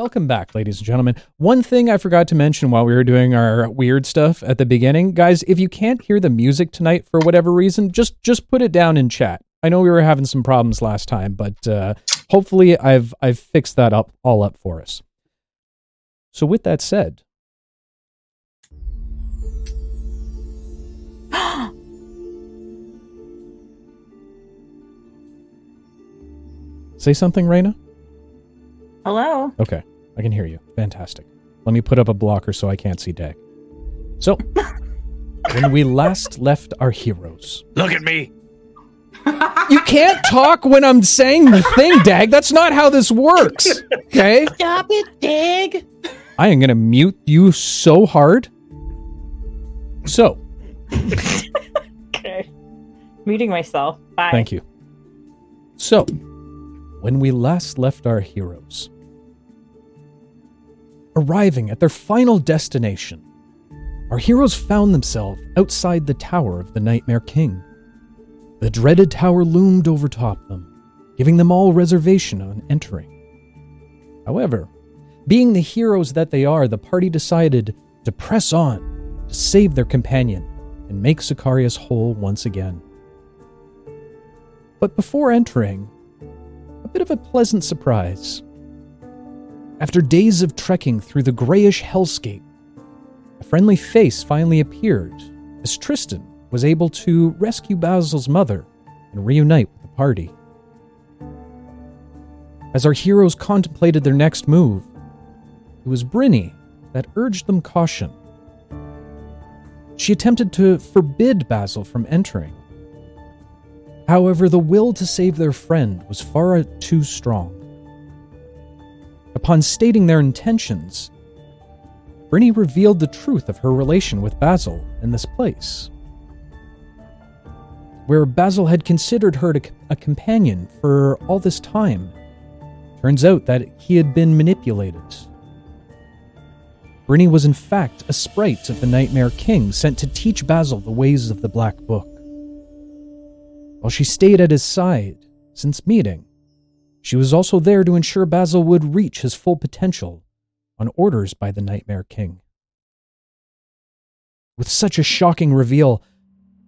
Welcome back, ladies and gentlemen. One thing I forgot to mention while we were doing our weird stuff at the beginning, guys, if you can't hear the music tonight for whatever reason, just just put it down in chat. I know we were having some problems last time, but uh, hopefully I've I've fixed that up all up for us. So with that said, say something, Raina. Hello. Okay, I can hear you. Fantastic. Let me put up a blocker so I can't see Dag. So, when we last left our heroes, Look at me. you can't talk when I'm saying the thing, Dag. That's not how this works. Okay? Stop it, Dig. I am going to mute you so hard. So, Okay. Muting myself. Bye. thank you. So, when we last left our heroes, arriving at their final destination, our heroes found themselves outside the tower of the Nightmare King. The dreaded tower loomed over top them, giving them all reservation on entering. However, being the heroes that they are, the party decided to press on to save their companion and make Sicarius whole once again. But before entering, a bit of a pleasant surprise. After days of trekking through the grayish hellscape, a friendly face finally appeared as Tristan was able to rescue Basil's mother and reunite with the party. As our heroes contemplated their next move, it was Brinny that urged them caution. She attempted to forbid Basil from entering. However, the will to save their friend was far too strong. Upon stating their intentions, Brinny revealed the truth of her relation with Basil in this place. Where Basil had considered her a companion for all this time, turns out that he had been manipulated. Brinny was in fact a sprite of the Nightmare King sent to teach Basil the ways of the Black Book. While she stayed at his side since meeting, she was also there to ensure Basil would reach his full potential on orders by the Nightmare King. With such a shocking reveal,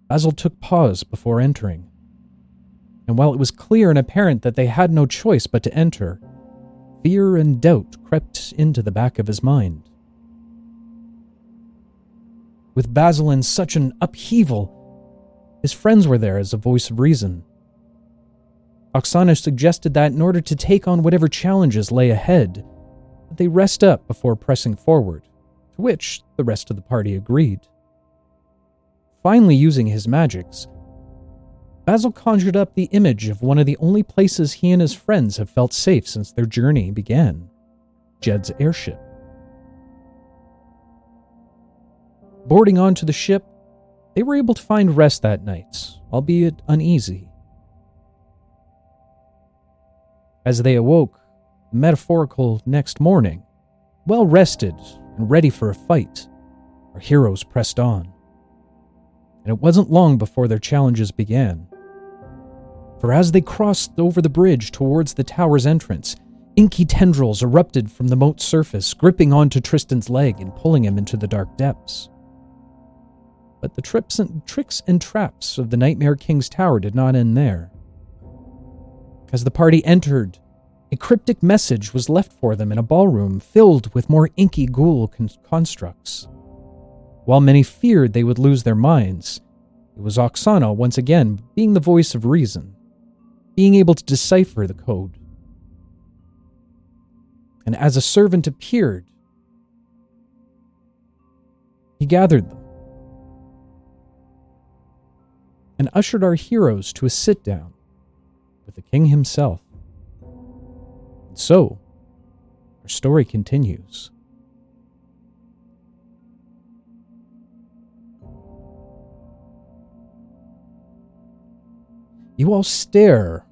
Basil took pause before entering. And while it was clear and apparent that they had no choice but to enter, fear and doubt crept into the back of his mind. With Basil in such an upheaval, his friends were there as a voice of reason. Oksana suggested that in order to take on whatever challenges lay ahead, that they rest up before pressing forward, to which the rest of the party agreed. Finally, using his magics, Basil conjured up the image of one of the only places he and his friends have felt safe since their journey began Jed's airship. Boarding onto the ship, they were able to find rest that night, albeit uneasy. As they awoke, the metaphorical next morning, well rested and ready for a fight, our heroes pressed on. And it wasn't long before their challenges began. For as they crossed over the bridge towards the tower's entrance, inky tendrils erupted from the moat's surface, gripping onto Tristan's leg and pulling him into the dark depths. But the trips and, tricks and traps of the Nightmare King's tower did not end there. As the party entered, a cryptic message was left for them in a ballroom filled with more inky ghoul con- constructs. While many feared they would lose their minds, it was Oksana once again being the voice of reason, being able to decipher the code. And as a servant appeared, he gathered them and ushered our heroes to a sit down with the king himself. And so, our story continues. You all stare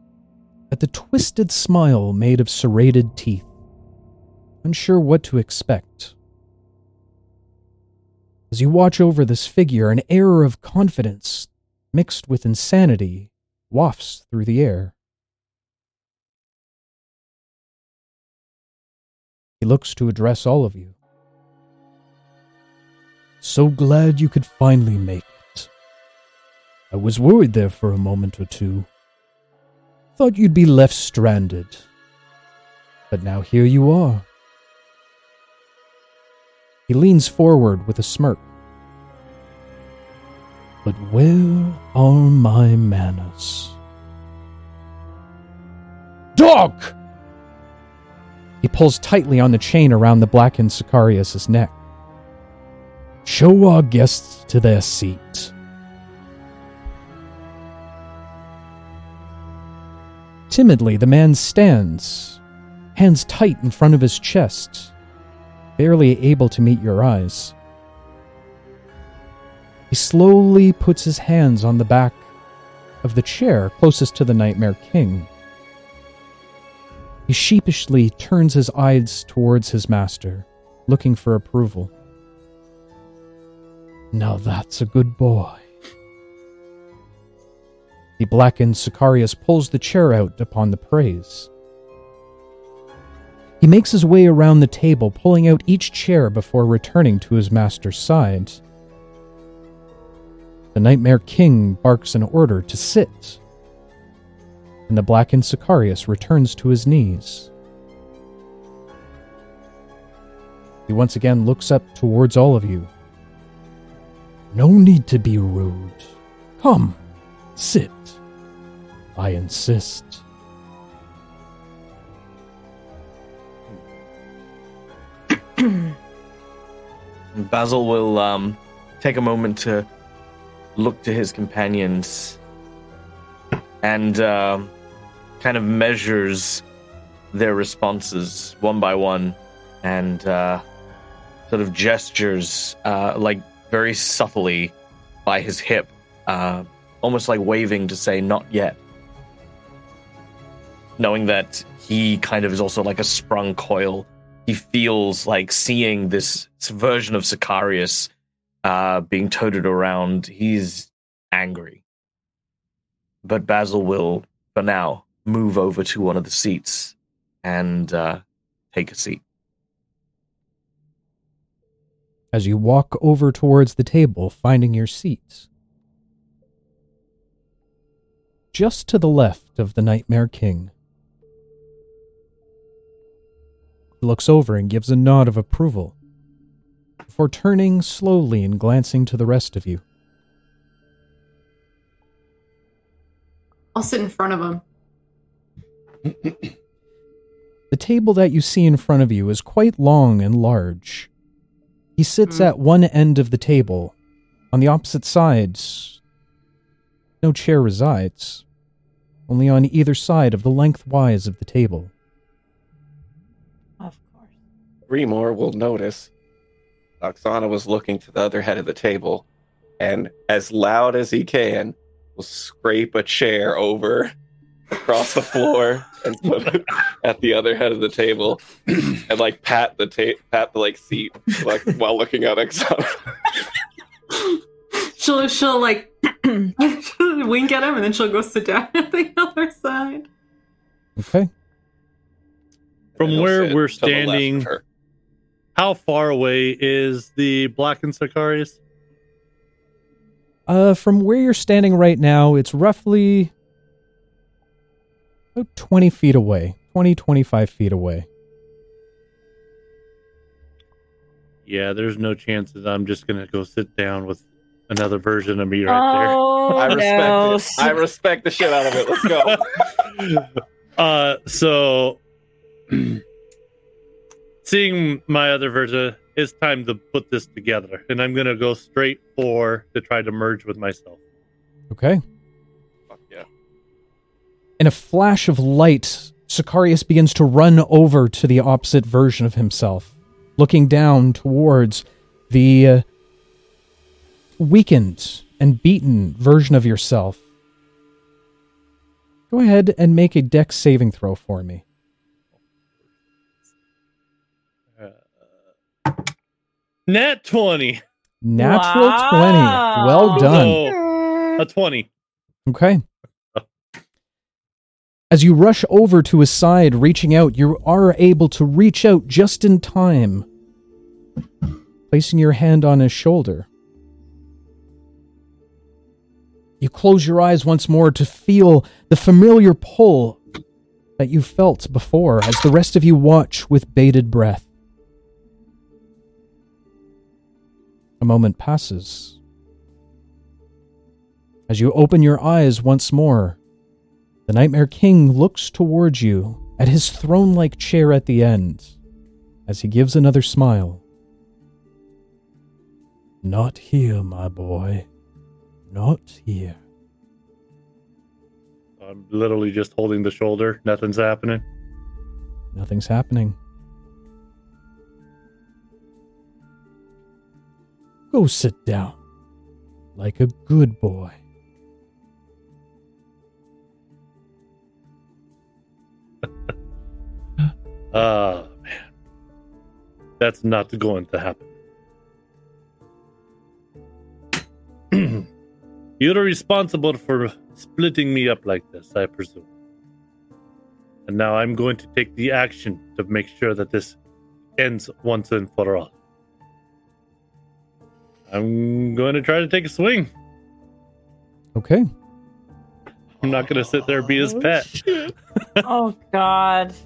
at the twisted smile made of serrated teeth, unsure what to expect. As you watch over this figure, an air of confidence mixed with insanity wafts through the air. He looks to address all of you. So glad you could finally make it. I was worried there for a moment or two. Thought you'd be left stranded. But now here you are. He leans forward with a smirk. But where are my manners? Dog! He pulls tightly on the chain around the blackened Sicarius' neck. Show our guests to their seat. Timidly, the man stands, hands tight in front of his chest, barely able to meet your eyes. He slowly puts his hands on the back of the chair closest to the Nightmare King. He sheepishly turns his eyes towards his master, looking for approval. Now that's a good boy. The blackened Sicarius pulls the chair out upon the praise. He makes his way around the table, pulling out each chair before returning to his master's side. The Nightmare King barks an order to sit, and the blackened Sicarius returns to his knees. He once again looks up towards all of you. No need to be rude. Come, sit. I insist. Basil will um, take a moment to look to his companions and uh, kind of measures their responses one by one and uh, sort of gestures uh, like very subtly by his hip, uh, almost like waving to say, not yet. Knowing that he kind of is also like a sprung coil, he feels like seeing this version of Sicarius uh, being toted around. He's angry. But Basil will, for now, move over to one of the seats and uh, take a seat. As you walk over towards the table, finding your seats. Just to the left of the Nightmare King. He looks over and gives a nod of approval, before turning slowly and glancing to the rest of you. I'll sit in front of him. The table that you see in front of you is quite long and large. He sits Mm. at one end of the table. On the opposite sides, no chair resides, only on either side of the lengthwise of the table. Of course. Remor will notice Oksana was looking to the other head of the table, and as loud as he can, will scrape a chair over across the floor and put it at the other head of the table, and like pat the ta- pat the like seat like while looking at Oksana. she'll she'll like wink at him and then she'll go sit down at the other side. Okay. From where we're to the left of standing- How far away is the blackened Sicarius? Uh, from where you're standing right now, it's roughly about 20 feet away. 20, 25 feet away. Yeah, there's no chances. I'm just gonna go sit down with another version of me right oh, I respect no. it. I respect the shit out of it. Let's go. uh, so seeing my other version, it's time to put this together, and I'm gonna go straight for to try to merge with myself. Okay. In a flash of light, Sicarius begins to run over to the opposite version of himself, looking down towards the uh, weakened and beaten version of yourself. Go ahead and make a dex saving throw for me. Uh, Nat twenty. Natural Wow. 20. Well done. A twenty. Okay. As you rush over to his side, reaching out, you are able to reach out just in time, placing your hand on his shoulder. You close your eyes once more to feel the familiar pull that you felt before as the rest of you watch with bated breath. A moment passes. As you open your eyes once more, the Nightmare King looks towards you at his throne like chair at the end as he gives another smile. Not here, my boy. Not here. I'm literally just holding the shoulder. Nothing's happening. Nothing's happening. Go sit down. Like a good boy. Ah, man. That's not going to happen. You're responsible for splitting me up like this, I presume. And now I'm going to take the action to make sure that this ends once and for all. I'm going to try to take a swing. Okay. I'm not going to sit there and be his pet. oh God.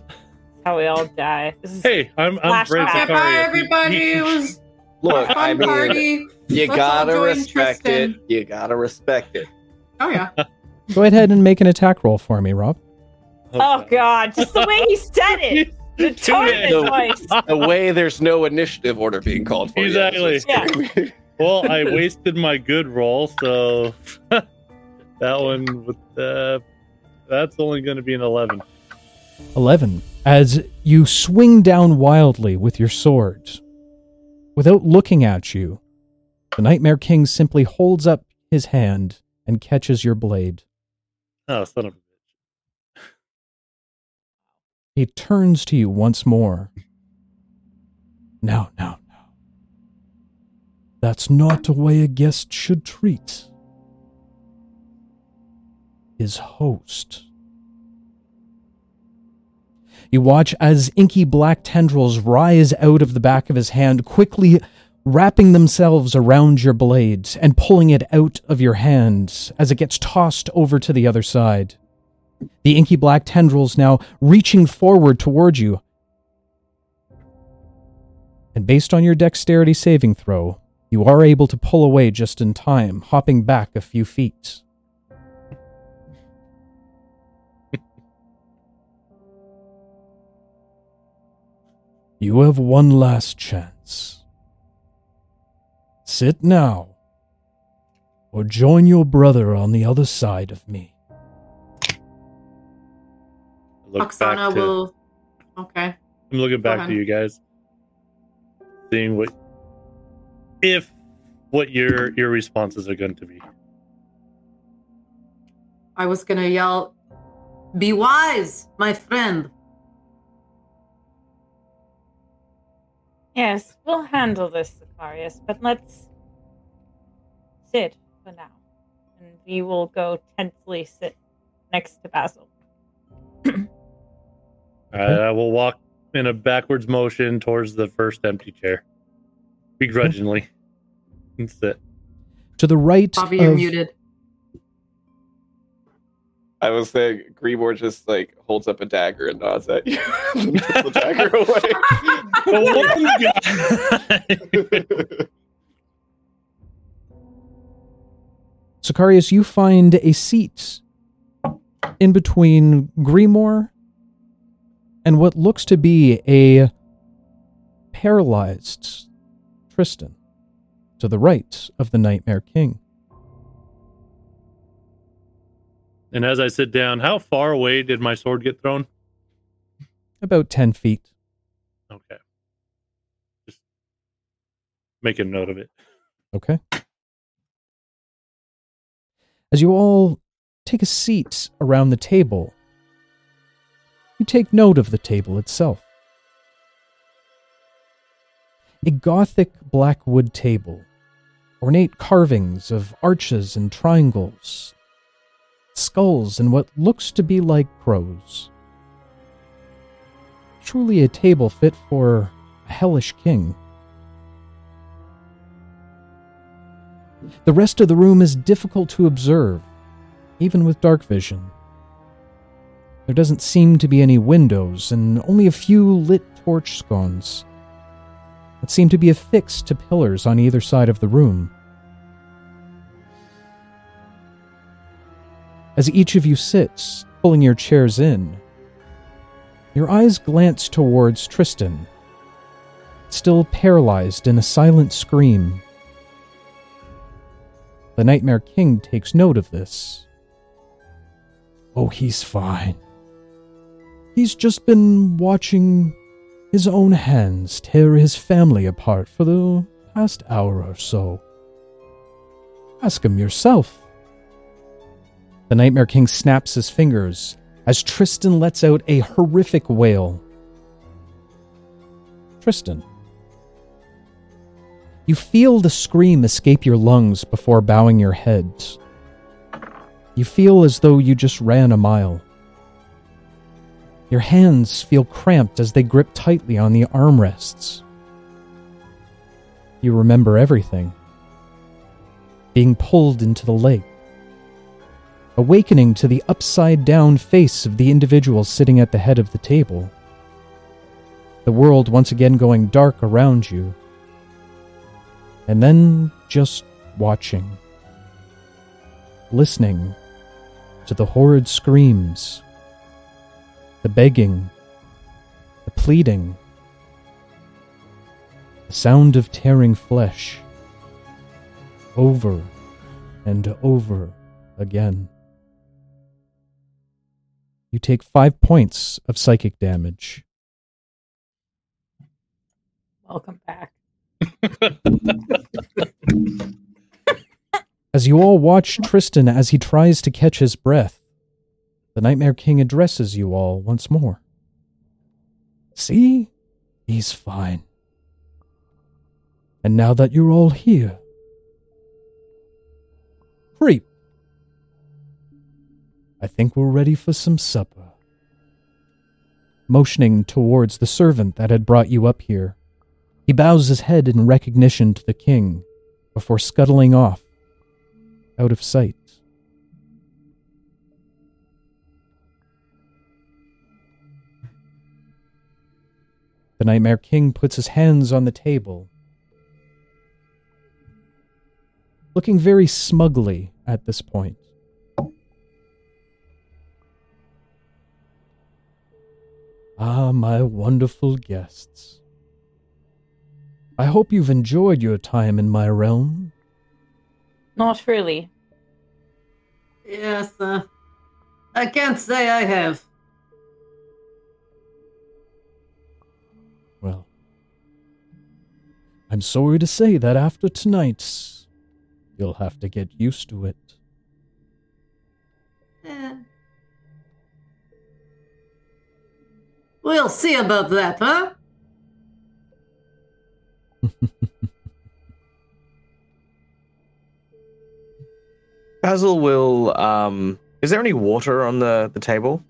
How we all die. Hey, I'm I'm Brent Flashback. Okay, bye everybody. It was Look, a I fun mean, party. you Let's gotta respect Tristan. it. You gotta respect it. Oh yeah. Go ahead and make an attack roll for me, Rob. Oh God. Just the way he said it. The tone of his No. voice. The way there's no initiative order being called for. yet is Exactly. what's well, I wasted my good roll, so that one with uh, that's only going to be an eleven. 11. As you swing down wildly with your sword, without looking at you, the Nightmare King simply holds up his hand and catches your blade. Oh, son of a bitch! He turns to you once more. Now, now, now. That's not the way a guest should treat his host. You watch as inky black tendrils rise out of the back of his hand, quickly wrapping themselves around your blade and pulling it out of your hands as it gets tossed over to the other side. The inky black tendrils now reaching forward toward you. And based on your dexterity saving throw, you are able to pull away just in time, hopping back a few feet. You have one last chance. Sit now, or join your brother on the other side of me. Look Oksana back to, will. Okay. I'm looking back to you guys, seeing what if what your your responses are going to be. I was gonna yell, "Be wise, my friend." Yes, we'll handle this, Sicarius, but let's sit for now. And we will go tensely sit next to Basil. All right, uh, I will walk in a backwards motion towards the first empty chair, begrudgingly, and sit. To the right Bobby, you're of muted. I was saying, Greenmore just like holds up a dagger and nods at you. and the dagger away. Sicarius, you find a seat in between Grimoire and what looks to be a paralyzed Tristan to the right of the Nightmare King. And as I sit down, how far away did my sword get thrown? About 10 feet. Okay. Just make a note of it. Okay. As you all take a seat around the table, you take note of the table itself. A Gothic black wood table, ornate carvings of arches and triangles, skulls, and what looks to be like crows. Truly a table fit for a hellish king. The rest of the room is difficult to observe, even with dark vision. There doesn't seem to be any windows, and only a few lit torch scones that seem to be affixed to pillars on either side of the room. As each of you sits, pulling your chairs in, your eyes glance towards Tristan, still paralyzed in a silent scream. The Nightmare King takes note of this. Oh, he's fine. He's just been watching his own hands tear his family apart for the past hour or so. Ask him yourself. The Nightmare King snaps his fingers as Tristan lets out a horrific wail. Tristan. You feel the scream escape your lungs before bowing your head. You feel as though you just ran a mile. Your hands feel cramped as they grip tightly on the armrests. You remember everything. Being pulled into the lake. Awakening to the upside down face of the individual sitting at the head of the table. The world once again going dark around you. And then just watching. Listening to the horrid screams the begging, the pleading, the sound of tearing flesh, over and over again. You take five points of psychic damage. Welcome back. As you all watch Tristan as he tries to catch his breath, the Nightmare King addresses you all once more. See? He's fine. And now that you're all here, creep. I think we're ready for some supper. Motioning towards the servant that had brought you up here, he bows his head in recognition to the king before scuttling off, out of sight. The Nightmare King puts his hands on the table, looking very smugly at this point. Ah, my wonderful guests. I hope you've enjoyed your time in my realm. Not really. Yes, uh, I can't say I have. Well, I'm sorry to say that after tonight, you'll have to get used to it. Eh. We'll see about that, huh? Basil will. Um, is there any water on the the table?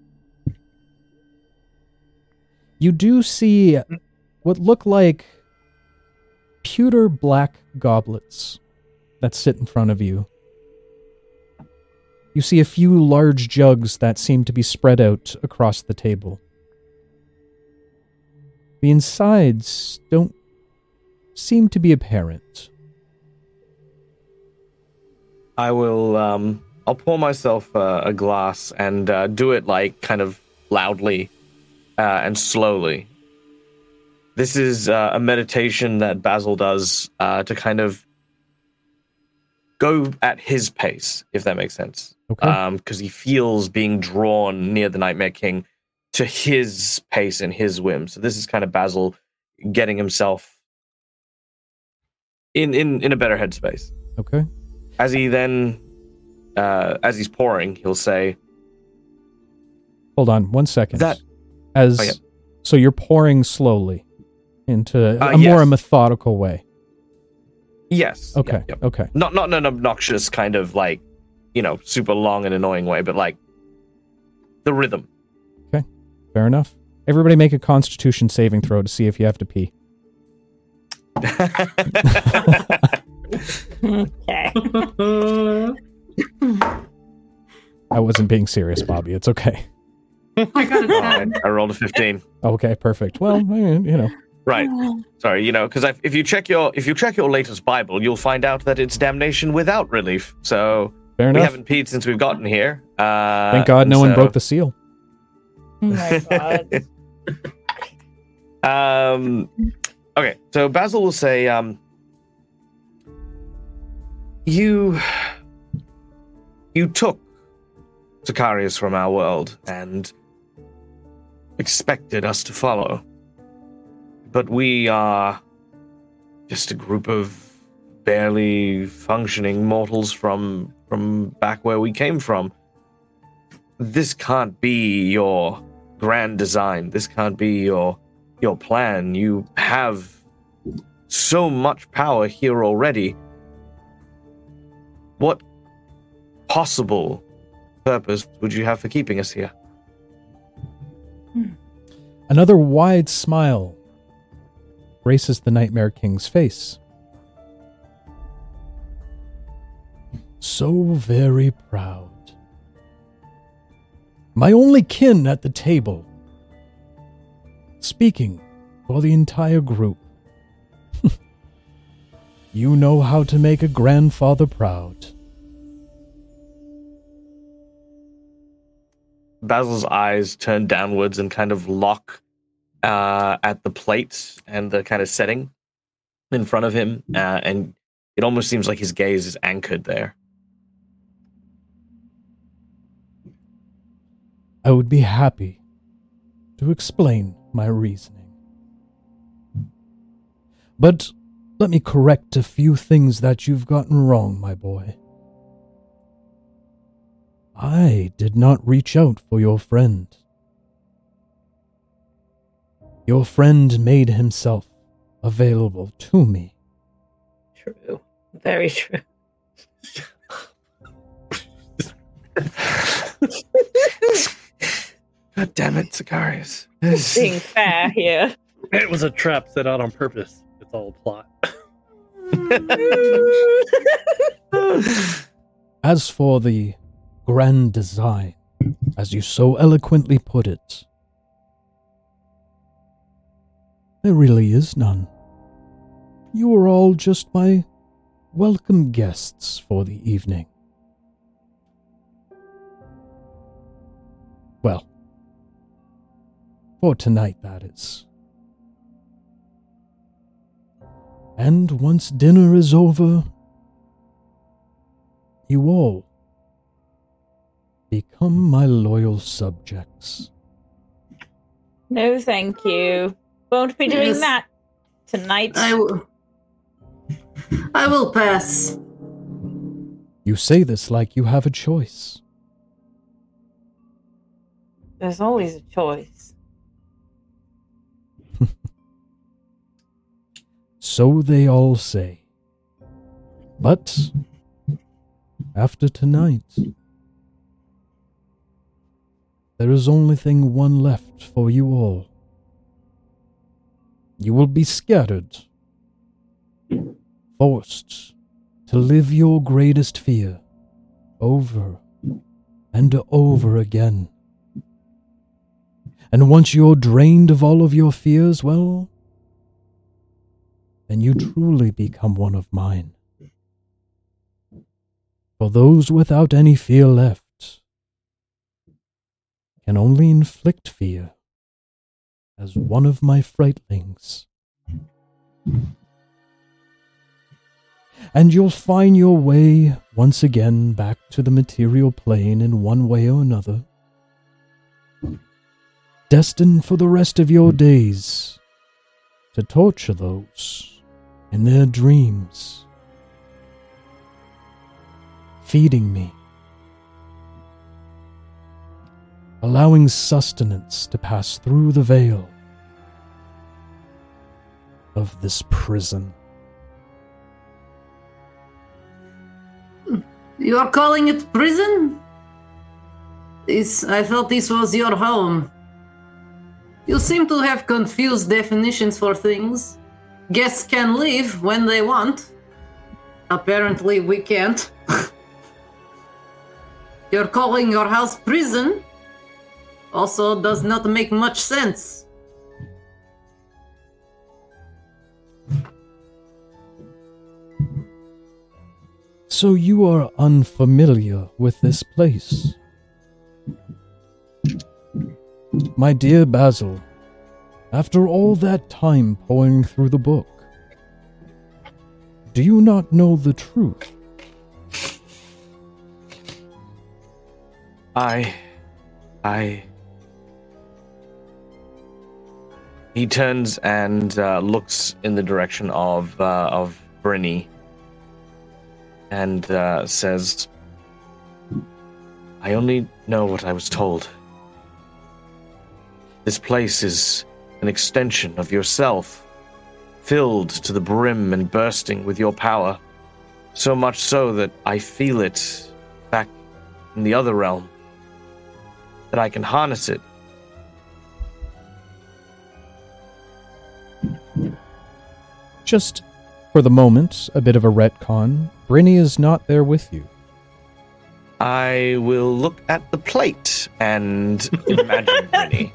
You do see what look like pewter black goblets that sit in front of you. You see a few large jugs that seem to be spread out across the table. The insides don't seem to be apparent. I will. Um, I'll pour myself uh, a glass and uh, do it like kind of loudly uh, and slowly. This is uh, a meditation that Basil does uh, to kind of go at his pace, if that makes sense. Okay. Because he feels being drawn near the Nightmare King to his pace and his whim. So this is kind of Basil getting himself in in in a better headspace. okay. As he then, uh, as he's pouring, he'll say, Hold on one second. That- as Oh, yeah. so you're pouring slowly into Uh, a more yes. methodical way. "Yes." Okay. Yep, yep. Okay. Not not in an obnoxious kind of like you know, super long and annoying way, but like the rhythm. Fair enough. Everybody make a constitution saving throw to see if you have to pee. Okay. I wasn't being serious, Bobby. It's okay. I got a 10. I, I rolled a 15. Okay, perfect. Well, you know, Right. Sorry, you know, because if you check your if you check your latest Bible, you'll find out that it's damnation without relief. So fair we enough. haven't peed since we've gotten here. Uh, Thank God no one broke the seal. Oh um, okay, so Basil will say, um, "You, you took Sicarius from our world and expected us to follow, but we are just a group of barely functioning mortals from from back where we came from. This can't be your grand design. This can't be your your plan. You have so much power here already. What possible purpose would you have for keeping us here? Hmm. Another wide smile graces the Nightmare King's face. So very proud. My only kin at the table. Speaking for the entire group. you know how to make a grandfather proud. Basil's eyes turn downwards and kind of lock uh, at the plate and the kind of setting in front of him, uh, and it almost seems like his gaze is anchored there. I would be happy to explain my reasoning. But let me correct a few things that you've gotten wrong, my boy. I did not reach out for your friend. Your friend made himself available to me. True. Very true. God damn it, Sicarius. Being fair here. It was a trap set out on purpose. It's all a plot. As for the grand design, as you so eloquently put it, there really is none. You are all just my welcome guests for the evening. Well, for tonight, that is. And once dinner is over, you all become my loyal subjects. No, thank you. Won't be doing Yes. that tonight. I will. I will pass. You say this like you have a choice. There's always a choice. So they all say. But after tonight, there is only thing one left for you all. You will be scattered, forced to live your greatest fear over and over again. And once you're drained of all of your fears, well, then you hmm. truly become one of mine. Hmm. For those without any fear left can only inflict fear as one of my frightlings. And you'll find your way once again back to the material plane in one way or another, destined for the rest of your days to torture those in their dreams, feeding me, allowing sustenance to pass through the veil of this prison. You are calling it prison? This, I thought this was your home. You seem to have confused definitions for things. Guests can leave when they want. Apparently, we can't. You're calling your house prison? Also, does not make much sense. So you are unfamiliar with this place. My dear Basil, after all that time poring through the book, do you not know the truth? I. I. He turns and uh, looks in the direction of uh, of Brinny and uh, says, "I only know what I was told. This place is an extension of yourself, filled to the brim and bursting with your power, so much so that I feel it back in the other realm." that I can harness it. Just for the moment, a bit of a retcon. Brinny is not there with you. I will look at the plate and imagine Brinny.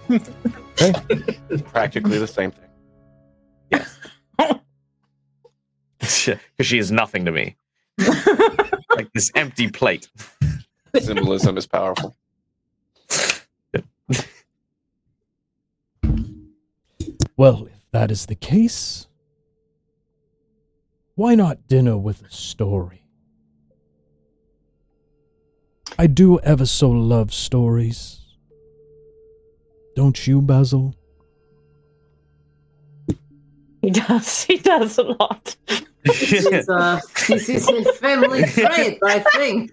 Practically the same thing. Because she is nothing to me. like this empty plate. Symbolism is powerful. Well, if that is the case, why not dinner with a story? I do ever so love stories. Don't you, Basil? He does. He does a lot. This is, uh, this is a family trait, I think.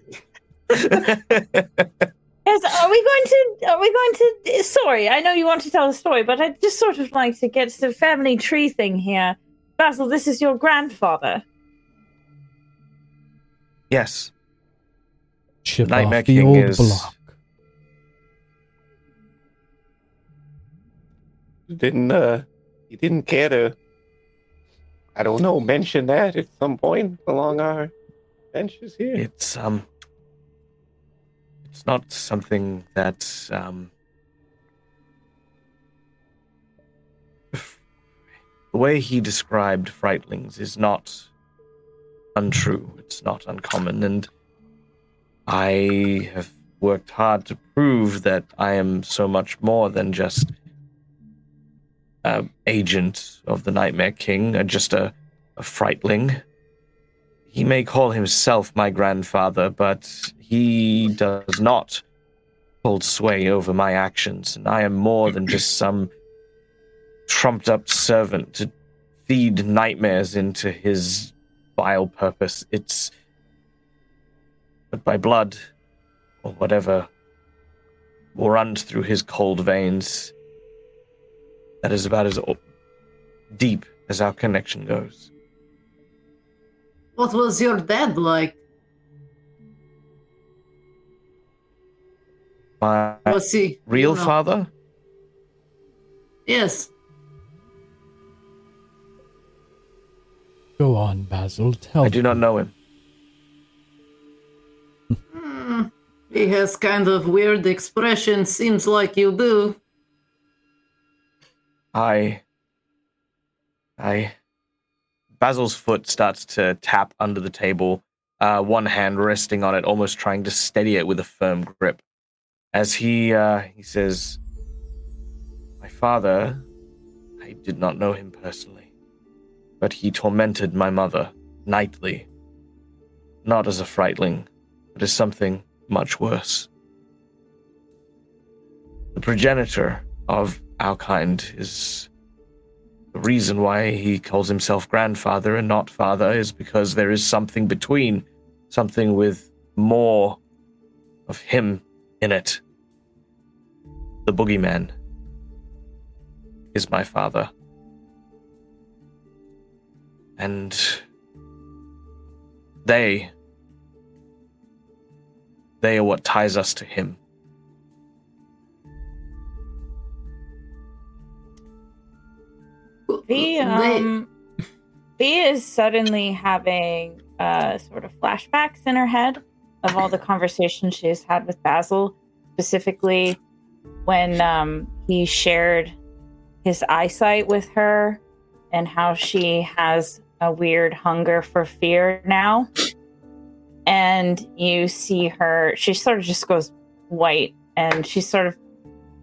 Yes, are we going to? Are we going to? Sorry, I know you want to tell a story, but I'd just sort of like to get to the family tree thing here. Basil, this is your grandfather. yes. Chip Nightmare off the King old is- block. Didn't uh you didn't care to I don't know, mention that at some point along our benches here? It's um it's not something that um the way he described frightlings is not untrue. It's not uncommon and I have worked hard to prove that I am so much more than just an agent of the Nightmare King, uh, just a, a frightling. He may call himself my grandfather, but he does not hold sway over my actions, and I am more than just some trumped up servant to feed nightmares into his vile purpose. It's but by blood or whatever runs through his cold veins. That is about as deep as our connection goes. What was your dad like? My Was he real you know- father? Yes. Go on, Basil. Tell I do not know him. He has kind of weird expression. Seems like you do. I. I. Basil's foot starts to tap under the table, uh, one hand resting on it, almost trying to steady it with a firm grip. As he uh, he says, "My father, I did not know him personally, but he tormented my mother nightly, not as a frightling, but as something much worse. The progenitor of our kind is the reason why he calls himself grandfather and not father is because there is something between, something with more of him in it. The boogeyman is my father. And they they are what ties us to him. V um V is suddenly having uh sort of flashbacks in her head of all the conversations she's had with Basil, specifically when um he shared his eyesight with her and how she has a weird hunger for fear now. And you see her, she sort of just goes white and she sort of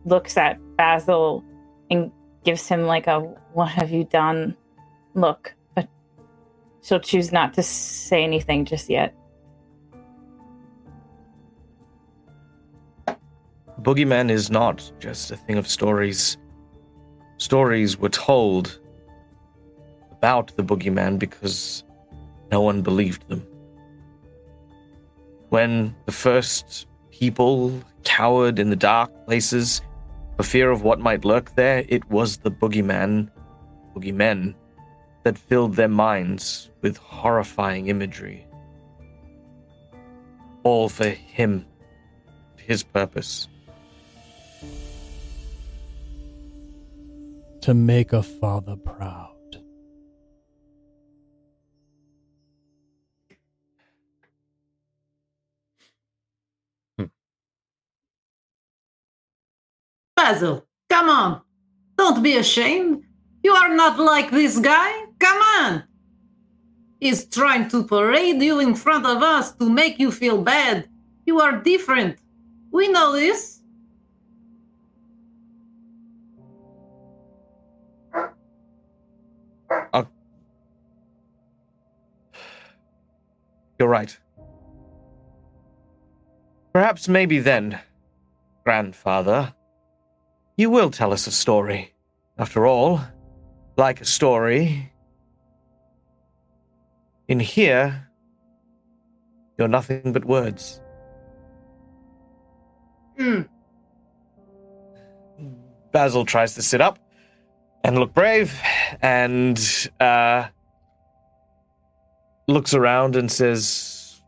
looks at Basil and gives him like a what have you done look. But she'll choose not to say anything just yet. Boogeyman is not just a thing of stories. Stories were told about the boogeyman because no one believed them. When the first people cowered in the dark places for fear of what might lurk there, it was the boogeyman, boogeymen, that filled their minds with horrifying imagery. All for him, his purpose. To make a father proud. Basil, come on. Don't be ashamed. You are not like this guy. Come on. He's trying to parade you in front of us to make you feel bad. You are different. We know this. Uh, you're right. Perhaps maybe then, grandfather, you will tell us a story. After all, like a story. In here, you're nothing but words. Hmm. Basil tries to sit up and look brave and uh, looks around and says,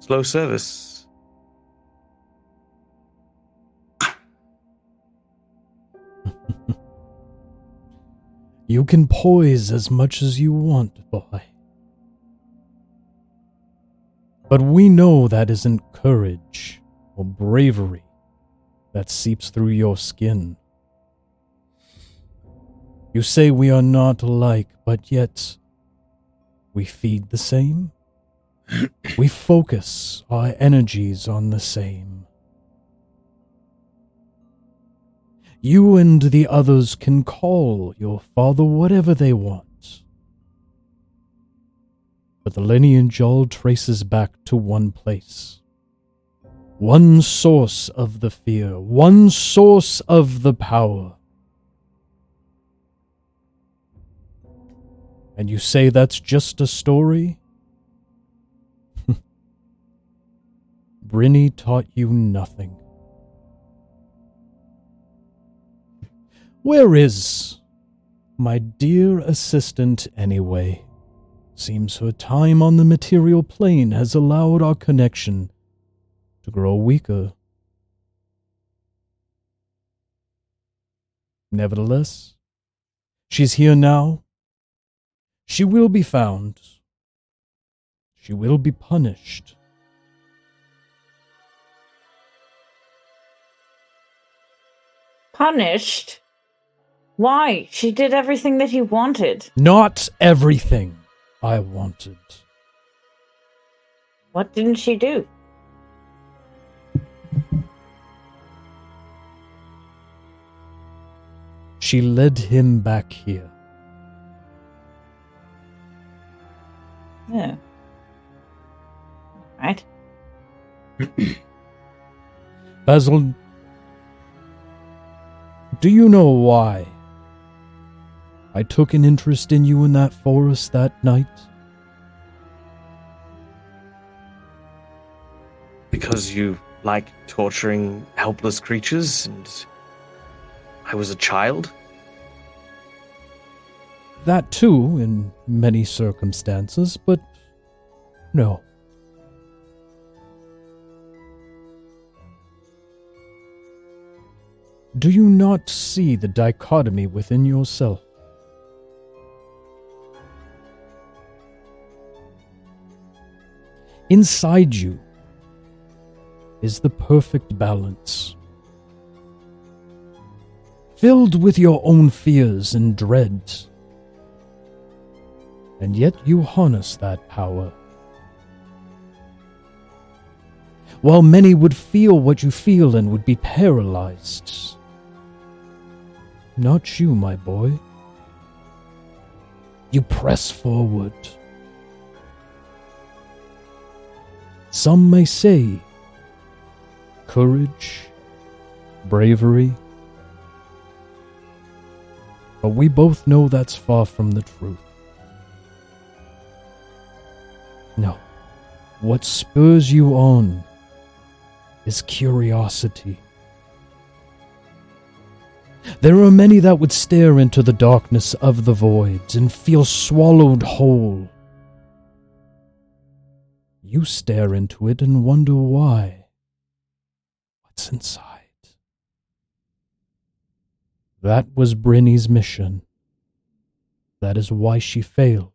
Slow service. You can poise as much as you want, boy. But we know that isn't courage or bravery that seeps through your skin. You say we are not alike, but yet we feed the same. we focus our energies on the same. You and the others can call your father whatever they want. But the lineage all traces back to one place. One source of the fear, one source of the power. And you say that's just a story? Brinny taught you nothing. Where is my dear assistant anyway? Seems her time on the material plane has allowed our connection to grow weaker. Nevertheless, she's here now. She will be found. She will be punished. Punished? Why? She did everything that he wanted. Not everything I wanted. What didn't she do? She led him back here. Yeah. Right. Basil, do you know why I took an interest in you in that forest that night? Because you like torturing helpless creatures and I was a child? That too, in many circumstances, but No. Do you not see the dichotomy within yourself? Inside you is the perfect balance. Filled with your own fears and dreads. And yet you harness that power. While many would feel what you feel and would be paralyzed. Not you, my boy. You press forward. Some may say courage, bravery. But we both know that's far from the truth. No. What spurs you on is curiosity. There are many that would stare into the darkness of the voids and feel swallowed whole. You stare into it and wonder why. What's inside? That was Brinny's mission. That is why she failed.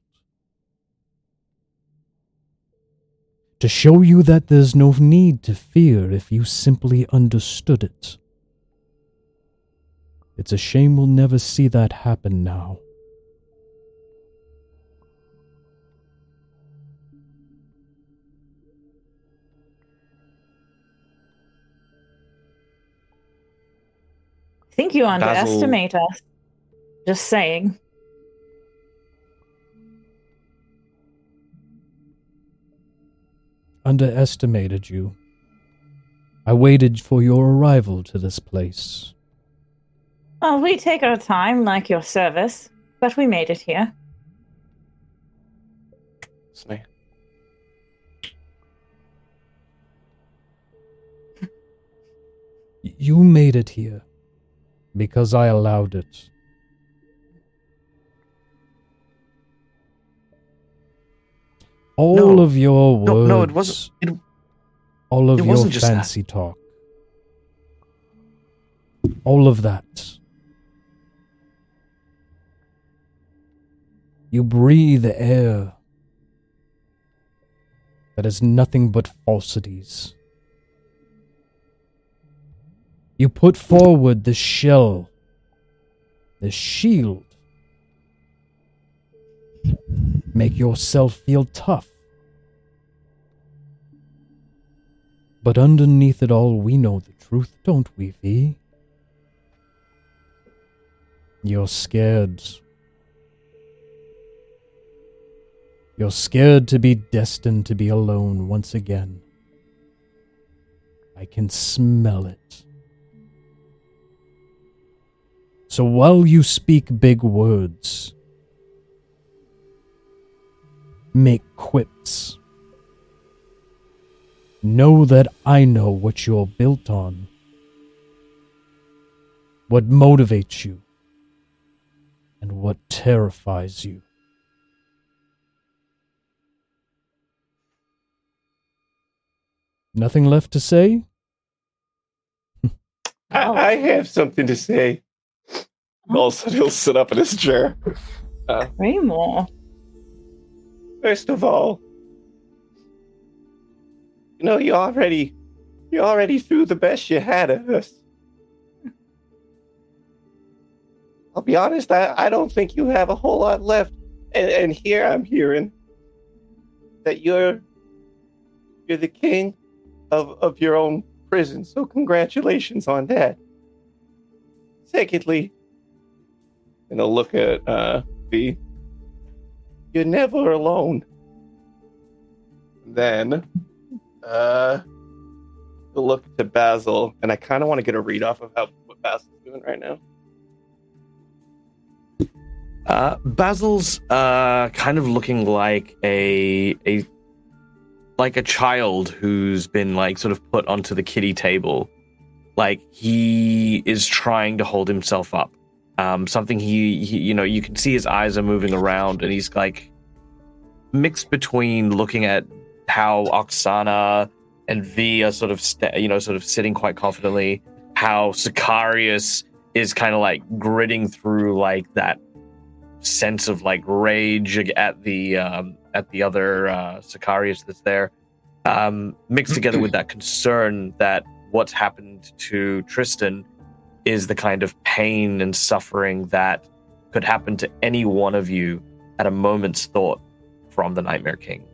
To show you that there's no need to fear if you simply understood it. It's a shame we'll never see that happen now. Think you Basil- underestimate us. Just saying. Underestimated you. I waited for your arrival to this place. Well, we take our time, like your service, but we made it here. Snap. You made it here because I allowed it. All No. of your words, No, no, it wasn't. It, all of your wasn't that. fancy talk, all of that. You breathe air that is nothing but falsities. You put forward the shell, the shield. Make yourself feel tough. But underneath it all, we know the truth, don't we, V? You're scared. You're scared to be destined to be alone once again. I can smell it. So while you speak big words, make quips, know that I know what you're built on, what motivates you, and what terrifies you. Nothing left to say? I, have something to say. Also, he'll sit up in his chair. Uh, Way more. First of all, you know, you already, you already threw the best you had at us. I'll be honest, I, I don't think you have a whole lot left. And, and here I'm hearing that you're, you're the king of, of your own prison. So congratulations on that. Secondly, and I'll look at uh, V. You're never alone. Then, uh, we'll look to Basil, and I kind of want to get a read off of how what Basil's doing right now. Uh, Basil's uh, kind of looking like a a like a child who's been like sort of put onto the kitty table. Like he is trying to hold himself up. Um, something he, he, you know, you can see his eyes are moving around, and he's like mixed between looking at how Oksana and V are sort of sta you know sort of sitting quite confidently. How Sicarius is kind of like gritting through like that sense of like rage at the um, at the other uh, Sicarius that's there, um, mixed together with that concern that what's happened to Tristan is the kind of pain and suffering that could happen to any one of you at a moment's thought from the Nightmare King.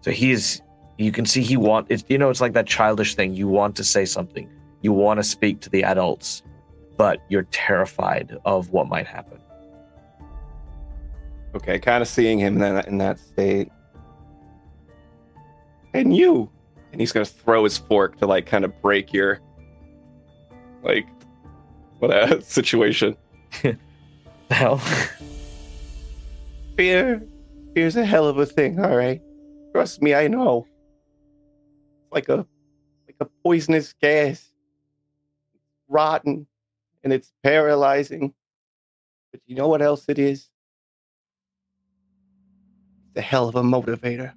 So he is, you can see he want it's you know it's like that childish thing you want to say something you want to speak to the adults but you're terrified of what might happen Okay, kind of seeing him in that, in that state. And you. And he's to throw his fork to, like, kind of break your, like, what a situation. hell Fear. Fear's a hell of a thing, all right? Trust me, I know. Like a, like a poisonous gas. Rotten. And it's paralyzing. But you know what else it is? It's a hell of a motivator.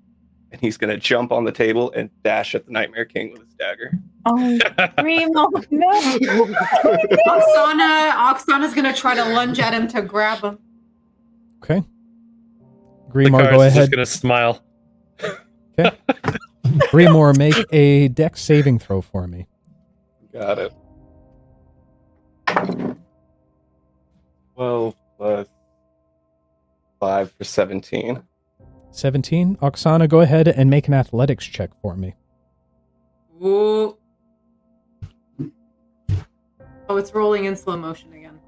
And he's going to jump on the table and dash at the Nightmare King with his dagger. Oh, Remo, oh, no. Oksana, Oksana's gonna try to lunge at him to grab him. Okay. The Grimoire, go ahead. just gonna smile. Okay. Grimoire, make a dex saving throw for me. Got it. 12 plus 5 for 17. 17. Oksana, go ahead and make an athletics check for me. Ooh. Oh, it's rolling in slow motion again.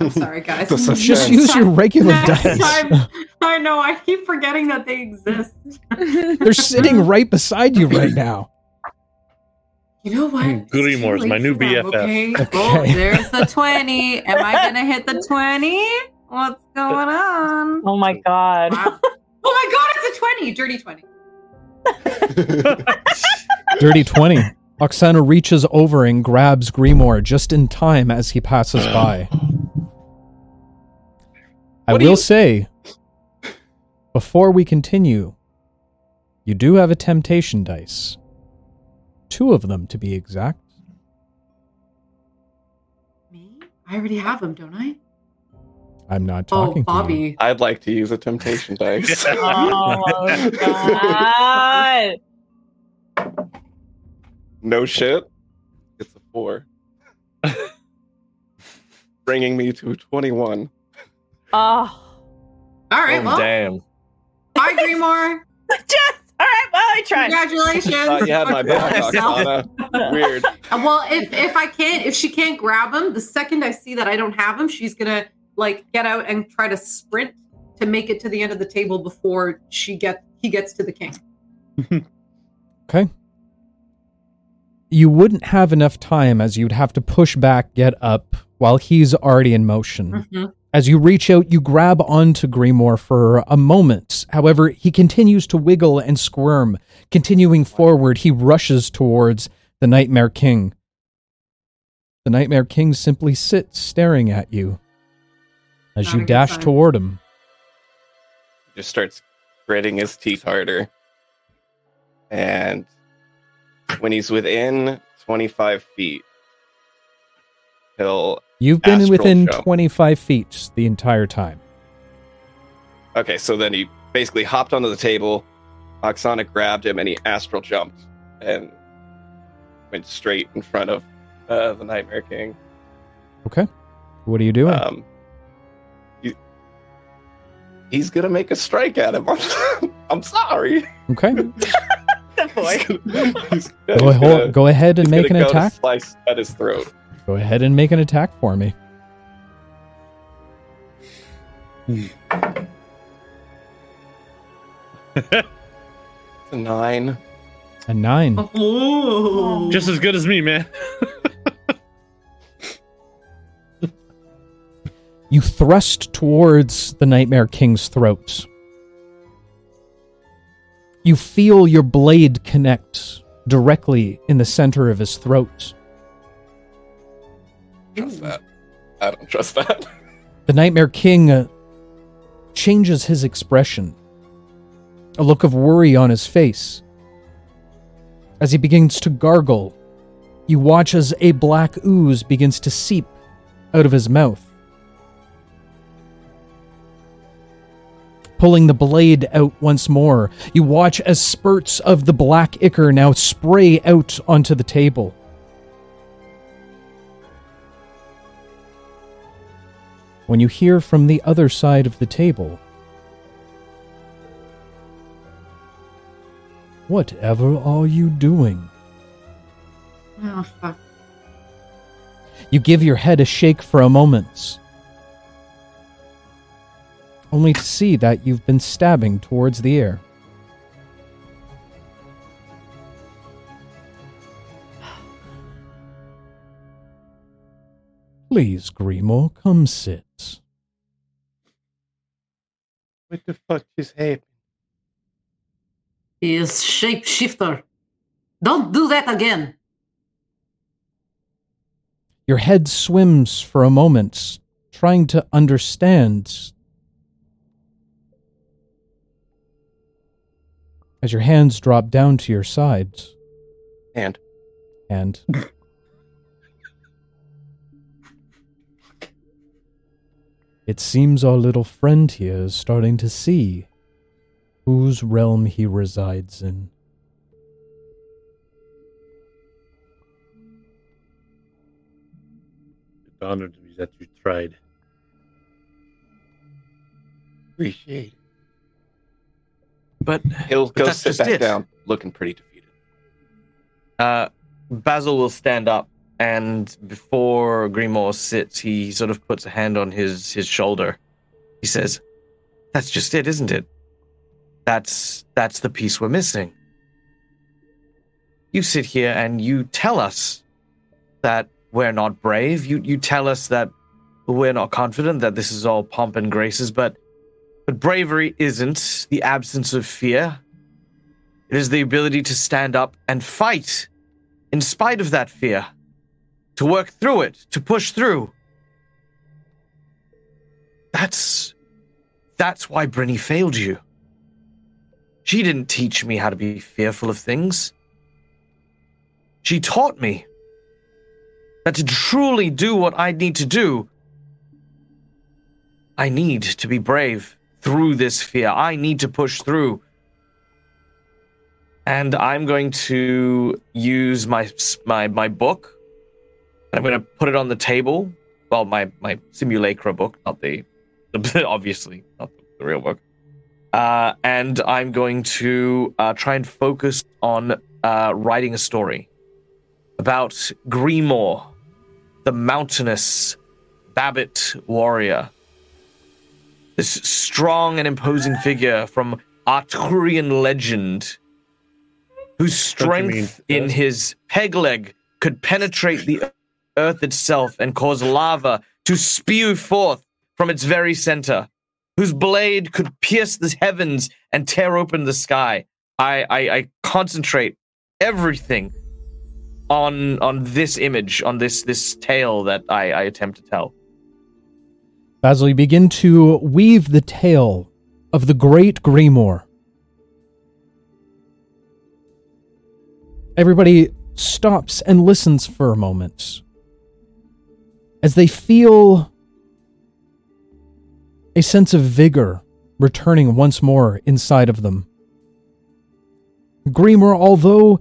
I'm sorry, guys. Just use your regular Next dice. time. I know. I keep forgetting that they exist. They're sitting right beside you right now. You know what? Hmm, it's too Grimoire's my new BFF. Okay? Okay. Oh, there's the 20. Am I going to hit the 20? What's going on? Oh my god. Wow. Oh my god, it's a 20. Dirty 20. Dirty 20. Oksana reaches over and grabs Grimoire just in time as he passes by. I will you- say, before we continue, you do have a temptation dice. Two of them, to be exact. Me? I already have them, don't I? I'm not Oh, talking to you. Bobby. I'd like to use a temptation dice. Oh god. no shit. It's a 4. Bringing me to 21. Oh. All right, oh, well, damn hi, Grimoire. Just all right. Well, I tried. Congratulations. Thought you had my back, Oksana. Weird. Well, if if I can't, if she can't grab him, the second I see that I don't have him, she's gonna like get out and try to sprint to make it to the end of the table before she get he gets to the king. Okay. You wouldn't have enough time as you'd have to push back, get up, while he's already in motion. Mhm. As you reach out, you grab onto Grimoire for a moment. However, he continues to wiggle and squirm. Continuing forward, he rushes towards the Nightmare King. The Nightmare King simply sits staring at you as Not you dash sign. toward him. Just starts gritting his teeth harder. And when he's within 25 feet, he'll. You've been within jump. 25 feet the entire time. Okay, so then he basically hopped onto the table. Oksana grabbed him and he astral jumped and went straight in front of uh, the Nightmare King. Okay. What are you doing? Um, he- he's gonna make a strike at him. I'm, I'm sorry. okay. Boy. He's gonna- he's Go, gonna- ahead, go ahead and make an gonna go to attack. Slice at his throat. Go ahead and make an attack for me. A nine. A nine. Oh, Just as good as me, man. You thrust towards the Nightmare King's throat. You feel your blade connect directly in the center of his throat. Trust that. I don't trust that. The Nightmare King uh, changes his expression. A look of worry on his face As he begins to gargle, you watch as a black ooze begins to seep out of his mouth. Pulling the blade out once more, you watch as spurts of the black ichor now spray out onto the table. When you hear from the other side of the table, Whatever are you doing? Oh, fuck. You give your head a shake for a moment, only to see that you've been stabbing towards the air. Please, Grimo, come sit. What the fuck is happened? He is shapeshifter. Don't do that again. Your head swims for a moment, trying to understand. As your hands drop down to your sides, And and it seems our little friend here is starting to see whose realm he resides in. It's an honor to me that you tried. appreciate it. But He'll But go sit back it. down, looking pretty defeated. uh, Basil will stand up, and before Grimoire sits, he sort of puts a hand on his his shoulder. He says, "That's just it, isn't it? That's that's the piece we're missing. You sit here and you tell us that we're not brave. You you tell us that we're not confident that this is all pomp and graces, but but bravery isn't the absence of fear. It is the ability to stand up and fight in spite of that fear, to work through it, to push through. That's that's why Brinny failed you. She didn't teach me how to be fearful of things. She taught me that to truly do what I need to do, I need to be brave through this fear. I need to push through. And I'm going to use my my my book. I'm going to put it on the table. Well, my my simulacra book, not the, the obviously not the real book. Uh, and I'm going to uh, try and focus on uh, writing a story about Grimoire, the mountainous Babbit warrior. This strong and imposing figure from Arturian legend, whose Don't you mean strength in Earth? his peg leg could penetrate the earth itself and cause lava to spew forth from its very center, whose blade could pierce the heavens and tear open the sky. I, I, I concentrate everything on on this image, on this this tale that I, I attempt to tell. Basil, you begin to weave the tale of the great Grimoire. Everybody stops and listens for a moment as they feel a sense of vigor returning once more inside of them. Grimoire, although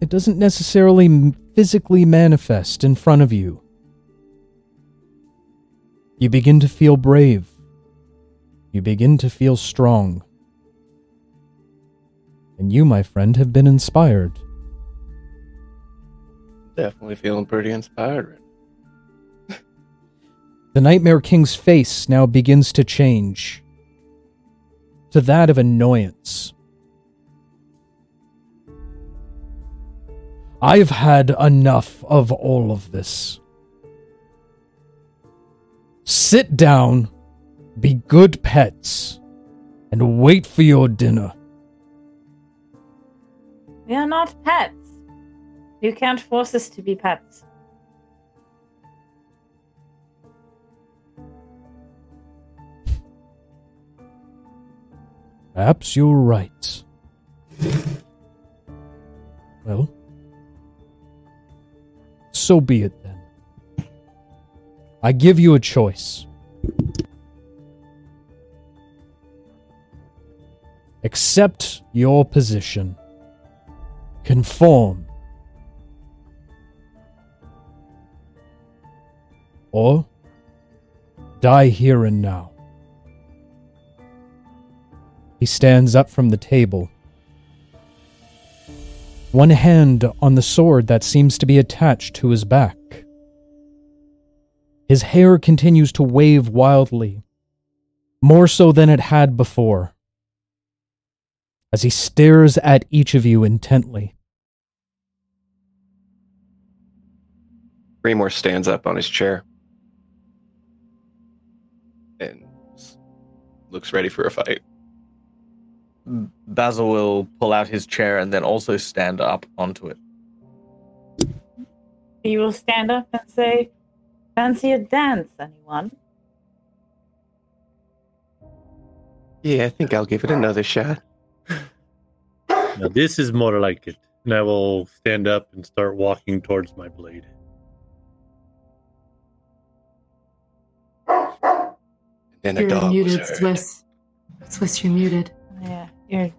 it doesn't necessarily physically manifest in front of you, you begin to feel brave. You begin to feel strong. And you, my friend, have been inspired. Definitely feeling pretty inspired. The Nightmare King's face now begins to change to that of annoyance. I've had enough of all of this. Sit down, be good pets, and wait for your dinner. We are not pets. You can't force us to be pets. Perhaps you're right. Well, so be it. I give you a choice. Accept your position. Conform. Or die here and now. He stands up from the table. One hand on the sword that seems to be attached to his back. His hair continues to wave wildly, more so than it had before, as he stares at each of you intently. Raymore stands up on his chair and looks ready for a fight. Basil will pull out his chair and then also stand up onto it. He will stand up and say, Fancy a dance, anyone? Yeah, I think I'll give it another shot. Now, this is more like it. And I will stand up and start walking towards my blade. Then You're dog was muted, heard. Swiss. Swiss, you're muted. Yeah, you're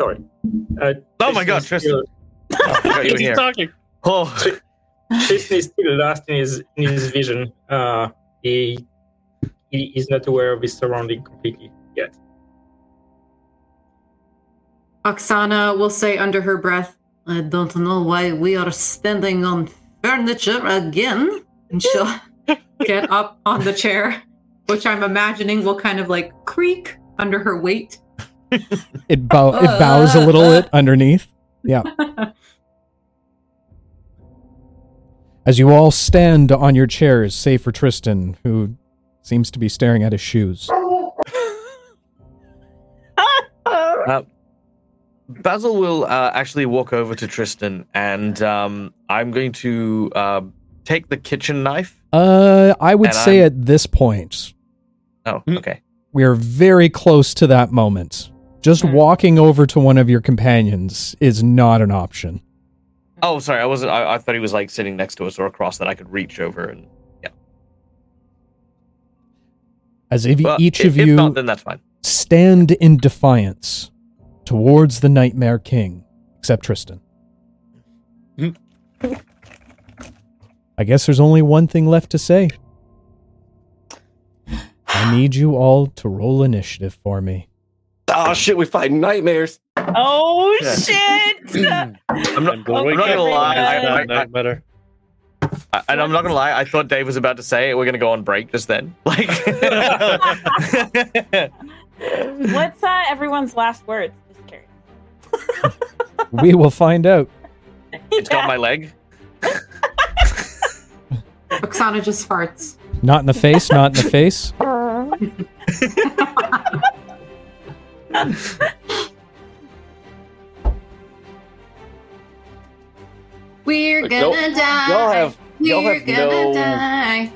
Sorry. Uh, Oh my God, Tristan Tristan. Oh, I forgot you were He's talking. Oh, Tristan is still lost in his in his vision. Uh, he he is not aware of his surrounding completely yet. Oksana will say under her breath, I don't know why we are standing on furniture again. And she'll get up on the chair, which I'm imagining will kind of like creak under her weight. It, bow- it bows a little bit underneath. Yeah. As you all stand on your chairs, save for Tristan, who seems to be staring at his shoes. Uh, Basil will uh, actually walk over to Tristan, and um, I'm going to uh, take the kitchen knife. Uh, I would say I'm- at this point, Oh, Hmm. okay. we are very close to that moment. Just Hmm. walking over to one of your companions is not an option. Oh, sorry. I wasn't. I, I thought he was like sitting next to us or across that I could reach over and. Yeah. As if Well, each if, of if you not, then that's fine. stand in defiance towards the Nightmare King, except Tristan. I guess there's only one thing left to say. I need you all to roll initiative for me. Oh shit, we fight nightmares. Oh shit! I'm not, I'm going I'm not gonna lie. I, I, I, better. I- and I'm not gonna lie. I thought Dave was about to say we're gonna go on break just then. Like, What's uh, everyone's last words? Just curious. We will find out. it's got my leg. Oksana just farts. Not in the face, not in the face. We're gonna die. Y'all have y'all We're have gonna no die.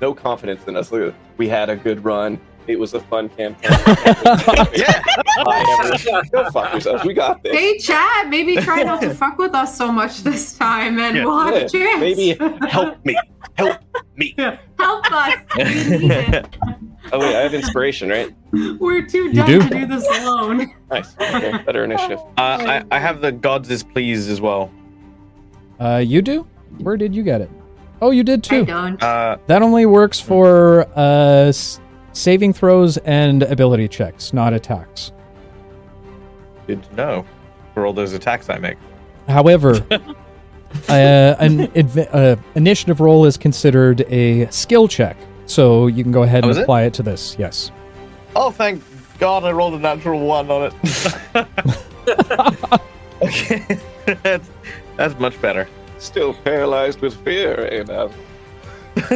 no confidence in us. Look, we had a good run. It was a fun campaign. Yeah. Go fuck yourselves. We got this. Hey, Chad, maybe try not to fuck with us so much this time and Yeah. we'll have Yeah, a chance. Maybe help me. Help me. Help us. We need it. Oh wait, I have inspiration, right? We're too You dumb do? to do this alone. Nice. Okay, better initiative. Uh, I, I have the gods is pleased as well. Uh, you do? Where did you get it? Oh, you did I too. don't. Uh, That only works for uh, s- saving throws and ability checks, not attacks. good to know for all those attacks I make. However, uh, an adv- uh, initiative roll is considered a skill check, so you can go ahead Oh, and is it? apply it to this. Yes. Oh, thank God I rolled a natural one on it. okay, that's, that's much better. Still paralyzed with fear, and uh,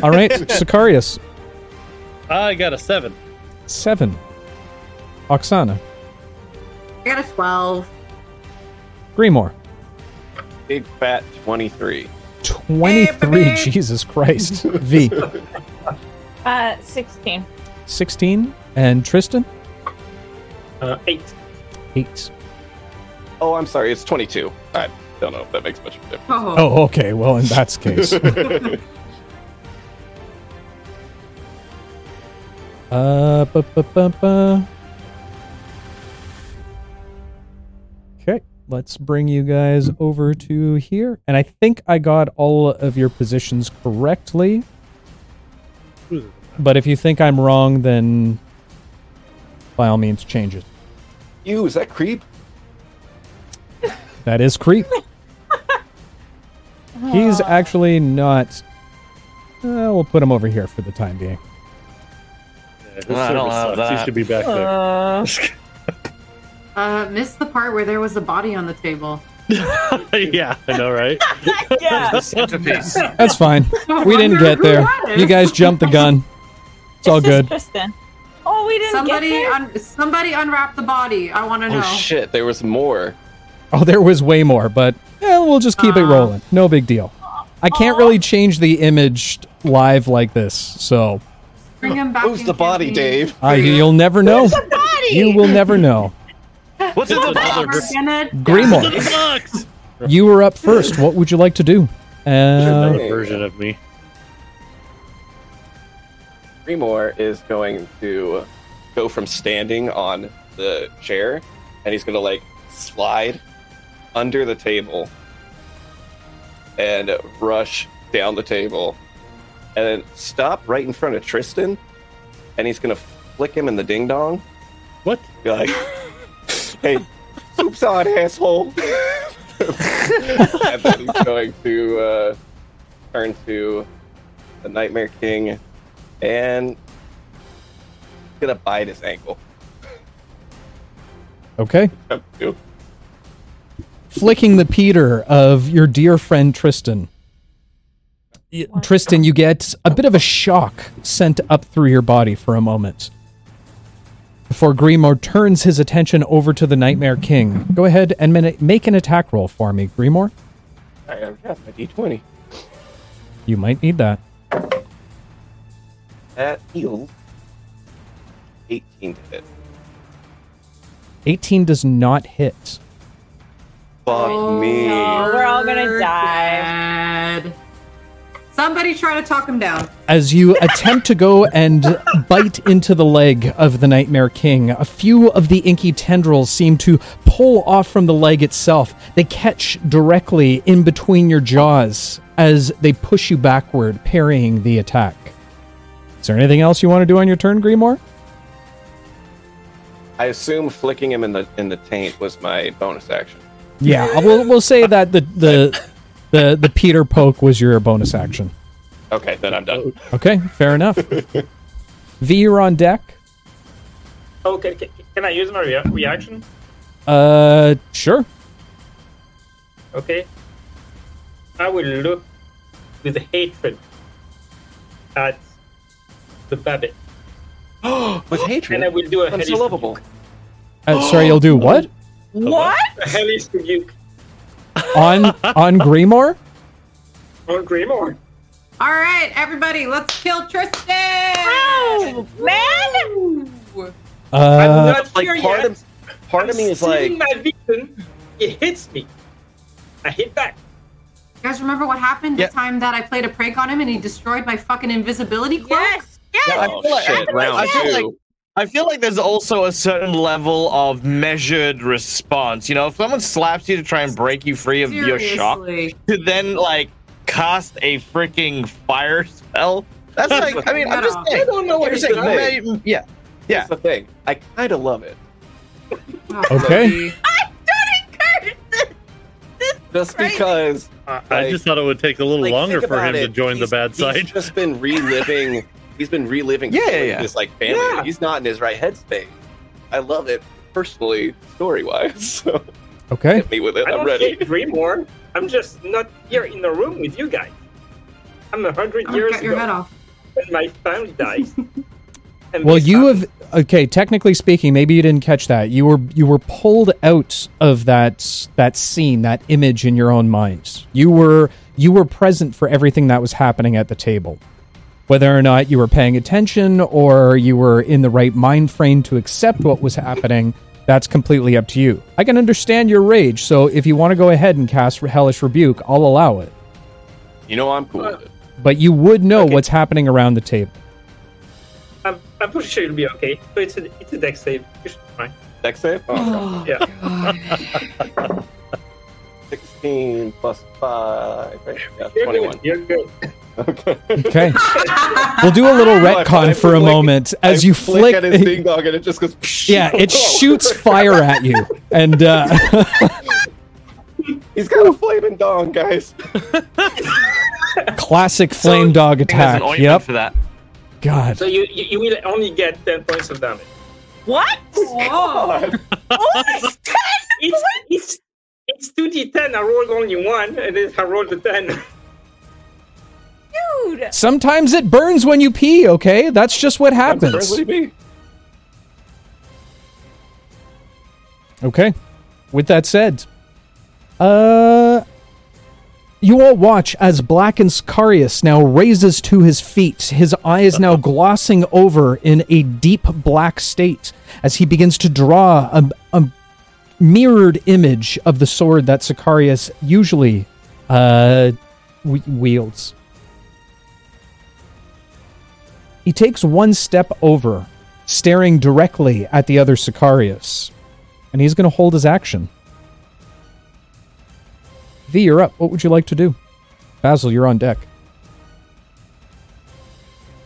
All right, Sicarius, I got a seven. seven. Oksana, I got a 12. Grimoire, big fat twenty-three. twenty-three. baby. Jesus Christ. V, Uh, sixteen. sixteen, and Tristan, Uh, eight. eight. Oh, I'm sorry. It's 22. I don't know if that makes much of a difference. Oh, Oh, okay. Well, in that case. Uh, bu- bu- bu- bu. Okay, let's bring you guys over to here. And I think I got all of your positions correctly. But if you think I'm wrong, then by all means change it. you, is that creep? That is creep. He's actually not. Uh, we'll put him over here for the time being. Yeah, his I don't service have sucks. He that. should be back there. Uh, uh, missed the part where there was a body on the table. yeah, I know, right? yeah. That's fine. We didn't get there. You guys jumped the gun. It's all good. Tristan. Oh, we didn't Somebody, get there. un- somebody unwrap the body. I want to know. Oh shit! There was more. Oh, there was way more, but yeah, we'll just keep it rolling. No big deal. I can't really change the image live like this, so Bring him back. Who's the body, campaign. Dave? uh, you'll never know. You will never know. What's in the box? We're gonna Grimo, The box! you were up first. What would you like to do? Uh, Another version of me. Grimoire is going to go from standing on the chair, and he's going to like slide under the table and rush down the table, and then stop right in front of Tristan, and he's going to flick him in the ding dong. What? Be like, "Hey, soup's on, asshole!" and then he's going to uh, turn to the Nightmare King and gonna bite his ankle. okay. Flicking the Peter of your dear friend Tristan. Y- Tristan, you get a bit of a shock sent up through your body for a moment. Before Grimoire turns his attention over to the Nightmare King. Go ahead and make an attack roll for me, Grimoire. I have got my d20. You might need that. That heals 18 to hit. 18 does not hit. Fuck me. no. We're all gonna die. dead. Somebody try to talk him down. As you attempt to go and bite into the leg of the Nightmare King, a few of the inky tendrils seem to pull off from the leg itself. They catch directly in between your jaws as they push you backward, parrying the attack. Is there anything else you want to do on your turn, Grimoire? I assume flicking him in the in the taint was my bonus action. Yeah, we'll, we'll say that the, the the the Peter poke was your bonus action. Okay, then I'm done. Okay, fair enough. V, you're on deck. Okay, can, can, can I use my rea- reaction? Uh, sure. Okay. I will look with hatred at the babbit, With hatred. and I will do a I'm hellish so lovable. Uh, sorry, you'll do what What? A hellish rebuke on on Grimoire? on Grimoire. All right, everybody, let's kill Tristan. Oh, man! Woo. I'm Uh, not like, here part yet. of- Part I'm me is seeing like, my victim. It hits me. I hit back. You guys remember what happened Yeah. the time that I played a prank on him and he destroyed my fucking invisibility cloak? Yes! Yes! I oh feel like- shit, round I feel two. like- I feel like there's also a certain level of measured response. You know, if someone slaps you to try and break you free of your shock, to then like cast a freaking fire spell. That's like, I mean, I'm just saying. I don't know what I'm he's saying, thing. may- Yeah, yeah. That's the thing. I kind of love it. Okay. Just Crazy. because I, I Like- just thought it would take a little like, longer for him about to it. join the bad He's side. He's just been reliving. he's been reliving Yeah, yeah, yeah. his like family. Yeah. He's not in his right headspace. I love it personally, story wise. So okay. hit me with it. I I'm don't ready. hate Grimoire. I'm just not here in the room with you guys. I'm a hundred oh, years gonna cut your ago head off. when my family dies. And Well, you happened. have okay. Technically speaking, maybe you didn't catch that. You were you were pulled out of that that scene, that image in your own mind. You were you were present for everything that was happening at the table. Whether or not you were paying attention or you were in the right mind frame to accept what was happening, that's completely up to you. I can understand your rage, so if you want to go ahead and cast Hellish Rebuke, I'll allow it. You know I'm cool uh, with it. But you would know Okay. what's happening around the table. I'm, I'm pretty sure you'll be okay. So it's a it's a dex save. You should be fine. Dex save? Oh, oh Yeah. 16 plus 5. Right? Yeah, You're 21. good. You're good. Okay. Okay. we'll do a little retcon I for a flick- moment as I you flick flick. at his ding dong and it just goes. yeah, it shoots fire at you, and uh, He's got a flaming dong, guys. classic flame dog attack. an ointment Yep. for that. God. So you, you you will only get ten points of damage. What? Whoa. Oh, it's ten It's it's it's two d ten. I rolled only one, and then I rolled a ten. Dude. Sometimes it burns when you pee. Okay, that's just what happens. Okay. With that said, uh, you all watch as Blackened Sicarius now raises to his feet, his eyes now glossing over in a deep black state as he begins to draw a, a mirrored image of the sword that Sicarius usually uh, wields. He takes one step over, staring directly at the other Sicarius and he's going to hold his action. V, you're up. What would you like to do? Basil, you're on deck.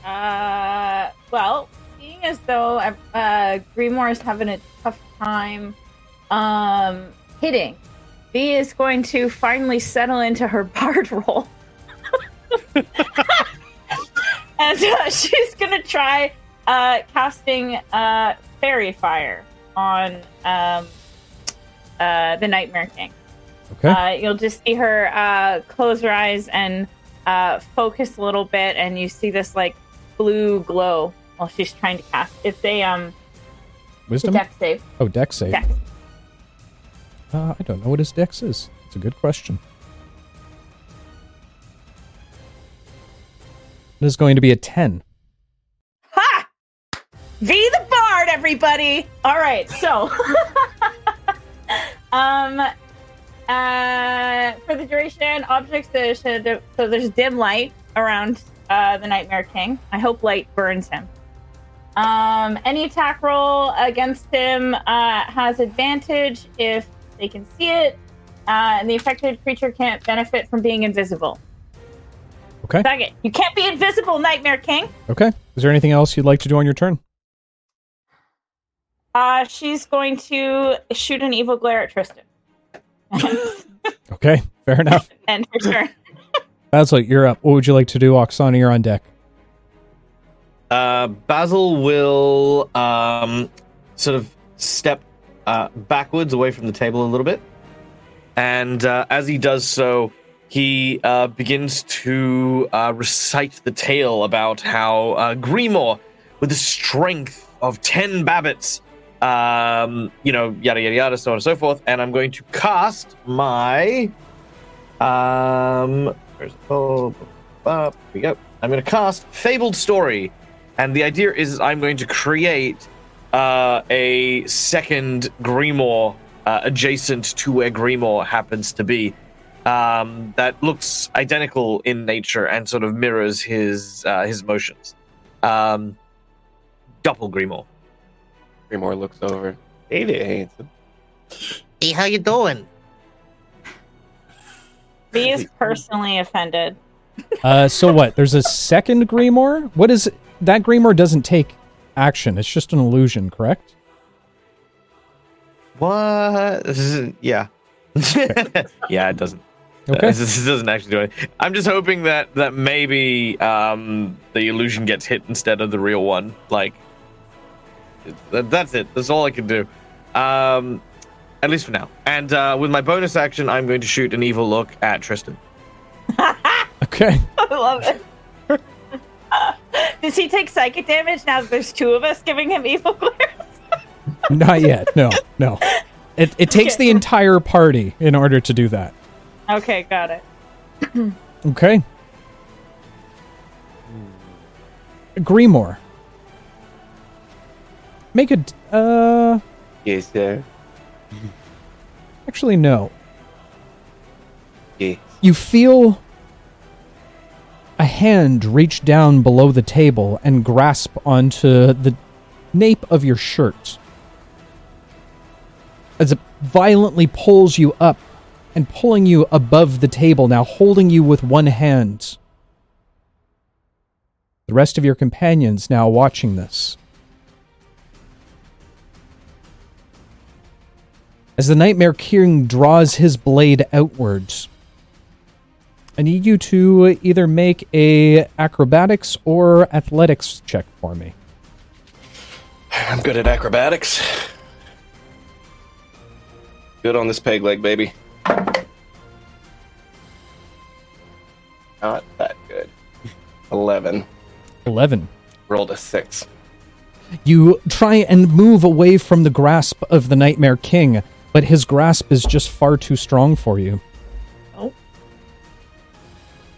Uh, well, seeing as though uh, Grimoire is having a tough time um, hitting, V is going to finally settle into her bard role. and uh, she's to try uh, casting uh, Faerie Fire on um, uh, the Nightmare King. Okay. Uh, you'll just see her uh, close her eyes and uh, focus a little bit, and you see this like blue glow while she's trying to cast. It's a um, Wisdom? dex save. Oh, dex save. Dex. Uh, I don't know what his dex is. It's a good question. It is going to be a 10. Ha! V the Bard, everybody. All right, so um, uh, for the duration, objects that should so there's dim light around uh, the Nightmare King. I hope light burns him. Um, any attack roll against him uh, has advantage if they can see it, uh, and the affected creature can't benefit from being invisible. Okay. Second, you can't be invisible, Nightmare King. Okay. Is there anything else you'd like to do on your turn? Uh, she's going to shoot an evil glare at Tristan. Okay. Fair enough. and her turn. Basil, you're up. What would you like to do? Oksana, you're on deck. Uh, Basil will um, sort of step uh, backwards away from the table a little bit. And uh, as he does so, he uh, begins to uh, recite the tale about how uh, Grimoire, with the strength of 10 Babbits, um, you know, yada, yada, yada, so on and so forth. And I'm going to cast my. Um? Oh, uh, we go. I'm going to cast Fabled Story. And the idea is I'm going to create uh, a second Grimoire uh, adjacent to where Grimoire happens to be. Um, that looks identical in nature and sort of mirrors his uh, his motions. Um, Doppel Grimoire. Grimoire looks over. Hey there, handsome. Hey, how you doing? V is personally offended. Uh, so what? There's a second Grimoire? What is it? That Grimoire doesn't take action. It's just an illusion, correct? What? This is, yeah. yeah, it doesn't. Okay. Uh, this doesn't actually do it. I'm just hoping that that maybe um, the illusion gets hit instead of the real one. Like, that, that's it. That's all I can do. Um, at least for now. And uh, with my bonus action, I'm going to shoot an evil look at Tristan. Okay. I love it. Does he take psychic damage now that there's two of us giving him evil glares? Not yet. No, no. It, it takes the entire party in order to do that. Okay, got it. Okay. Grimoire. Make a. d- Uh. Yes, sir. Actually, no. Yes. You feel a hand reach down below the table and grasp onto the nape of your shirt as it violently pulls you up and pulling you above the table, now holding you with one hand. The rest of your companions now watching this. As the Nightmare King draws his blade outwards, I need you to either make a acrobatics or athletics check for me. I'm good at acrobatics. Good on this peg leg, baby. Not that good. 11. 11. Rolled a 6. You try and move away from the grasp of the Nightmare King, but his grasp is just far too strong for you. Oh.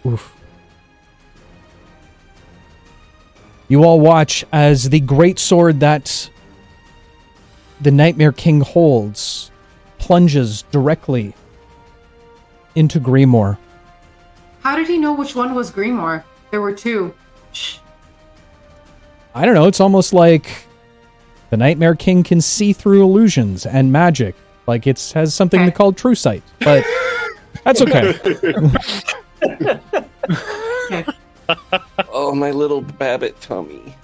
Oof. You all watch as the great sword that the Nightmare King holds plunges directly into Grimoire. How did he know which one was Grimoire? There were two. Shh. I don't know, it's almost like the Nightmare King can see through illusions and magic. Like it has something Okay. called true sight. But that's okay. Oh, my little babbit tummy.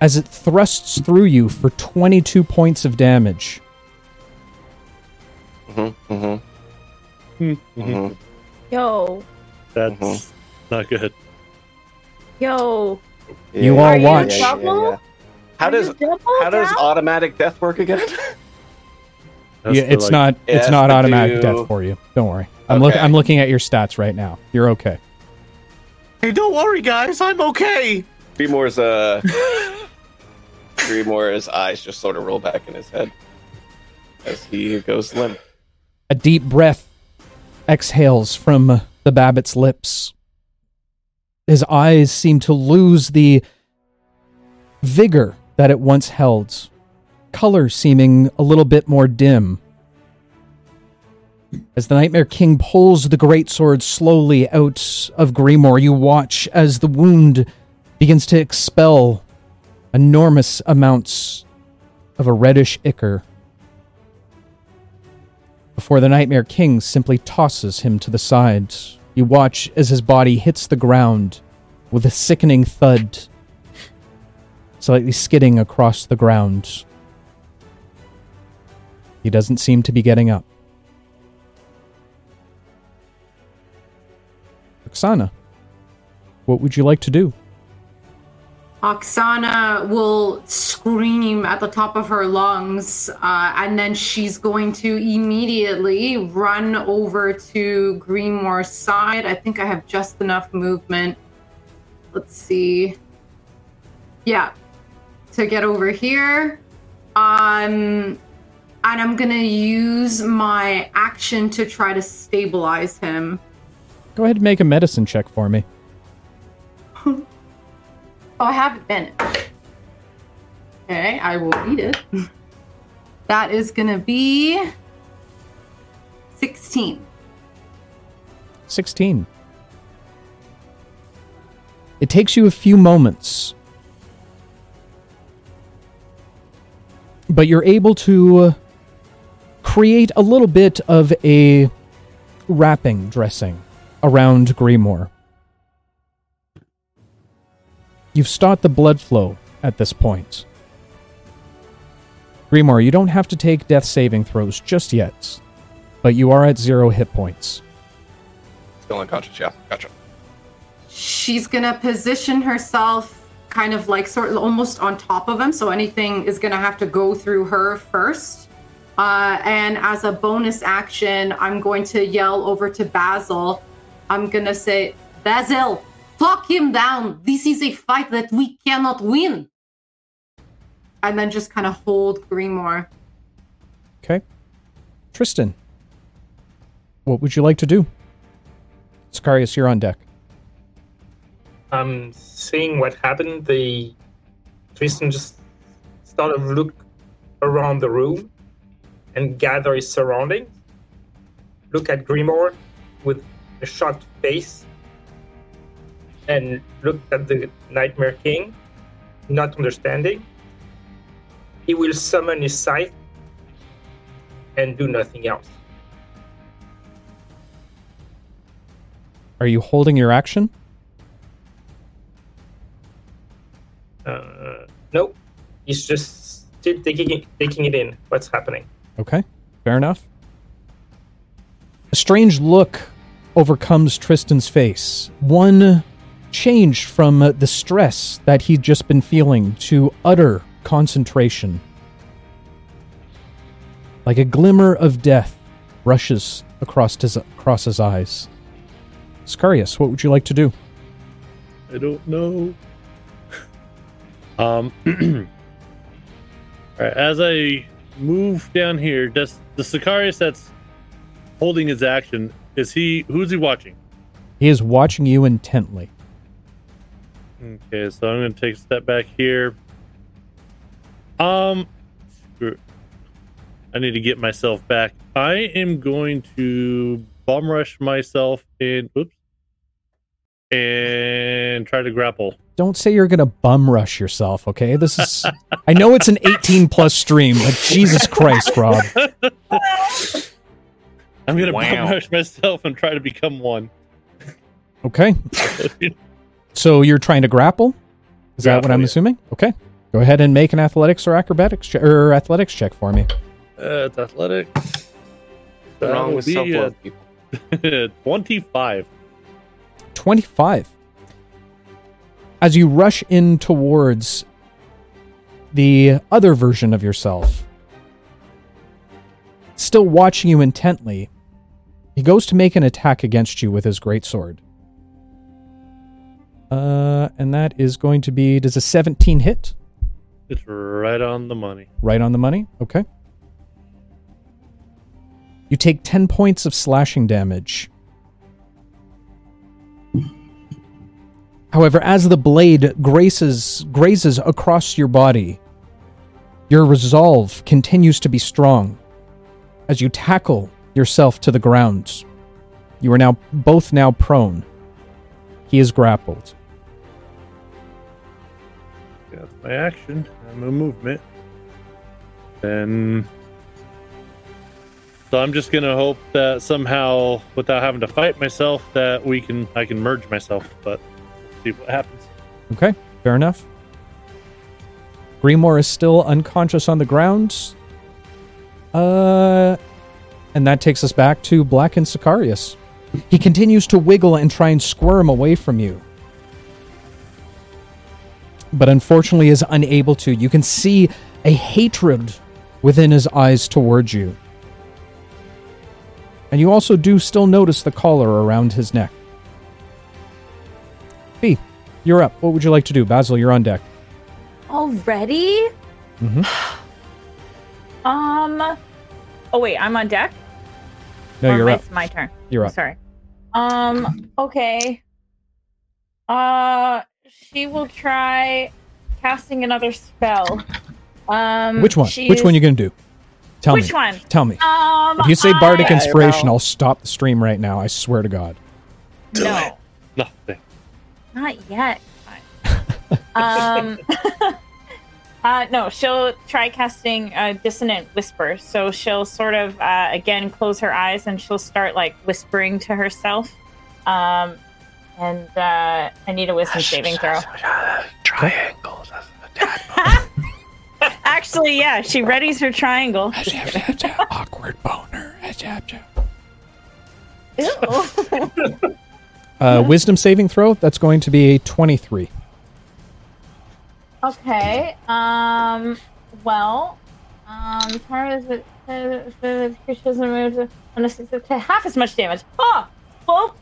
as it thrusts through you for 22 points of damage. Mm-hmm, mm-hmm, Mhm. mm-hmm. Yo, That's Mhm. not good. yo. You all Are you watch. double? How Are does you double how does automatic death work again? Has yeah, it's like- not it's has not automatic do- death for you. Don't worry. I'm look Okay. I'm looking at your stats right now. You're okay. Hey, don't worry, guys. I'm okay. Grimoire's uh Grimoire's eyes just sort of roll back in his head as he goes limp. A deep breath exhales from uh, the Babbitt's lips. His eyes seem to lose the vigor that it once held, color seeming a little bit more dim. As the Nightmare King pulls the greatsword slowly out of Grimoire, you watch as the wound begins to expel enormous amounts of a reddish ichor before the Nightmare King simply tosses him to the side. You watch as his body hits the ground with a sickening thud, slightly skidding across the ground. He doesn't seem to be getting up. Oksana, what would you like to do? Oksana will scream at the top of her lungs, uh, and then she's going to immediately run over to Grimoire's side. I think I have just enough movement. Let's see. Yeah, to get over here. Um, and I'm gonna use my action to try to stabilize him. Go ahead and make a medicine check for me. Oh, I haven't been. Okay, I will eat it. That is gonna be 16. 16. It takes you a few moments, but you're able to create a little bit of a wrapping dressing around Grimoire. You've stopped the blood flow at this point. Grimoire, you don't have to take death saving throws just yet, but you are at zero hit points. Still unconscious, yeah. Gotcha. She's gonna position herself kind of like sort of almost on top of him, so anything is gonna have to go through her first. Uh, and as a bonus action, I'm going to yell over to Basil. I'm gonna say, Basil, talk him down. This is a fight that we cannot win. And then just kind of hold Grimoire. Okay. Tristan, what would you like to do? Sicarius, you're on deck. Um, seeing what happened, the Tristan just sort of look around the room and gather his surroundings. Look at Grimoire with a shocked face and look at the Nightmare King, not understanding. He will summon his scythe and do nothing else. Are you holding your action? Uh, nope. He's just still taking it, taking it in. What's happening? Okay, fair enough. A strange look overcomes Tristan's face. One changed from uh, the stress that he'd just been feeling to utter concentration. Like a glimmer of death rushes across his, across his eyes. Sicarius, what would you like to do? I don't know. Um, all right, as I move down here, does the Sicarius that's holding his action is he? Who's he watching? He is watching you intently. Okay, so I'm going to take a step back here. Um, screw- I need to get myself back. I am going to bum rush myself in. Oops. And try to grapple. Don't say you're gonna bum rush yourself, okay? This is I know it's an 18 plus stream, but Jesus Christ, Rob. I'm going to Wow. bum rush myself and try to become one. Okay. So you're trying to grapple? Is that what I'm yeah. assuming? Okay. Go ahead and make an athletics or acrobatics che- or athletics check for me. Uh, it's athletics. What's wrong with self love uh, people? 25. 25. As you rush in towards the other version of yourself, still watching you intently, he goes to make an attack against you with his greatsword. Uh, and that is going to be does a 17 hit? It's right on the money. Right on the money? Okay. You take 10 points of slashing damage. However, as the blade graces, grazes across your body, your resolve continues to be strong as you tackle yourself to the ground. You are now both now prone. He is grappled. My action. I'm a movement. Then. So I'm just gonna hope that somehow, without having to fight myself, that we can I can merge myself. But see what happens. Okay, fair enough. Grimoire is still unconscious on the ground. Uh, and that takes us back to Black and Sicarius. He continues to wiggle and try and squirm away from you. But unfortunately is unable to. You can see a hatred within his eyes towards you. And you also do still notice the collar around his neck. B, you're up. What would you like to do? Basil, you're on deck. Already? Mhm. Um. Oh wait, I'm on deck. No, Or you're up. My turn. You're up. Sorry. Um. Okay. Uh, she will try casting another spell. Um. Which one? she Which one is- you gonna do? Tell Which me. Which one? Tell me. Um. If you say bardic I- inspiration, I'll stop the stream right now. I swear to God. No, Nothing. not yet. um. Uh, no, she'll try casting a dissonant whisper. So she'll sort of, uh, again, close her eyes and she'll start like whispering to herself. Um, and uh, I need a wisdom saving throw. Triangles. Actually, yeah, she readies her triangle. Awkward boner. Ew. Uh, wisdom saving throw. That's going to be a twenty-three. okay. Um. Well. Um. Tara is it? The creature doesn't move unless to half as much damage. Oh. Well.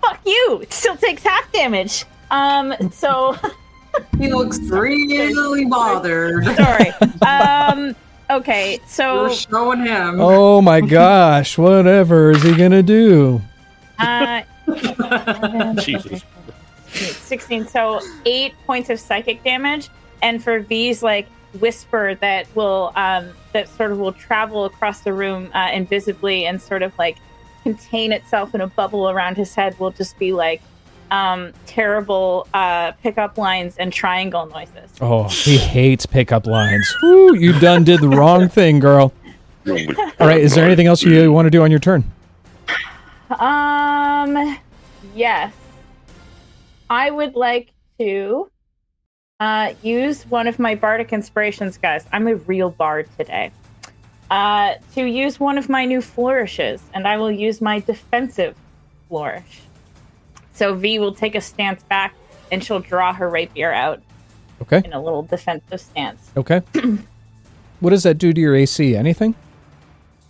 Fuck you. It still takes half damage. Um. So. He looks really bothered. sorry. Um. Okay. So. We're showing him. Oh my gosh! Whatever is he gonna do? Uh, Jesus. 16 so eight points of psychic damage and for v's like whisper that will um, that sort of will travel across the room uh, invisibly and sort of like contain itself in a bubble around his head will just be like um, terrible uh, pickup lines and triangle noises. Oh, he hates pickup lines. Woo, you done did the wrong thing, girl. All right, is there anything else you want to do on your turn? Um, yes, I would like to uh, use one of my bardic inspirations, guys. I'm a real bard today. Uh, to use one of my new flourishes, and I will use my defensive flourish. So V will take a stance back, and she'll draw her rapier out Okay. in a little defensive stance. Okay. what does that do to your AC? Anything?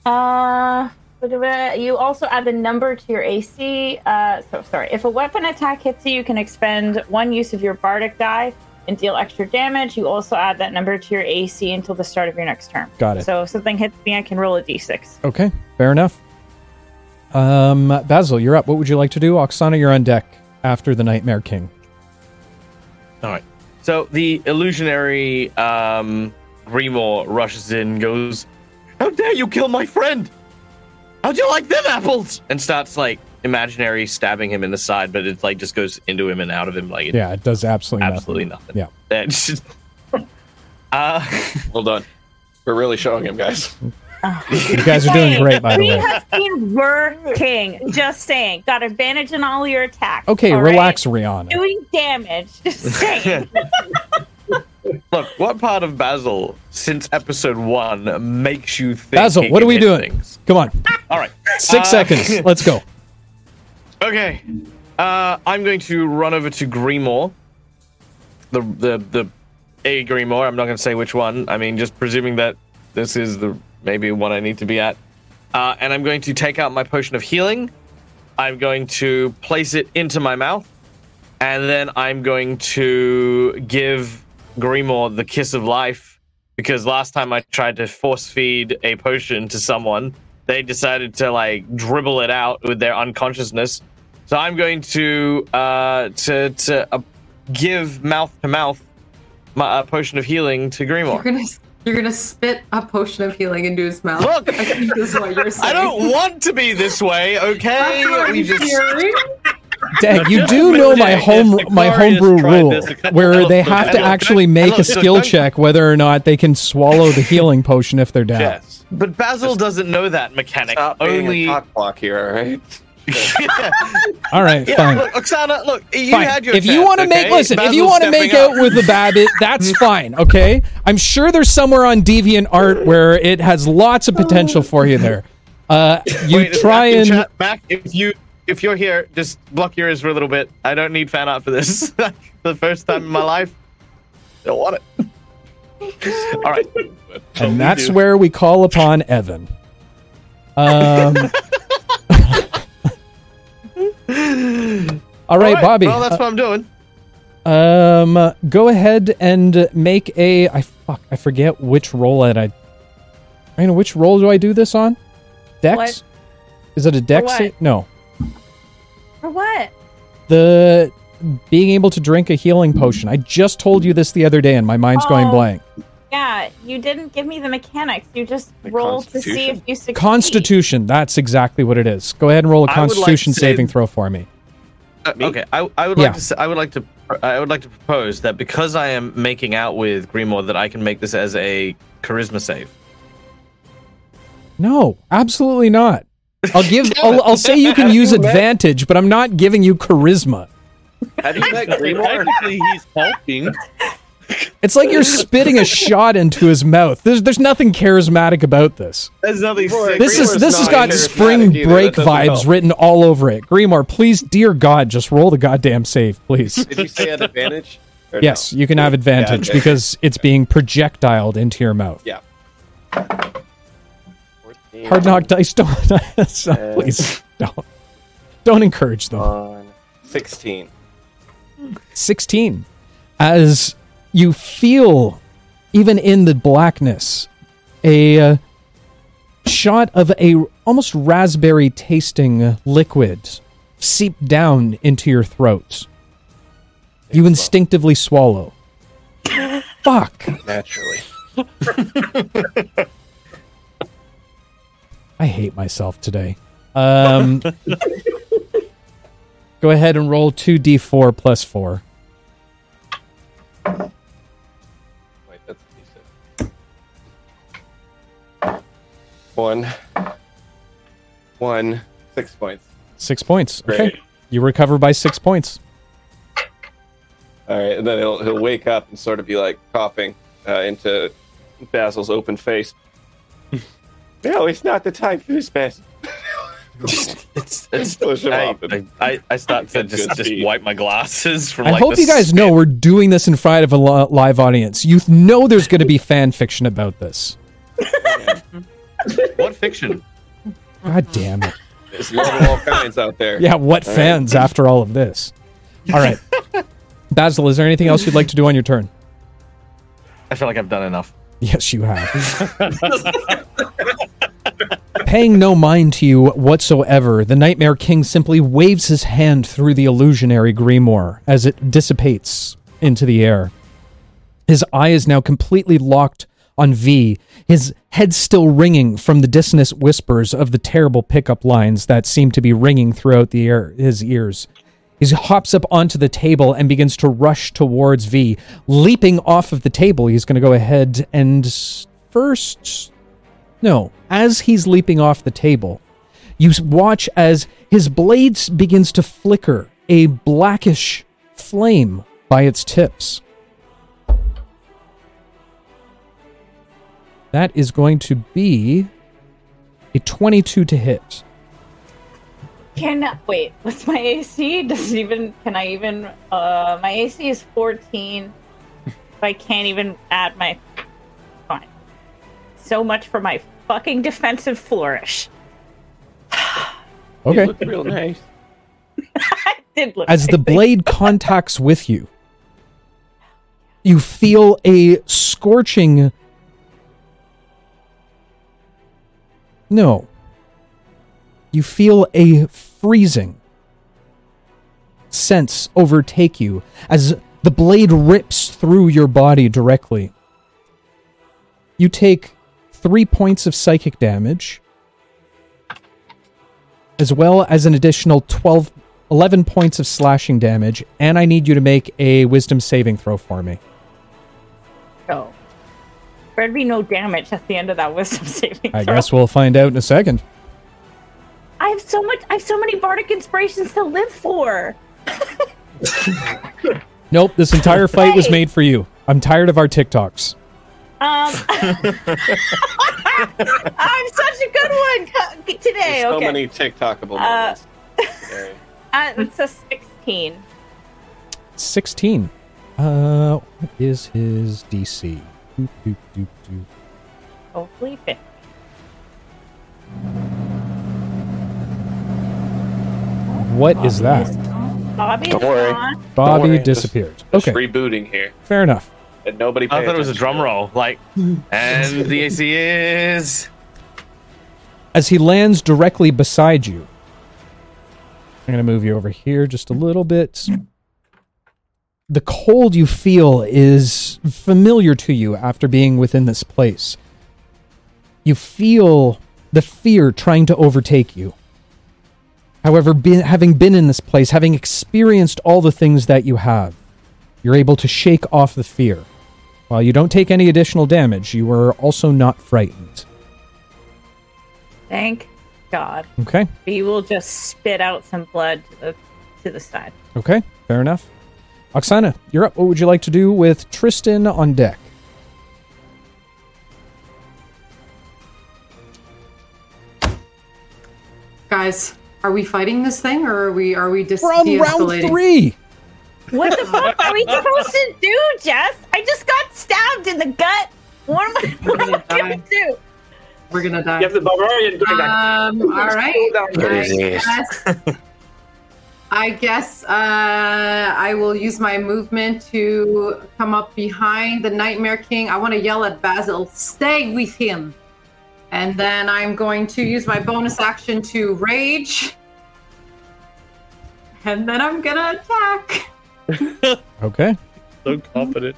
Uh, you also add the number to your AC. Uh, so sorry. If a weapon attack hits you, you can expend one use of your bardic die and deal extra damage. You also add that number to your AC until the start of your next turn. Got it. So if something hits me, I can roll a d6. Okay, fair enough. Um, Basil, you're up. What would you like to do? Oksana, you're on deck after the Nightmare King. All right. So the illusionary um, Grimoire rushes in, goes, "How dare you kill my friend? How'd you like them apples?" And starts like imaginary stabbing him in the side, but it like just goes into him and out of him, like it, Yeah, it does absolutely, absolutely nothing. Yeah. It's just- uh, Well done. We're really showing him, guys. You guys are doing great, by the We way. have been working. Just saying. Got advantage in all your attacks. Okay, all right? relax, Rihanna. Doing damage. Just saying. look, what part of Basil since episode one makes you think? Basil, what are we doing? things? Come on, All right, six Uh, seconds. Let's go. Okay. Uh, I'm going to run over to Grimoire. The the the a Grimoire. I'm not going to say which one. I mean, just presuming that this is the maybe one I need to be at. Uh, and I'm going to take out my potion of healing. I'm going to place it into my mouth, and then I'm going to give Grimoire the kiss of life because last time I tried to force feed a potion to someone, they decided to like dribble it out with their unconsciousness. So I'm going to uh, to to uh, give mouth to mouth my uh, potion of healing to You're gonna you're gonna spit a potion of healing into his mouth. Look! I this is what you're saying. I don't want to be this way, okay? We I'm just hearing. You do know my home my homebrew rule this a couple where they have to actually make a skill check whether or not they can swallow the healing potion if they're down. Yes. But Basil doesn't know that mechanic. Stop being Only a cock block here, all right? All right, yeah, fine. look, Oksana, look, you Fine. had your if you want to make okay? listen, if you want to make stepping out up. with the Babbit, that's fine. Okay, I'm sure there's somewhere on Deviant Art where it has lots of potential for you there. Uh, you Wait, try and chat, back if you if you're here, just block your ears for a little bit. I don't need fan art for this. For the first time in my life, don't want it. All right. and that's where we call upon Evan. Um. All right, Bobby. Well, that's what I'm doing. Um, go ahead and make a. I fuck. I forget which roll that I. I know which roll do I do this on? Dex. What? Is it a dex? what? No. For what? The being able to drink a healing potion. I just told you this the other day, and my mind's going Oh. blank. Yeah, you didn't give me the mechanics. You just rolled to see Constitution? if you succeed. Constitution. That's exactly what it is. Go ahead and roll a would like to Constitution say- saving throw for me. Uh, okay, I, I would Yeah. like to say, I would like to I would like to propose that because I am making out with Grimoire, that I can make this as a charisma save. No, absolutely not. I'll give. I'll, I'll say you can use advantage, but I'm not giving you charisma. Have you met Grimoire? Technically, he's helping. It's like you're spitting a shot into his mouth. There's there's nothing charismatic about this. There's nothing. Grimoire- This is this has got spring either. break vibes help. written all over it. Grimoire, please, dear God, just roll the goddamn save, please. Did you say at advantage? Yes, no? you can have advantage okay. because it's being projectiled into your mouth. Yeah. Hard knock dice don't. Uh, please don't. Don't encourage them. On 16. 16 as you feel even in the blackness a uh, shot of a almost raspberry tasting liquid seep down into your throat you instinctively swallow Fuck. Naturally. I hate myself today. Um, go ahead and roll 2d4 plus 4. Wait, that's decent. One. One. Six points. Six points. Okay. You recover by six points. All right, and then he'll he'll wake up and sort of be like coughing uh, into Basil's open face. no, it's not the time for this, Basil. It's, it's, Push him I, off and- I, I, I start to just, just wipe my glasses from I like hope the you guys know we're doing this in front of a live audience. You know there's going to be fan fiction about this. What fiction? God damn it. There's love of all kinds out there. Yeah, what All right. fans after all of this? All right. Basil, is there anything else you'd like to do on your turn? I feel like I've done enough. Yes, you have. Paying no mind to you whatsoever, the Nightmare King simply waves his hand through the illusionary grimoire as it dissipates into the air. His eye is now completely locked on V, his head still ringing from the dissonant whispers of the terrible pickup lines that seem to be ringing throughout the air, his ears. He hops up onto the table and begins to rush towards V. Leaping off of the table, he's going to go ahead and first. No, as he's leaping off the table, you watch as his blades begins to flicker a blackish flame by its tips. That is going to be a 22 to hit. Can wait? What's my AC? Does even can I even? Uh, my AC is fourteen. If I can't even add my. Fine. So much for my fucking defensive flourish. You Okay. look real nice. I did look As the blade contacts with you, you feel a scorching. No. You feel a freezing sense overtake you as the blade rips through your body directly. You take three points of psychic damage, as well as an additional 12, 11 points of slashing damage, and I need you to make a wisdom saving throw for me. go. There'd be no damage at the end of that wisdom saving. I throw. guess we'll find out in a second. I have so much. I have so many bardic inspirations to live for. Nope, this entire fight was made for you. I'm tired of our TikToks. Um, I'm such a good one co- today. There's so okay, many TikTokable Uh, moments. Very- uh, it's a 16. 16. Uh, what is his DC? Doop, doop, doop, doop. Hopefully 50. What is that? Bobby Don't is worry. gone. Bobby worry, disappeared. Just Okay, rebooting here. fair enough. And nobody I thought it was a drum roll. Like, and the AC is. As he lands directly beside you, I'm going to move you over here just a little bit. The cold you feel is familiar to you after being within this place. You feel the fear trying to overtake you. However, be, having been in this place, having experienced all the things that you have, you're able to shake off the fear. While you don't take any additional damage, you are also not frightened. Thank God. Okay? He will just spit out some blood to the, to the side. Okay, fair enough. Oksana, you're up. What would you like to do with Tristan on deck? Guys, are we fighting this thing or are we are we dis- We're on round de-escalating? three. What the fuck are we supposed to do, Jess? I just got stabbed in the gut. What am I, what am I gonna do? We're gonna die. You die. have the barbarian doing that. Um, all right. I guess, I guess uh, I will use my movement to come up behind the Nightmare King. I want to yell at Basil, stay with him. And then I'm going to use my bonus action to rage. And then I'm gonna attack. Okay. so confident.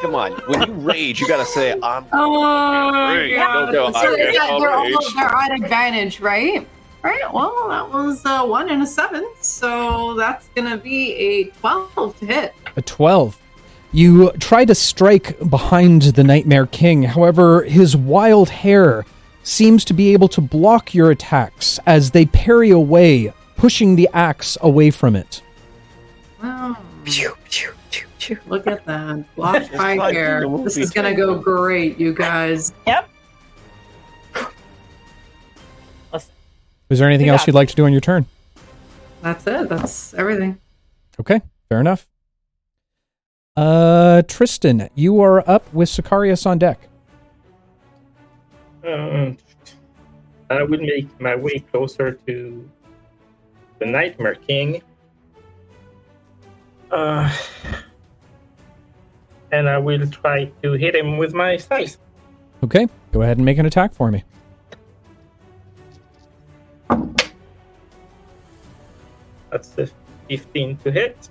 Come on, when you rage, you gotta say, "I'm." Oh, Great. yeah. Don't go, So "I'm they're, getting all they're, all, rage." they're at advantage, right? Right. Well, that was uh, one and a seven, so that's gonna be a twelve to hit. A 12. You try to strike behind the Nightmare King, however, his wild hair seems to be able to block your attacks as they parry away, pushing the axe away from it. Wow. Pew, pew, pew, pew. Look at that. Blocked by like hair. This is gonna go great, you guys. Yep. Listen, Is there anything else you'd like to do on your turn? That's it. That's everything. Okay, fair enough. Uh, Tristan, you are up with Sicarius on deck. Um, I will make my way closer to the Nightmare King. Uh, and I will try to hit him with my scythe. Okay, go ahead and make an attack for me. That's a 15 to hit.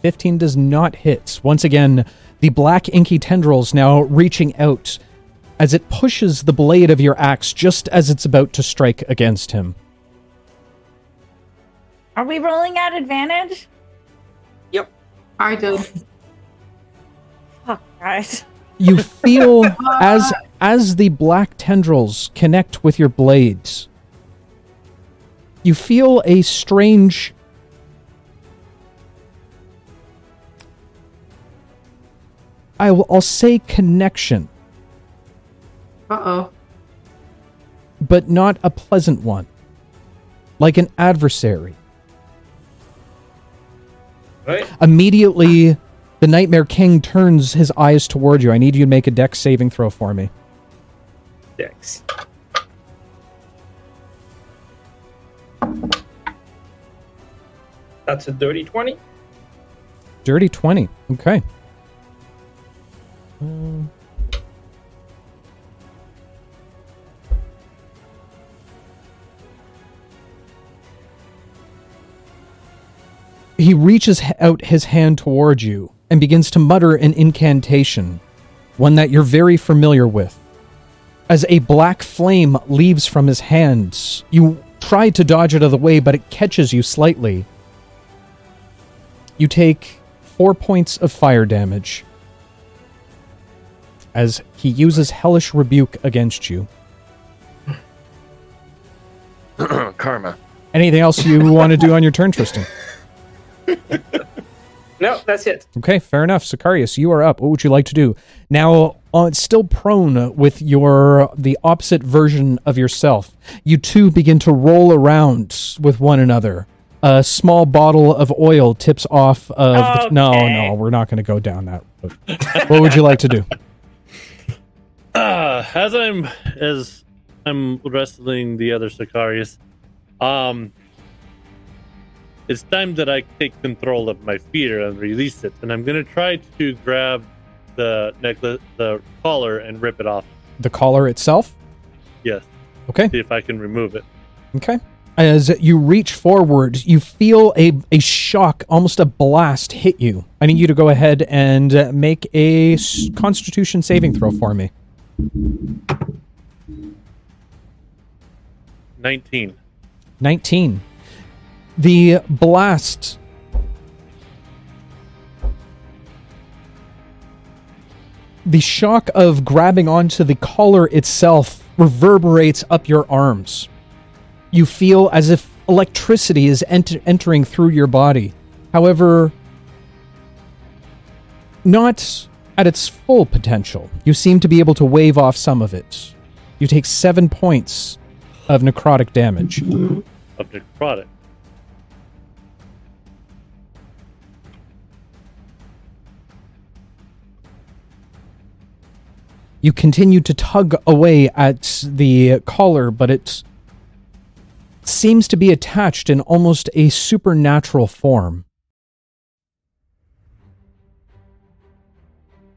15 does not hit. Once again, the black inky tendrils now reaching out as it pushes the blade of your axe just as it's about to strike against him. Are we rolling at advantage? I did. Fuck, guys. You feel as as the black tendrils connect with your blades. You feel a strange I will I'll say connection, Uh oh. but not a pleasant one. Like an adversary. Right? Immediately the Nightmare King turns his eyes toward you. I need you to make a dex saving throw for me. Dex. That's a dirty 20. Dirty 20. Okay. Um, he reaches out his hand toward you and begins to mutter an incantation, one that you're very familiar with. As a black flame leaves from his hands, you try to dodge it out of the way, but it catches you slightly. You take four points of fire damage as he uses Hellish Rebuke against you. Karma. Anything else you want to do on your turn, Tristan? No, that's it. Okay, fair enough. Sicarius, you are up. What would you like to do? Now, uh, still prone with your the opposite version of yourself, you two begin to roll around with one another. A small bottle of oil tips off of. The, no, no, we're not going to go down that. road. what would you like to do? Uh, as I'm as I'm wrestling the other Sicarius, um, it's time that I take control of my fear and release it, and I'm gonna try to grab the necklace, the collar, and rip it off. The collar itself. Yes, Okay. see if I can remove it. Okay. As you reach forward, you feel a, a shock, almost a blast hit you. I need you to go ahead and make a constitution saving throw for me. Nineteen. 19. The blast the shock of grabbing onto the collar itself reverberates up your arms. You feel as if electricity is ent- entering through your body. However, not at its full potential. You seem to be able to wave off some of it. You take seven points of necrotic damage. of the You continue to tug away at the collar, but it seems to be attached in almost a supernatural form.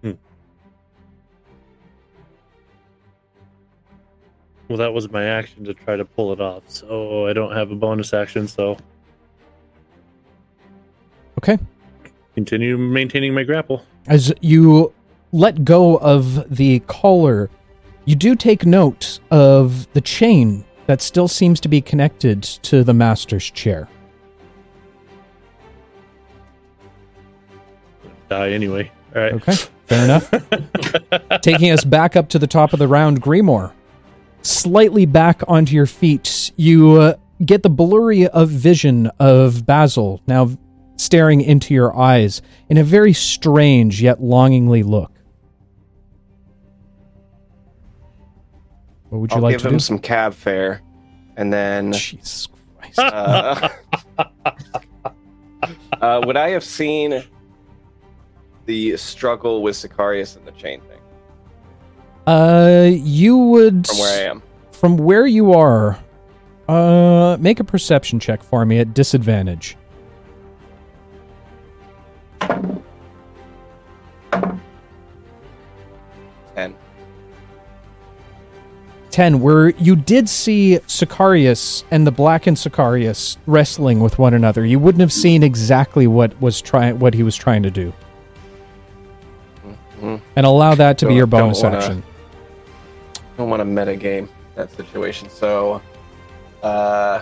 Hmm. Well, that was my action to try to pull it off, so I don't have a bonus action. So Okay. continue maintaining my grapple. As you let go of the collar, you do take note of the chain that still seems to be connected to the master's chair. Die anyway. All right. Okay, fair enough. Taking us back up to the top of the round, Grimoire. Slightly back onto your feet, you uh, get the blurry of vision of Basil now staring into your eyes in a very strange yet longingly look. What would you I'll like give to him do? some cab fare, and then Jesus Christ. uh, uh, would I have seen the struggle with Sicarius and the chain thing Uh, you would from where I am? from where you are. Uh, make a perception check for me at disadvantage. 10 where you did see Sicarius and the blackened Sicarius wrestling with one another. You wouldn't have seen exactly what was trying what he was trying to do. Mhm. And allow that to be Don't- your don't bonus wanna- action. I don't want to meta game that situation, so uh,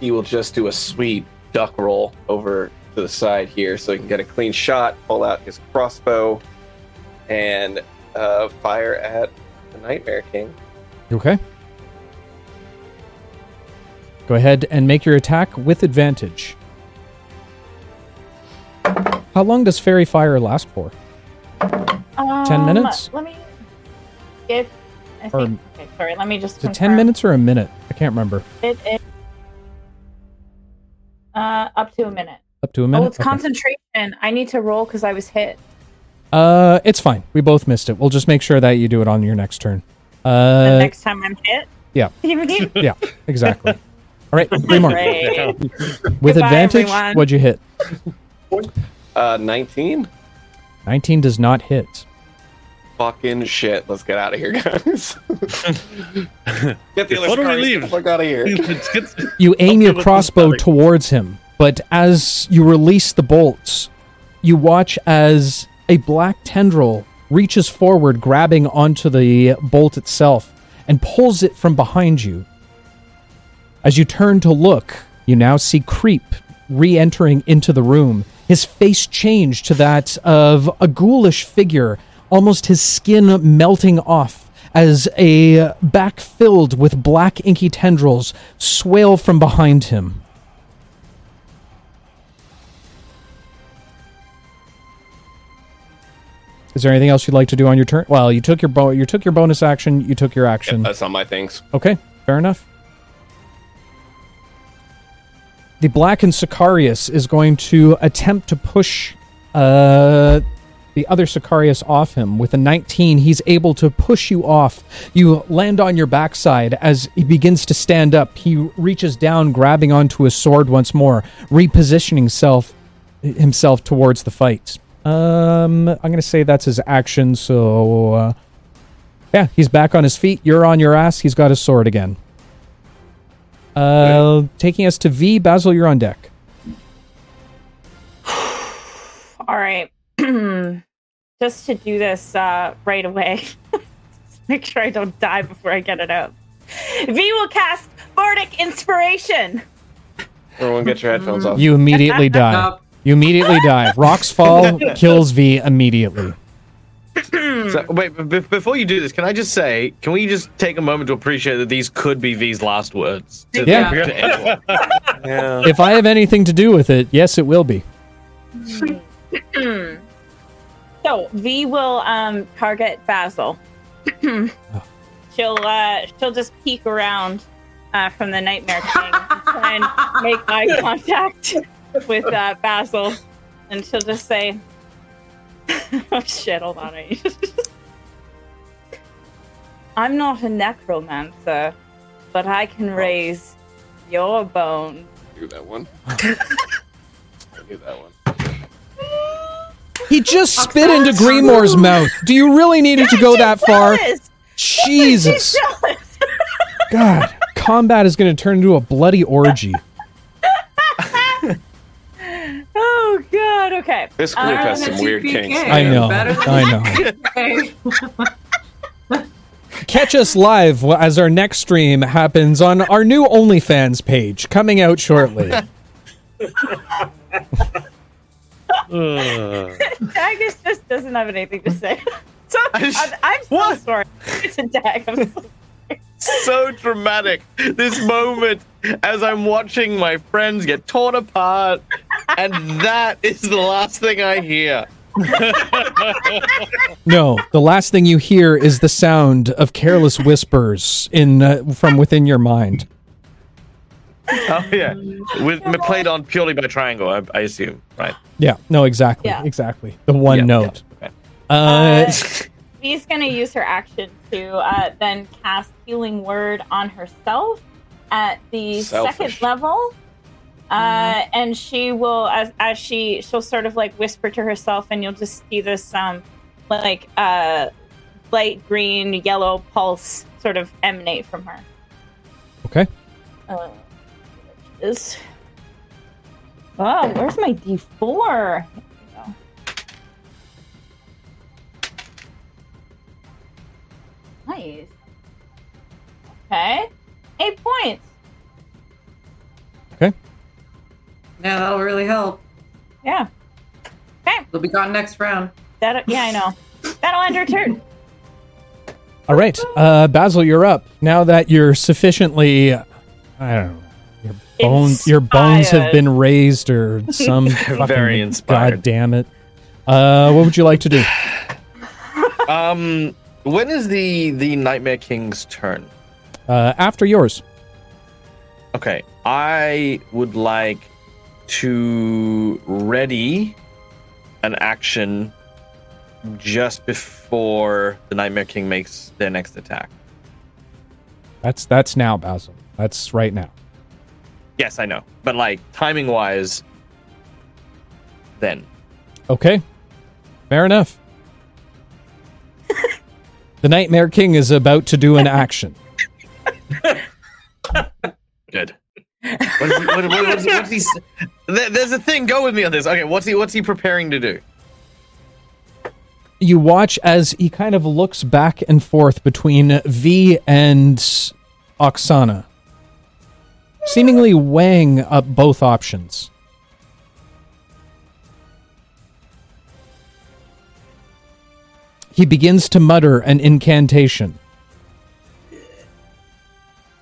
he will just do a sweet duck roll over to the side here, so he can get a clean shot, pull out his crossbow, and uh, fire at the Nightmare King. Okay? Go ahead and make your attack with advantage. How long does Faerie Fire last for? Um, minutes? Let me get. I Or- think. okay, sorry. Let me just. Is it 10 minutes or a minute? I can't remember. It is. Uh, up to a minute. Up to a minute? Oh, it's Okay. concentration. I need to roll because I was hit. Uh, it's fine. We both missed it. We'll just make sure that you do it on your next turn. The Uh, next time I'm hit. yeah. Yeah, exactly. All right, Grimoire. Great. With Goodbye, advantage, everyone. what'd you hit? Uh, 19? 19 does not hit. Fucking shit. Let's get out of here, guys. get the other What do we leave? Get the fuck out of here. It's- it's- You aim your crossbow towards him, but as you release the bolts, you watch as a black tendril reaches forward, grabbing onto the bolt itself, and pulls it from behind you. As you turn to look, you now see Creep re entering into the room, his face changed to that of a ghoulish figure, almost his skin melting off as a back filled with black inky tendrils swale from behind him. Is there anything else you'd like to do on your turn? Well, you took your bo- you took your bonus action, you took your action. That's not my things. Okay, fair enough. The blackened Sicarius is going to attempt to push uh, the other Sicarius off him. With a 19, he's able to push you off. You land on your backside as he begins to stand up. He reaches down, grabbing onto his sword once more, repositioning himself, himself towards the fight. Um, I'm going to say that's his action, so. Uh, yeah, he's back on his feet. You're on your ass. He's got his sword again. Uh, taking us to V. Basil, you're on deck. All right. Just to do this uh, right away. Make sure I don't die before I get it out. V will cast Bardic Inspiration. Everyone get your headphones off. You immediately die. Nope. You immediately die. Rocks fall, kills V immediately. So, wait, b- b- before you do this, can I just say, can we just take a moment to appreciate that these could be V's last words? To, Yeah. to anyone? Yeah. If I have anything to do with it, yes, it will be. So V will um, target Basil. she'll uh, she'll just peek around uh, from the Nightmare King and try and make eye contact with uh, Basil, and she'll just say, "Oh shit! Hold on, I- I'm not a necromancer, but I can raise your bones." do that one. do that one. He just spit into Grimoire's mouth. Do you really need it to go that far? Jesus. God. Combat is going to turn into a bloody orgy. God! Okay. This group Uh, has some weird kinks. I know. I know. Catch us live as our next stream happens on our new OnlyFans page coming out shortly. Ugh. Dagus just doesn't have anything to say. So I'm, I'm so What? sorry. It's a dag. I'm so so dramatic. This moment as I'm watching my friends get torn apart, and that is the last thing I hear. No, the last thing you hear is the sound of careless whispers in uh, from within your mind. Oh yeah, with played on purely by triangle, I, I assume, right? Yeah, no, exactly, Yeah. exactly. The one Yeah, note. yeah, okay. Uh, She's going to use her action to uh, then cast Healing Word on herself at the Selfish. second level. Uh, mm-hmm. and she will as, as she she'll sort of like whisper to herself and you'll just see this um like uh light green yellow pulse sort of emanate from her okay uh, is oh where's my d4 Nice. Okay, eight points. Okay. Yeah, that'll really help. Yeah, They'll be gone next round. that. Yeah, I know. That'll end her turn. All right, uh, Basil, you're up. Now that you're sufficiently, I don't know, your bones, your bones have been raised, or some fucking, Very inspired. God damn it! Uh, what would you like to do? Um, when is the the Nightmare King's turn? Uh, after yours. Okay, I would like to ready an action just before the Nightmare King makes their next attack. That's that's now, Basil. That's right now. Yes, I know, but like timing wise, then Okay, fair enough. the Nightmare King is about to do an action. good. What is he, what, what, what's, he- what's he? There- There's a thing. Go with me on this. Okay, what's he? What's he preparing to do? you watch as he kind of looks back and forth between V and Oksana, seemingly weighing up both options. He begins to mutter an incantation.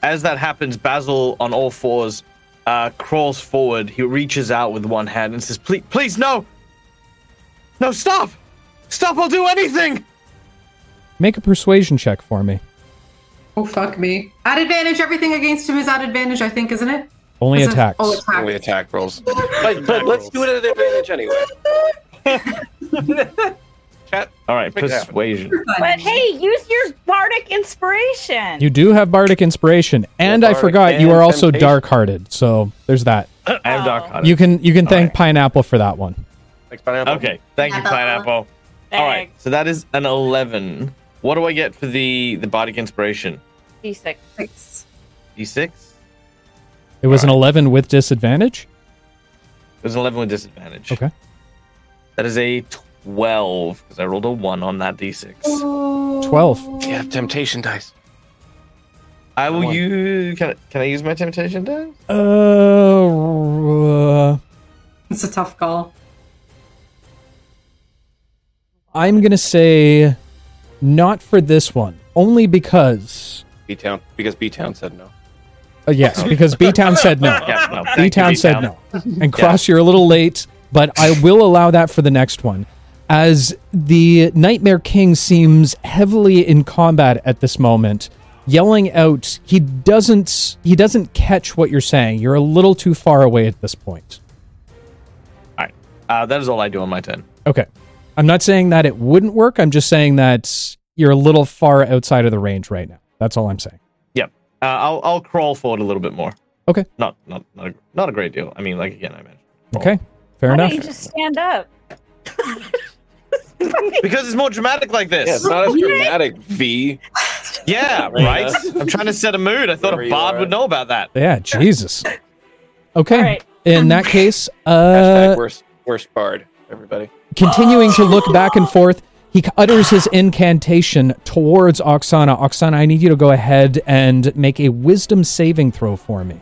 As that happens, Basil on all fours uh, crawls forward. He reaches out with one hand and says, "Please, please, no, no, stop, stop! I'll do anything." Make a persuasion check for me. Oh fuck me. At advantage, everything against him is at advantage, I think, isn't it? Only Is it- attacks. Oh, attack. Only attack rolls. But, but let's do it at advantage anyway. Chat. All right, Make it happen. persuasion. But hey, use your bardic inspiration. You do have bardic inspiration, and I bardic forgot you and are also temptation. dark-hearted. So there's that. I have dark Oh. heart. You can you can thank right. Pineapple for that one. Thanks, pineapple. Okay, thank you, Pineapple. pineapple. All right, so that is an eleven. What do I get for the the bardic inspiration? D6. Six. D6. It was an Alright. 11 with disadvantage. It was an eleven with disadvantage. Okay. That is a twelve because I rolled a one on that D6. 12. Yeah, temptation dice. I will One. use. Can I, can I use my temptation dice? Uh, It's a tough call. I'm going to say not for this one, only because. B Town because B Town said no. Uh, yes, because B Town said no. Yeah, no. B Town said no. And Cross, you're a little late, but I will allow that for the next one. As the Nightmare King seems heavily in combat at this moment, yelling out, he doesn't he doesn't catch what you're saying. You're a little too far away at this point. Uh, that is all I do on my turn. Okay. I'm not saying that it wouldn't work. I'm just saying that you're a little far outside of the range right now. That's all I'm saying. Yep, uh, I'll I'll crawl forward a little bit more. Okay. Not not not a, not a great deal. I mean, like again, I mentioned. Okay. Fair Why enough. don't you just stand up? Because it's more dramatic like this. Yeah, it's not as dramatic. V. Yeah, right. I'm trying to set a mood. I thought Wherever a bard would know about that. Yeah, Jesus. Okay. All right. In that case, Hashtag uh worst worst bard. everybody. Continuing to look back and forth, he utters his incantation towards Oksana. Oksana, I need you to go ahead and make a wisdom saving throw for me.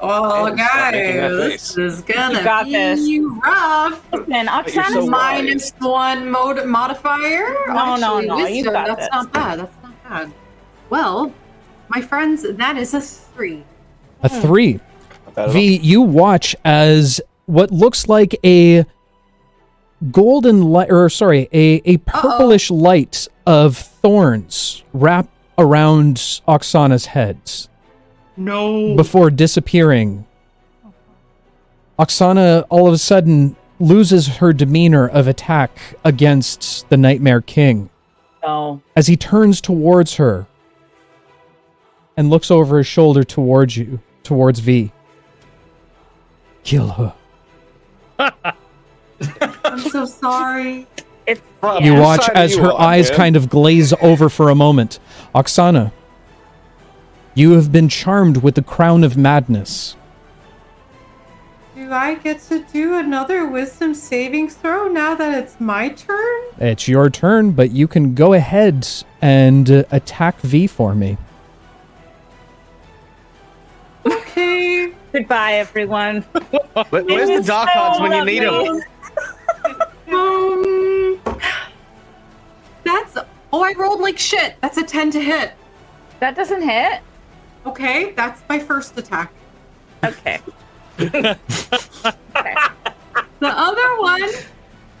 Oh, Hey, stop making that guys, this is gonna You got be this. rough. Listen, you're Oksana's so Minus one mod- modifier. No, no, Actually, no, you wisdom, got That's this. not bad. That's not bad. Well, my friends, that is a three. A hmm. three. Not bad at all. V, you watch as what looks like a golden light, or sorry, a, a purplish light of thorns wrap around Oksana's head No. before disappearing. Oksana all of a sudden loses her demeanor of attack against the Nightmare King No. as he turns towards her and looks over his shoulder towards you, towards V. Kill her. I'm so sorry. It's You whose watch side as her on, eyes man? kind of glaze over for a moment. Oksana, you have been charmed with the crown of madness. Do I get to do another wisdom saving throw now that it's my turn? It's your turn, but you can go ahead and uh, attack V for me. Okay. goodbye, everyone. Where- where's the dark arts when you need them? Um, that's. Oh, I rolled like shit. That's a 10 to hit. That doesn't hit. Okay, that's my first attack. Okay. The other one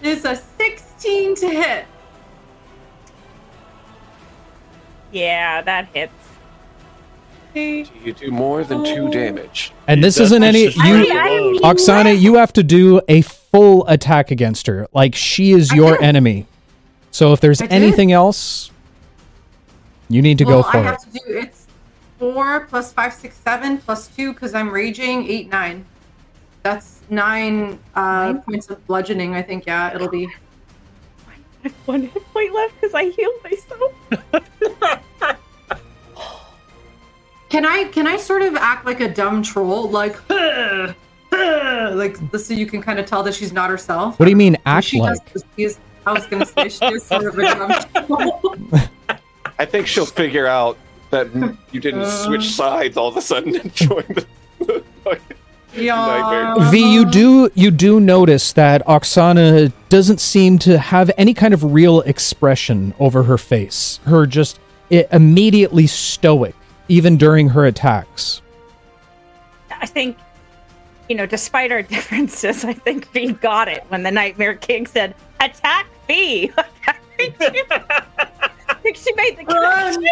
is a 16 to hit. Yeah, that hits. Okay. You do more than two oh. damage. And this That's isn't any you I- I- Oksana, you have to do a full attack against her. Like she is your enemy. So if there's I did. anything else, you need to well, go for I it. to do it's four plus five, six, seven plus two because I'm raging. Eight, nine. That's nine uh, points of bludgeoning. I think. Yeah, it'll be. I have one hit point left because I healed myself. Can I can I sort of act like a dumb troll, like like so you can kind of tell that she's not herself? What do you mean act she like? Has, she is, I was gonna say she is sort of a dumb troll. I think she'll figure out that you didn't switch sides all of a sudden and join the. yeah. Nightmare. V, you do you do notice that Oksana doesn't seem to have any kind of real expression over her face. Her just i immediately stoic, even during her attacks. I think, you know, despite our differences, I think V got it when the Nightmare King said, "Attack V." I think she made the connection.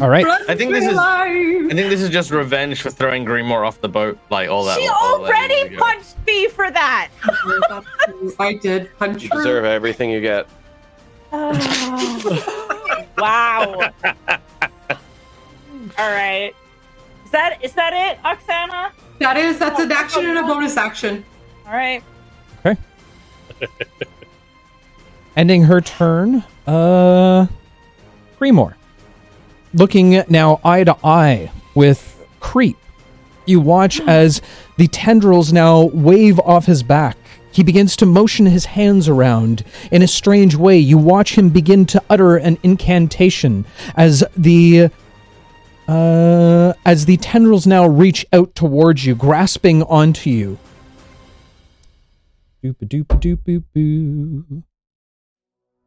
All right, I think this is. I think this is just revenge for throwing Grimoire off the boat, like all that. She all already ago. punched me for that. I did punch You deserve everything you get. wow. All right. Is that is that it, Oksana? That is that's an action and a bonus action. All right. Okay. Ending her turn. Uh, Grimoire, looking now eye to eye with Creep. You watch as the tendrils now wave off his back. He begins to motion his hands around in a strange way. You watch him begin to utter an incantation as the uh, as the tendrils now reach out towards you, grasping onto you. Doop doop doop boo.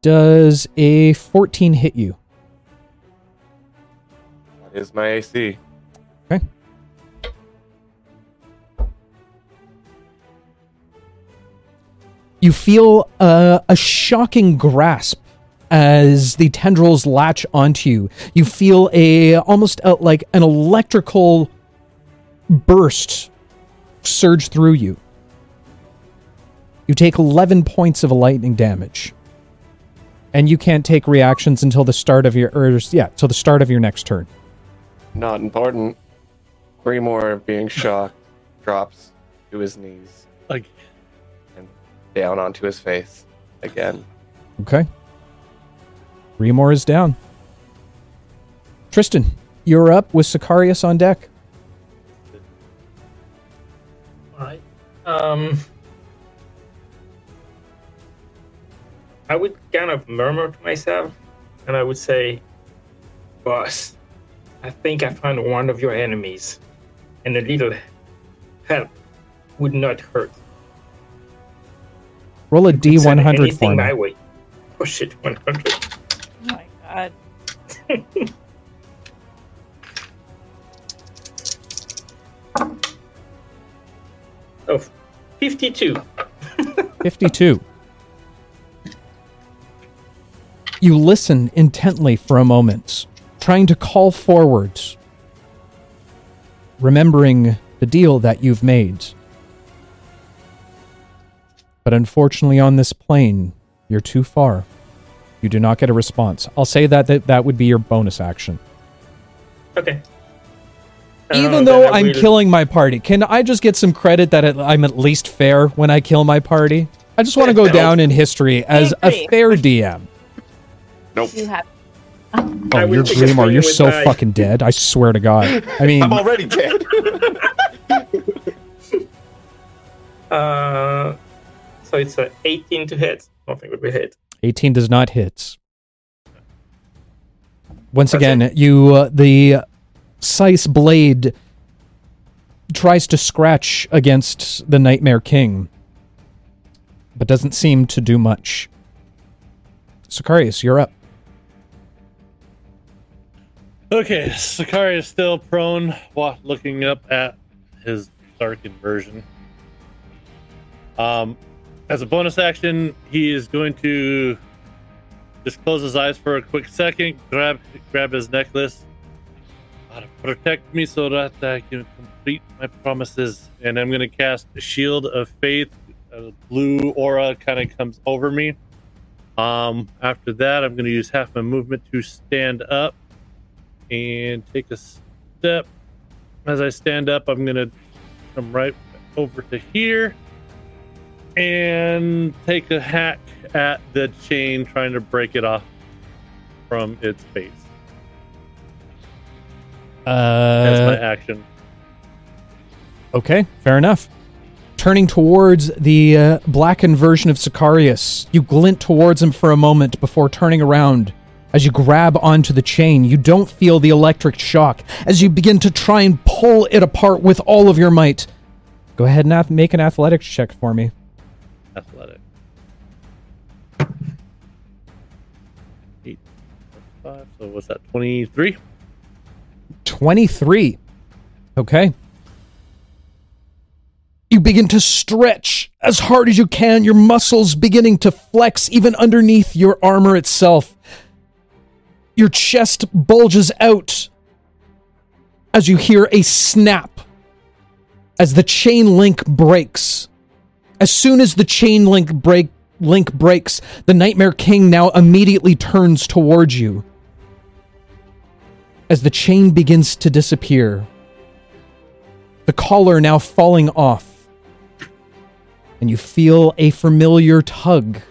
Does a 14 hit you? Is my AC. Okay. You feel a shocking grasp as the tendrils latch onto you. You feel a almost a, like an electrical burst surge through you. You take 11 points of lightning damage. And you can't take reactions until the start of your or yeah, till the start of your next turn. Not important. Grimoire, being shocked, drops to his knees Like, and down onto his face again. Okay. Grimoire is down. Tristan, you're up with Sicarius on deck. Alright. Um. I would kind of murmur to myself, and I would say, "Boss, I think I found one of your enemies, and a little help would not hurt." Roll a Send D100 anything for my me. way. Oh shit, 100. Oh my god. Oh, 52. 52. You listen intently for a moment, trying to call forward, remembering the deal that you've made. But unfortunately, on this plane, you're too far. You do not get a response. I'll say that that, that would be your bonus action. Okay. Even though I I'm will- killing my party, can I just get some credit that I'm at least fair when I kill my party? I just want to go down in history as a fair DM. Nope. You have I Oh, will you're take a Grimoire. swing You're so my- fucking dead. I swear to God. I mean, I'm already dead. Uh, so it's a 18 to hit. Nothing would be hit. 18 does not hit. Once That's again, you uh, the scythe blade tries to scratch against the Nightmare King, but doesn't seem to do much. Sicarius, you're up. Okay, Sicarius is still prone, wa- looking up at his darkened version. Um, as a bonus action, he is going to just close his eyes for a quick second, grab grab his necklace, uh, protect me so that I can complete my promises, and I'm going to cast a shield of faith. A blue aura kind of comes over me. Um, after that, I'm going to use half my movement to stand up and take a step. As I stand up, I'm gonna come right over to here and take a hack at the chain, trying to break it off from its base. That's my Uh, action. okay, fair enough. Turning towards the uh, blackened version of Sicarius, you glint towards him for a moment before turning around. As you grab onto the chain, you don't feel the electric shock as you begin to try and pull it apart with all of your might. Go ahead and ath- make an athletics check for me. Athletic. Eight, five. So what's that? Twenty-three. 23. Okay. You begin to stretch as hard as you can, your muscles beginning to flex even underneath your armor itself. Your chest bulges out as you hear a snap as the chain link breaks. As soon as the chain link break link breaks, the Nightmare King now immediately turns towards you as the chain begins to disappear. The collar now falling off. And you feel a familiar tug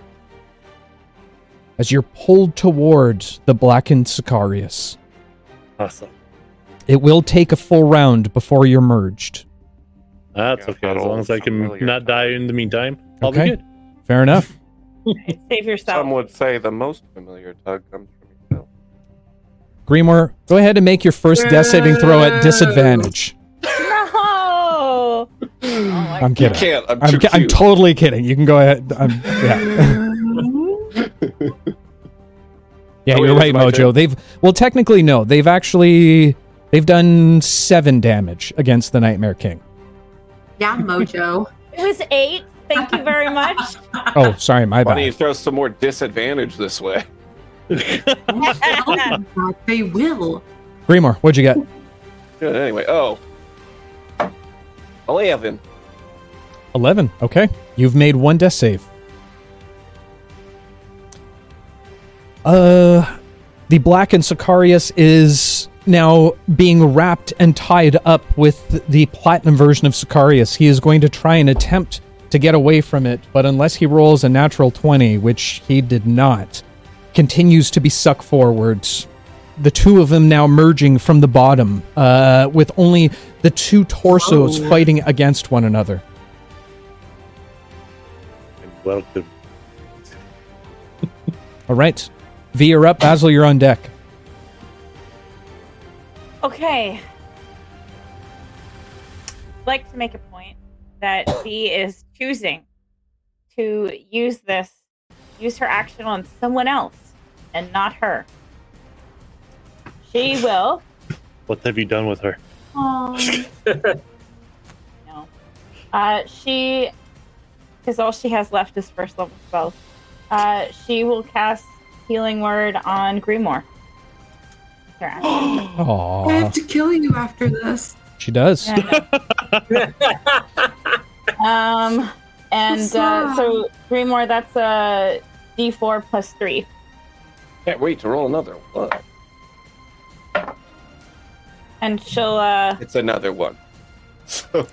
as you're pulled towards the blackened Sicarius. Awesome. It will take a full round before you're merged. That's okay. As long as I can not die in the meantime, I'll Okay. be good. Fair enough. save yourself. Some would say the most familiar tug comes from yourself. Grimoire, go ahead and make your first death saving throw at disadvantage. No. Oh I'm You kidding. can't. I'm, I'm, too ki- I'm totally kidding. You can go ahead. I'm, yeah. Yeah, Oh, you're right, Mojo. turn. They've well, technically, no. They've actually they've done seven damage against the Nightmare King. Yeah, Mojo. It was eight. Thank you very much. Oh, sorry, my Why don't you throw some more disadvantage this way? Oh, God, they will. Grimoire, what'd you get? Good. Anyway. Oh. Eleven. Eleven. Okay, you've made one death save. Uh, the and Sicarius is now being wrapped and tied up with the platinum version of Sicarius. He is going to try and attempt to get away from it, but unless he rolls a natural 20, which he did not, continues to be sucked forwards. The two of them now merging from the bottom, uh, with only the two torsos Oh. fighting against one another. Welcome. All right. V, you're up. Basil, you're on deck. Okay. I'd like to make a point that V is choosing to use this, use her action on someone else and not her. She will. What have you done with her? Um, no. Uh, she, because all she has left is first level spells. Uh, she will cast Healing Word on Grimoire. Her action. I have to kill you after this. She does. Yeah, Um, and So uh, sad. so Grimoire, that's a D4 plus three. Can't wait to roll another one. And she'll uh It's another one. So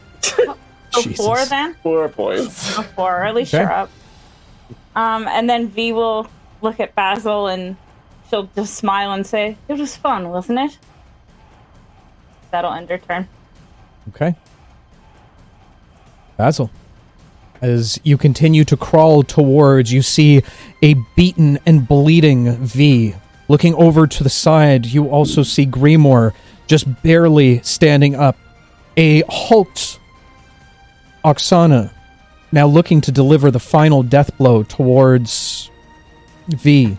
go Jesus. four then? four points. Go four, at least Okay. you're up. Um, and then V will look at Basil and she'll just smile and say, It was fun, wasn't it? That'll end her turn. Okay. Basil. As you continue to crawl towards, you see a beaten and bleeding V. Looking over to the side, you also see Grimoire just barely standing up. A hulked Oksana now looking to deliver the final death blow towards V.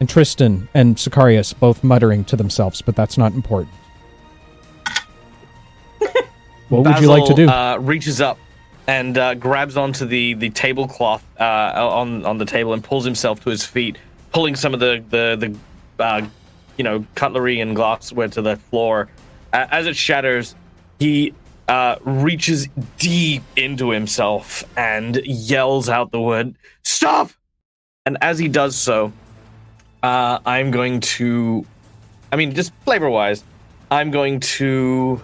And Tristan and Sicarius both muttering to themselves, but that's not important. What would you like to do? Uh, reaches up and uh, grabs onto the the tablecloth uh, on on the table and pulls himself to his feet, pulling some of the the the uh, you know cutlery and glassware to the floor. As it shatters, he uh, reaches deep into himself and yells out the word "Stop!" And as he does so, uh, I'm going to, I mean, just flavor wise, I'm going to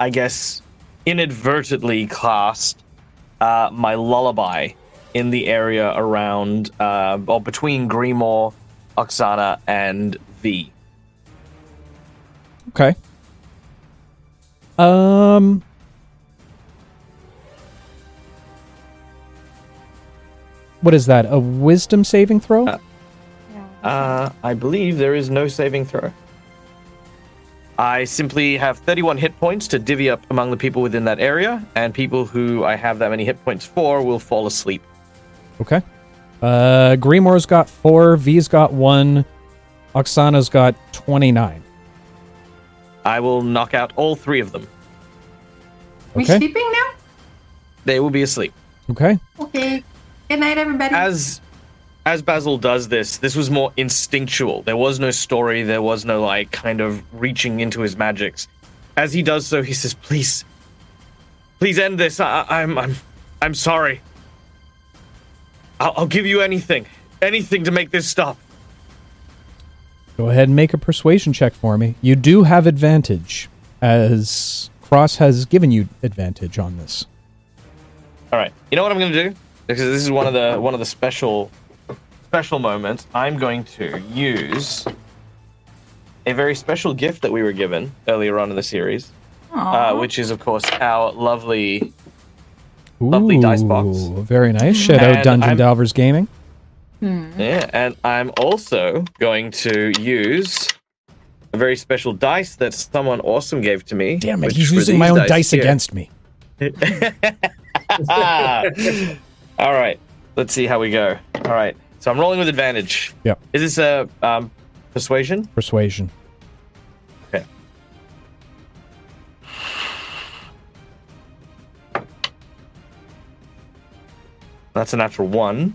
I guess, inadvertently cast uh, my lullaby in the area around, uh, or between Grimoire, Oksana, and V. Okay. Um. What is that? A wisdom saving throw? Uh, Uh, I believe there is no saving throw. I simply have 31 hit points to divvy up among the people within that area, and people who I have that many hit points for will fall asleep. Okay. Uh, Grimoire's got four. V's got one. Oksana's got twenty-nine. I will knock out all three of them. We Okay. sleeping now? They will be asleep. Okay. Okay. Good night, everybody. as as Basil does this, this was more instinctual. There was no story. There was no like kind of reaching into his magics. As he does so, he says, "Please, please end this. I, I'm I'm I'm sorry. I'll, I'll give you anything, anything to make this stop." Go ahead and make a persuasion check for me. You do have advantage, as Cross has given you advantage on this. All right. You know what I'm going to do? Because this is one of the one of the special special moments. I'm going to use a very special gift that we were given earlier on in the series, uh, which is of course our lovely Lovely dice box. Very nice. Shout out Dungeon I'm- Delvers Gaming. yeah, and I'm also going to use a very special dice that someone awesome gave to me. Damn it, he's using my own dice here. against me. All right, let's see how we go. All right, so I'm rolling with advantage. Yeah. Is this a um, persuasion? Persuasion. Okay. That's a natural one.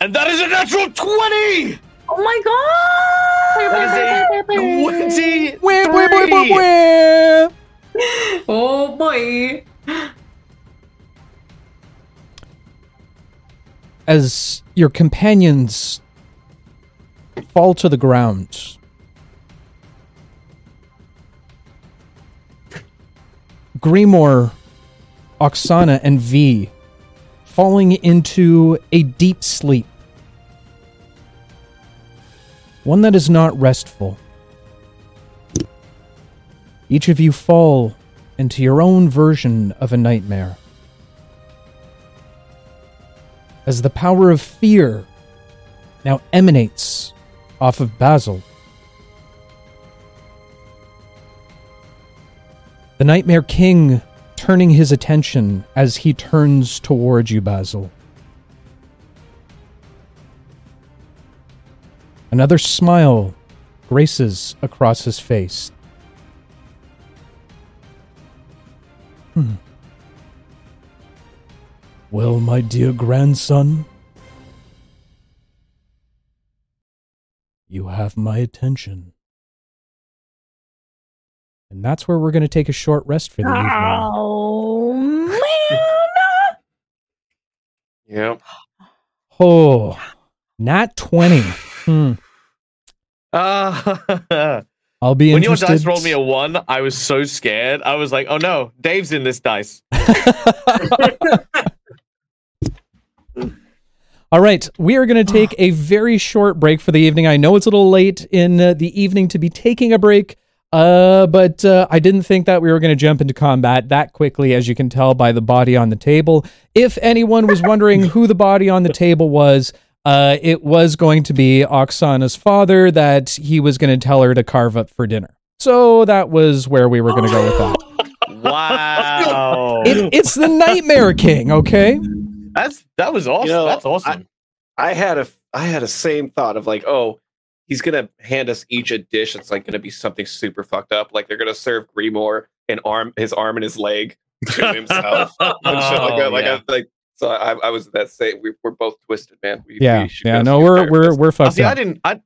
And that is a natural 20! Oh my god! That is a 23! Wah, wah, wah, wah, wah. oh boy. As your companions fall to the ground, Grimoire, Oksana, and V falling into a deep sleep. One that is not restful. Each of you fall into your own version of a nightmare. As the power of fear now emanates off of Basil. The Nightmare King turning his attention as he turns towards you, Basil. Another smile graces across his face. Hmm. Well, my dear grandson, you have my attention. And that's where we're going to take a short rest for the evening. Oh man! Yep. Oh, nat 20. Hmm. Uh, I'll be when your dice rolled me a one, I was so scared. I was like, "Oh no, Dave's in this dice." All right, we are going to take a very short break for the evening. I know it's a little late in uh, the evening to be taking a break, uh, but uh, I didn't think that we were going to jump into combat that quickly, as you can tell by the body on the table. If anyone was wondering who the body on the table was, uh, it was going to be Oksana's father that he was going to tell her to carve up for dinner. So that was where we were going to go with that. Wow, It, it's the Nightmare King, okay? that's that was awesome. You know, that's awesome. I had a I had a same thought of like, oh, he's gonna hand us each a dish It's like gonna be something super fucked up. Like they're gonna serve Grimoire an arm, his arm and his leg to himself, and like that. Oh, Like, yeah. I, like so, I, I was that same. We, we're both twisted, man. We, Yeah, we should yeah. No, we're we're we're Oh, fucked see, I didn't. I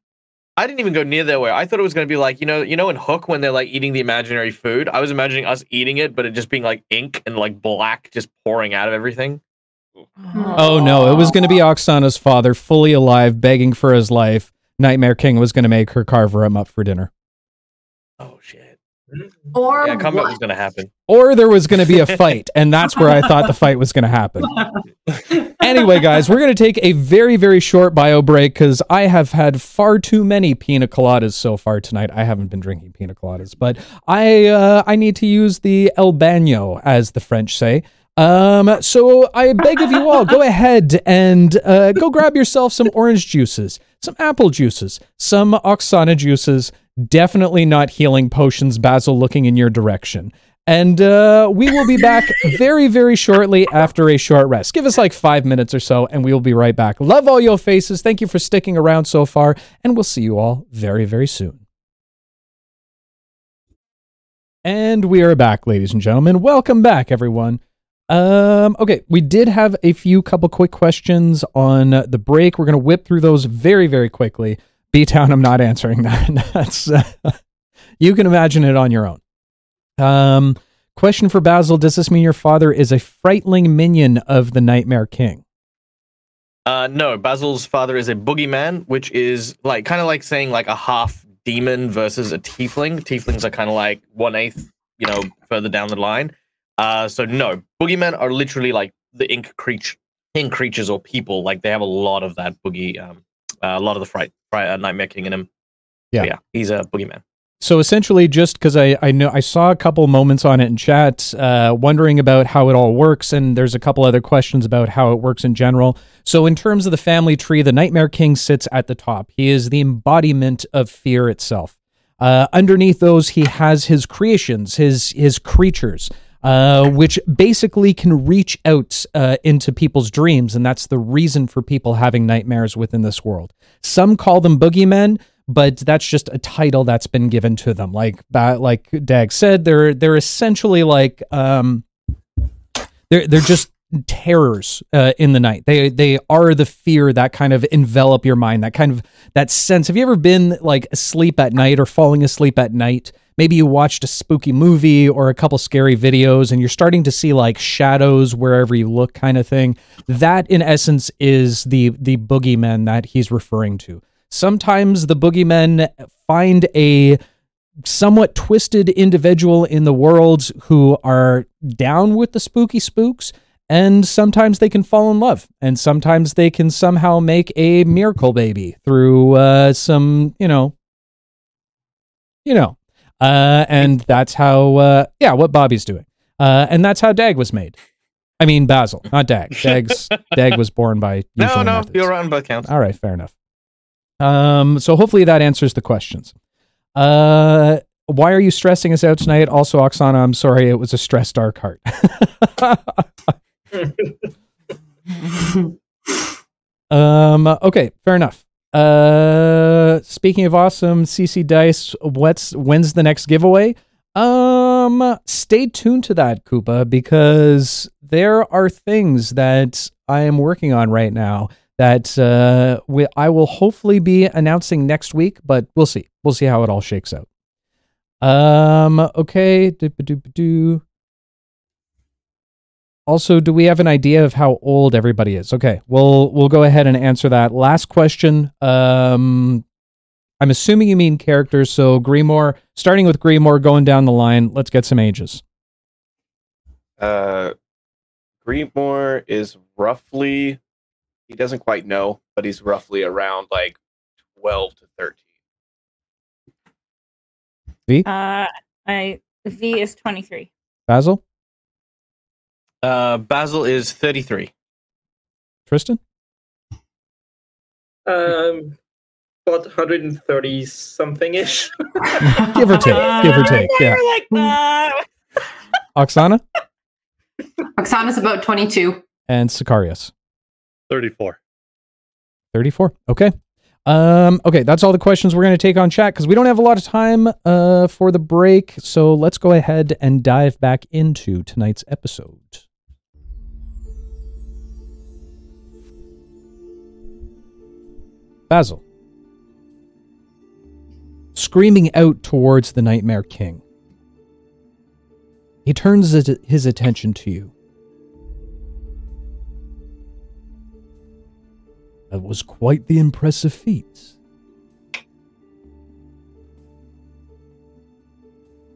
I didn't even go near that way. I thought it was going to be like you know, you know, in Hook when they're like eating the imaginary food. I was imagining us eating it, but it just being like ink and like black just pouring out of everything. Oh no, it was going to be Oksana's father, fully alive, begging for his life. Nightmare King was going to make her carve him up for dinner. Oh shit! Or Yeah, combat what? was going to happen. Or there was going to be a fight, and that's where I thought the fight was going to happen. Anyway, guys, we're going to take a very, very short bio break because I have had far too many pina coladas so far tonight. I haven't been drinking pina coladas, but I uh, I need to use the El Baño, as the French say. Um, so I beg of you all, go ahead and uh, go grab yourself some orange juices, some apple juices, some Oksana juices. Definitely not healing potions, Basil, looking in your direction. And uh, we will be back very, very shortly after a short rest. Give us like five minutes or so, and we will be right back. Love all your faces. Thank you for sticking around so far, and we'll see you all very, very soon. And we are back, ladies and gentlemen. Welcome back, everyone. Um, okay, we did have a few couple quick questions on the break. We're going to whip through those very, very quickly. B Town, I'm not answering that. That's uh, you can imagine it on your own. Um, question for Basil: Does this mean your father is a frightling minion of the Nightmare King? Uh, no, Basil's father is a boogeyman, which is like kind of like saying like a half demon versus a tiefling. Tieflings are kind of like one eighth, you know, further down the line. Uh, so no, boogeymen are literally like the ink creature, ink creatures or people. Like they have a lot of that boogie, um, uh, a lot of the fright, fright uh, nightmare king in him. Yeah. But yeah, he's a boogeyman. So essentially, just because I, I know I saw a couple moments on it in chat, uh, wondering about how it all works, and there's a couple other questions about how it works in general. So, in terms of the family tree, the Nightmare King sits at the top. He is the embodiment of fear itself. Uh, underneath those, he has his creations, his his creatures, uh, which basically can reach out uh, into people's dreams, and that's the reason for people having nightmares within this world. Some call them boogeymen but that's just a title that's been given to them. Like like Dag said, they're they're essentially like um, they're they're just terrors uh, in the night. They they are the fear that kind of envelop your mind. That kind of that sense. Have you ever been like asleep at night or falling asleep at night? Maybe you watched a spooky movie or a couple scary videos and you're starting to see like shadows wherever you look kind of thing. That in essence is the the boogeyman that he's referring to. Sometimes the boogeymen find a somewhat twisted individual in the world who are down with the spooky spooks and sometimes they can fall in love and sometimes they can somehow make a miracle baby through uh, some you know you know Uh, and that's how, uh, yeah, what Bobby's doing. Uh, and that's how Dag was made. I mean, Basil, not Dag. Dag's, Dag was born by No, no, methods. you're right on both counts. All right, fair enough. Um, so hopefully that answers the questions. Uh, why are you stressing us out tonight? Also, Oksana, I'm sorry, it was a stressed dark heart. um, okay, fair enough. Uh, speaking of awesome, CC Dice, what's when's the next giveaway? Um, stay tuned to that, Koopa, because there are things that I am working on right now that uh, we, I will hopefully be announcing next week, but we'll see. We'll see how it all shakes out. Um, okay. Also, do we have an idea of how old everybody is? Okay, we'll we'll go ahead and answer that. Last question. Um, I'm assuming you mean characters. So Grimoire, starting with Grimoire, going down the line. Let's get some ages. Uh, Grimoire is roughly, he doesn't quite know, but he's roughly around like 12 to 13. Uh, I V is twenty three. Basil, Uh, Basil is 33. Tristan, Um, about 130 something ish. give or take, give or take. Yeah, like that. Oksana Oksana's about 22. and Sicarius. 34. 34. Okay. Um, okay, that's all the questions we're going to take on chat because we don't have a lot of time uh, for the break. So let's go ahead and dive back into tonight's episode. Basil. Screaming out towards the Nightmare King. He turns his attention to you. That was quite the impressive feat.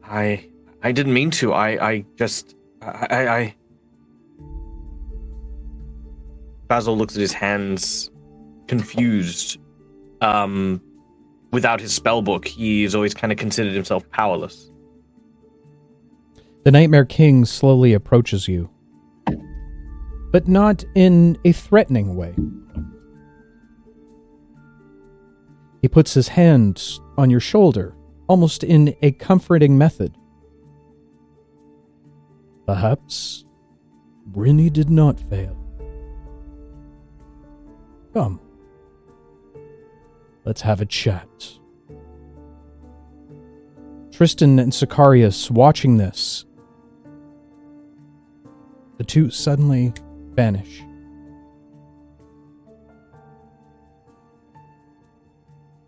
I I didn't mean to. I I just I, I... Basil looks at his hands confused. Um without his spell book, he's always kind of considered himself powerless. The Nightmare King slowly approaches you, but not in a threatening way. He puts his hand on your shoulder, almost in a comforting method. Perhaps Brinny did not fail. Come. Let's have a chat. Tristan and Sicarius watching this. The two suddenly vanish.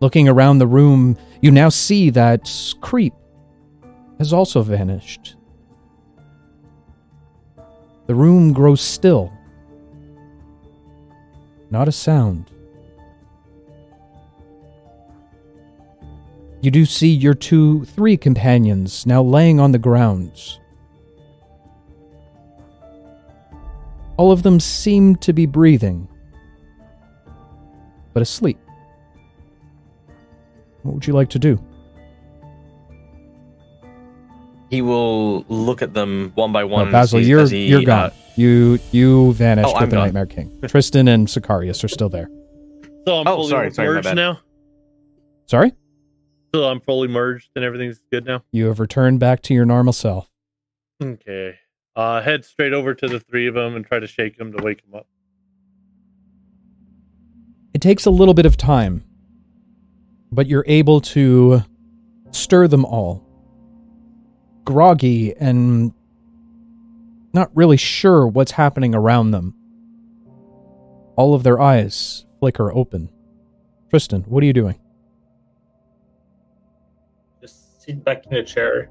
Looking around the room, you now see that Creep has also vanished. The room grows still. Not a sound. You do see your two, three companions now laying on the grounds. All of them seem to be breathing, but asleep. What would you like to do? He will look at them one by Uh, one. Basil, you're he, you're uh, gone. You you vanished Oh, with I'm the gone. Nightmare King. Tristan and Sicarius are still there. So I'm Oh, fully sorry, sorry, my bad. now. Sorry, So I'm fully merged and everything's good now. you have returned back to your normal self. Okay. Uh, head straight over to the three of them and try to shake them to wake them up. It takes a little bit of time, but you're able to stir them all. Groggy and not really sure what's happening around them. All of their eyes flicker open. Tristan, what are you doing? Sit back in a chair.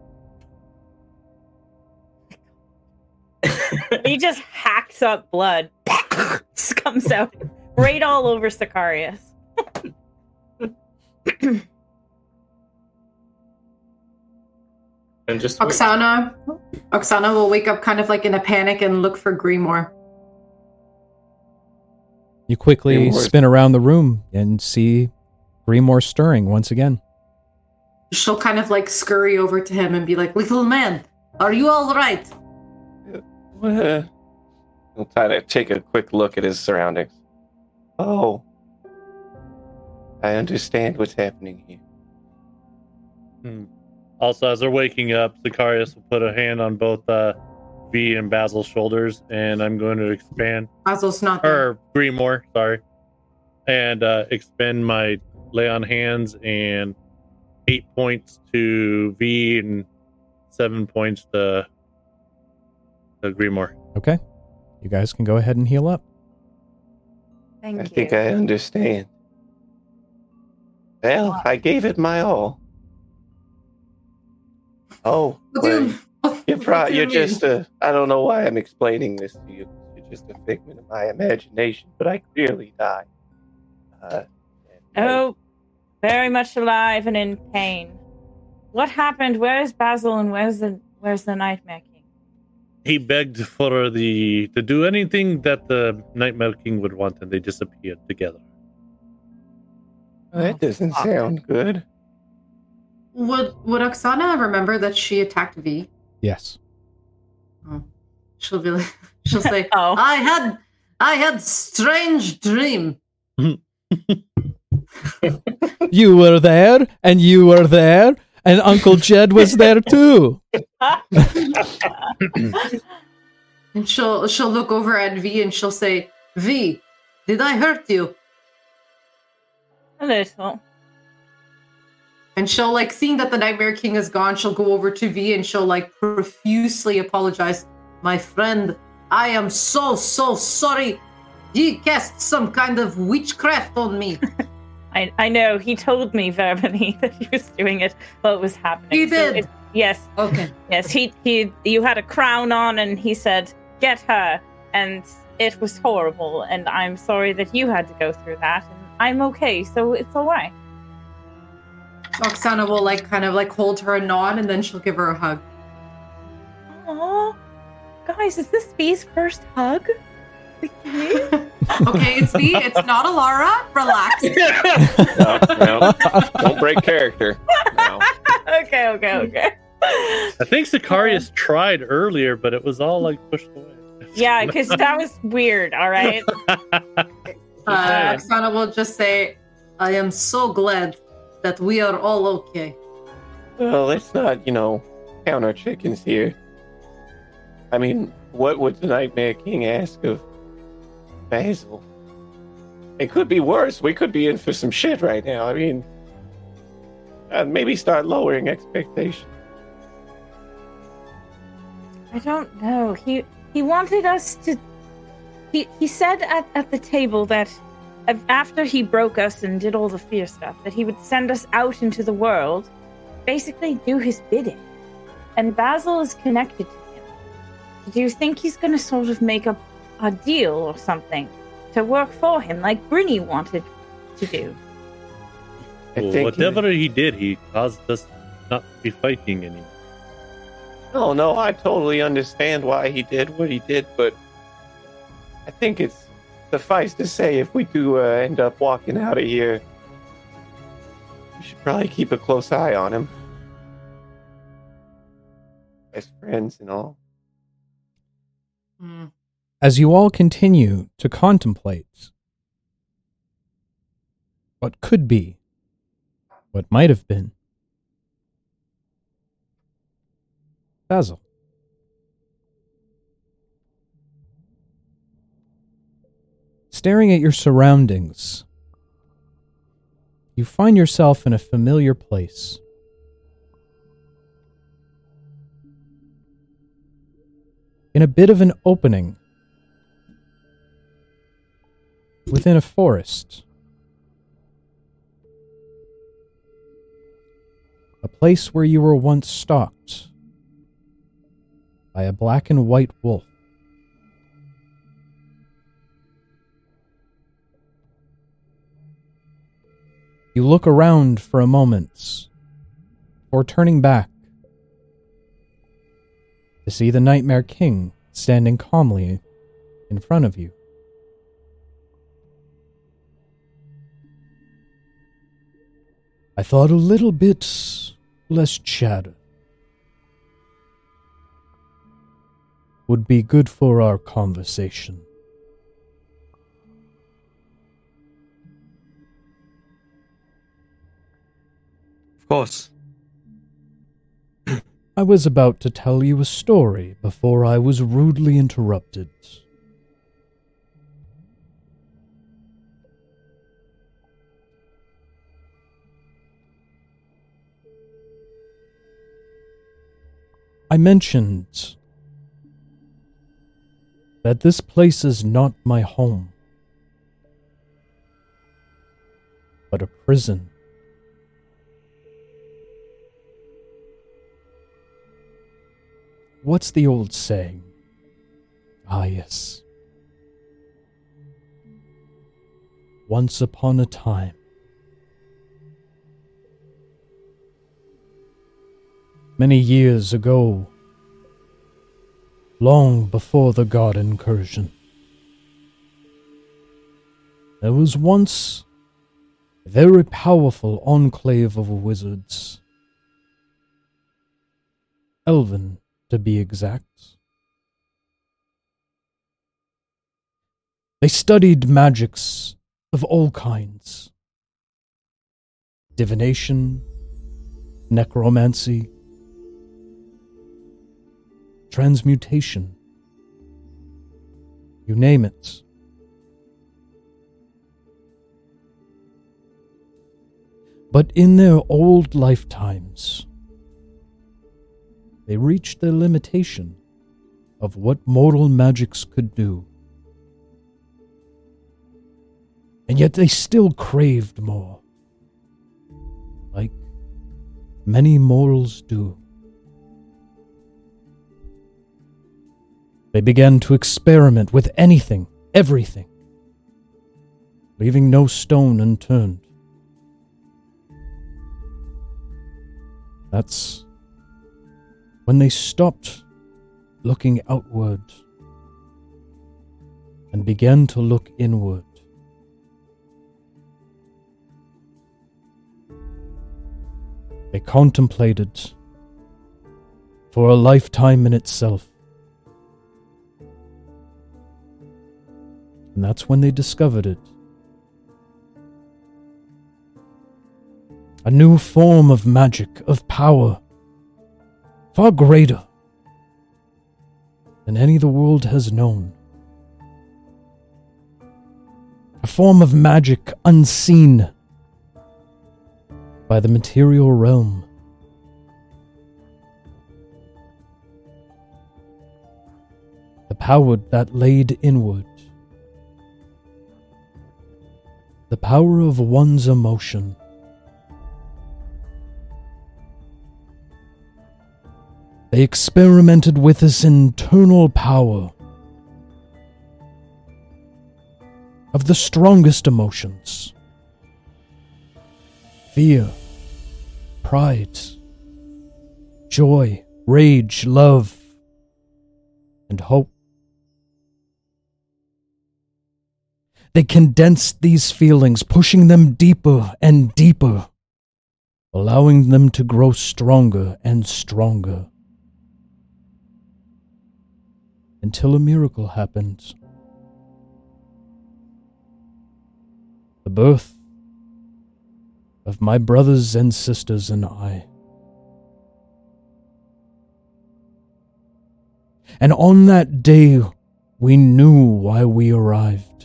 He just hacks up blood. just comes out right all over Sicarius. and just wait. Oksana, Oksana will wake up kind of like in a panic and look for Grimoire. You quickly Grimoire- spin around the room and see Grimoire stirring once again. She'll kind of like scurry over to him and be like, "Little man, are you all right?" Uh, He'll try to take a quick look at his surroundings. Oh, I understand what's happening here. Hmm. Also, as they're waking up, Sicarius will put a hand on both uh, V and Basil's shoulders, and I'm going to expand, Basil's not there. or Grimoire, sorry, and uh, expend my lay on hands and eight points to V and seven points to, to Grimoire. Okay. You guys can go ahead and heal up. Thank I you. think I understand. Well, I gave it my all. Oh, What well, you- what you're, pro- you you're just a. I don't know why I'm explaining this to you. You're just a figment of my imagination, but I clearly died. Uh, and- Oh, very much alive and in pain. What happened? Where's Basil and where's the where's the Nightmare King? He begged for the to do anything that the Nightmare King would want, and they disappeared together. that oh, doesn't fuck. sound good. Would Would Oksana remember that she attacked V? Yes. Oh. She'll be like, she'll say, Oh, "I had, I had strange dream." You were there, and you were there, and Uncle Jed was there too. And she'll she'll look over at V and she'll say, "V, did I hurt you?" a little. And she'll like seeing that the Nightmare King is gone, she'll go over to V and she'll like profusely apologize. My friend, I am so so sorry. He cast some kind of witchcraft on me. I I know he told me verbally that he was doing it while it was happening. He So did. it- yes, Okay. yes. He he. You had a crown on, and he said, "Get her," and it was horrible. And I'm sorry that you had to go through that. And I'm okay, so it's all right. Oksana will like kind of like hold her a nod and then she'll give her a hug. Aw, guys, is this V's first hug? With me? okay, it's me. it's not Alara. Relax. No, no, don't break character. No. okay, okay, okay. I think Sicarius tried earlier, but it was all like pushed away. Yeah, because that was weird. All right. Uh, Oksana will just say, I am so glad that we are all okay. Well, let's not, you know, count our chickens here. I mean, what would the Nightmare King ask of Basil? It could be worse. We could be in for some shit right now. I mean, uh, maybe start lowering expectations. I don't know. He he wanted us to. He he said at, at the table that after he broke us and did all the fear stuff, that he would send us out into the world, basically do his bidding. And Basil is connected to him. Do you think he's going to sort of make a a deal or something to work for him, like Brynny wanted to do? I Well, think whatever he did, he caused us not to be fighting anymore. No, no, I totally understand why he did what he did, but I think it's suffice to say if we do uh, end up walking out of here, we should probably keep a close eye on him. Best friends and all. Hmm. As you all continue to contemplate what could be, what might have been, Basil. Staring at your surroundings, you find yourself in a familiar place. In a bit of an opening within a forest. A place where you were once stalked by a black and white wolf. You look around for a moment before turning back to see the Nightmare King standing calmly in front of you. I thought a little bit less chatter would be good for our conversation. Of course. I was about to tell you a story before I was rudely interrupted. I mentioned that this place is not my home, but a prison. What's the old saying? Ah, yes. Once upon a time. Many years ago, long before the god incursion, there was once a very powerful enclave of wizards. Elven to be exact. They studied magics of all kinds divination, necromancy, transmutation. You name it. But in their old lifetimes, they reached their limitation of what mortal magics could do. And yet they still craved more, like many mortals do. They began to experiment with anything, everything, leaving no stone unturned. That's when they stopped looking outward and began to look inward. They contemplated for a lifetime in itself. And that's when they discovered it. A new form of magic, of power far greater than any the world has known. A form of magic unseen by the material realm. The power that laid inward. The power of one's emotion. They experimented with this internal power of the strongest emotions fear, pride, joy, rage, love, and hope. They condensed these feelings, pushing them deeper and deeper, allowing them to grow stronger and stronger. until a miracle happened. The birth of my brothers and sisters and I. And on that day, we knew why we arrived.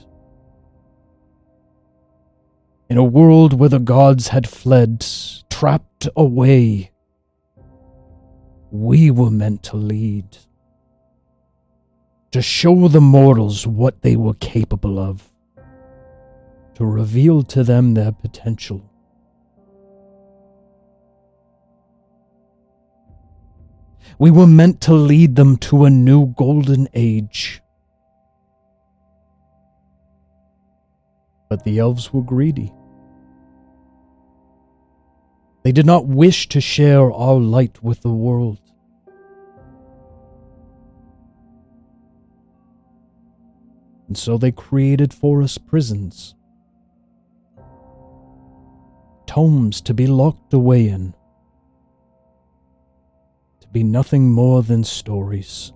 In a world where the gods had fled, trapped away, we were meant to lead to show the mortals what they were capable of, to reveal to them their potential. We were meant to lead them to a new golden age. But the elves were greedy. They did not wish to share our light with the world. and so they created for us prisons. Tomes to be locked away in, to be nothing more than stories.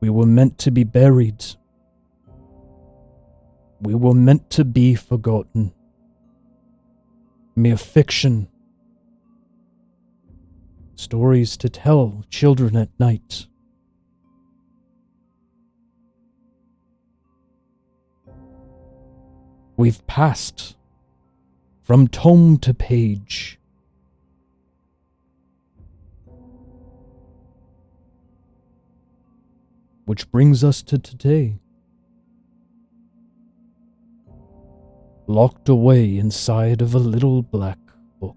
We were meant to be buried. We were meant to be forgotten. Mere fiction. Stories to tell children at night. We've passed from tome to page. Which brings us to today. Locked away inside of a little black book.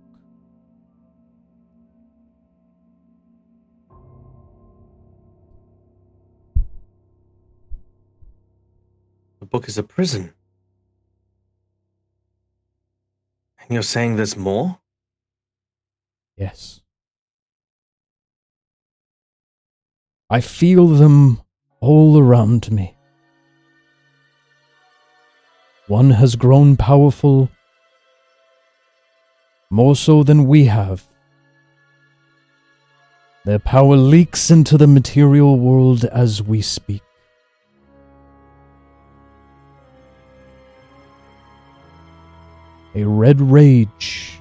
The book is a prison. And you're saying there's more? Yes. I feel them all around me. One has grown powerful, more so than we have. Their power leaks into the material world as we speak. A red rage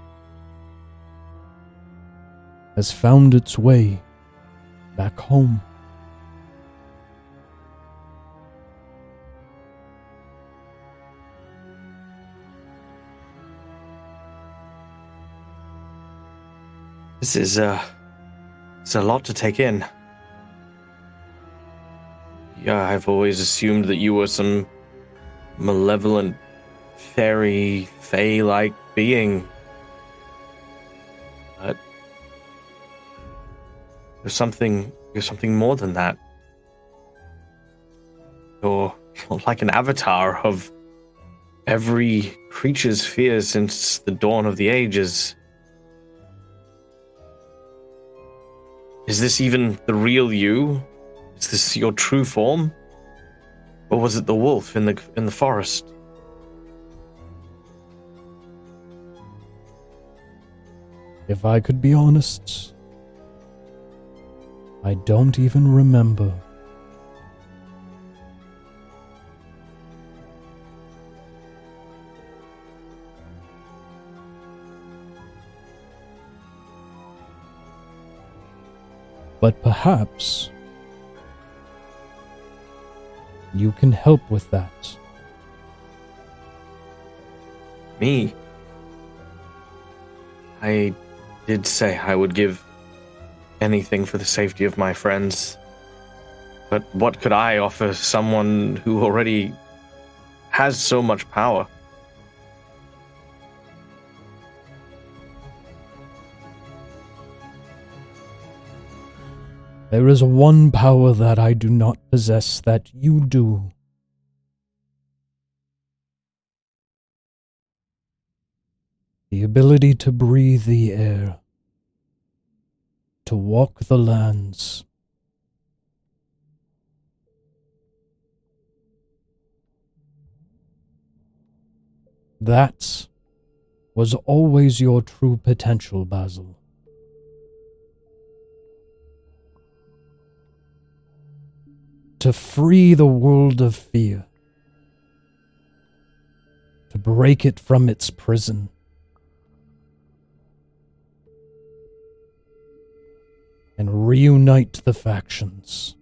has found its way back home. This is uh it's a lot to take in. Yeah, I've always assumed that you were some malevolent fairy fey like being. But you're something you're something more than that. You're like an avatar of every creature's fear since the dawn of the ages. Is this even the real you? Is this your true form? Or was it the wolf in the in the forest? If I could be honest, I don't even remember. But perhaps you can help with that. Me? I did say I would give anything for the safety of my friends. But what could I offer someone who already has so much power? There is one power that I do not possess that you do. The ability to breathe the air, to walk the lands. That was always your true potential, Basil. To free the world of fear, to break it from its prison. And reunite the factions.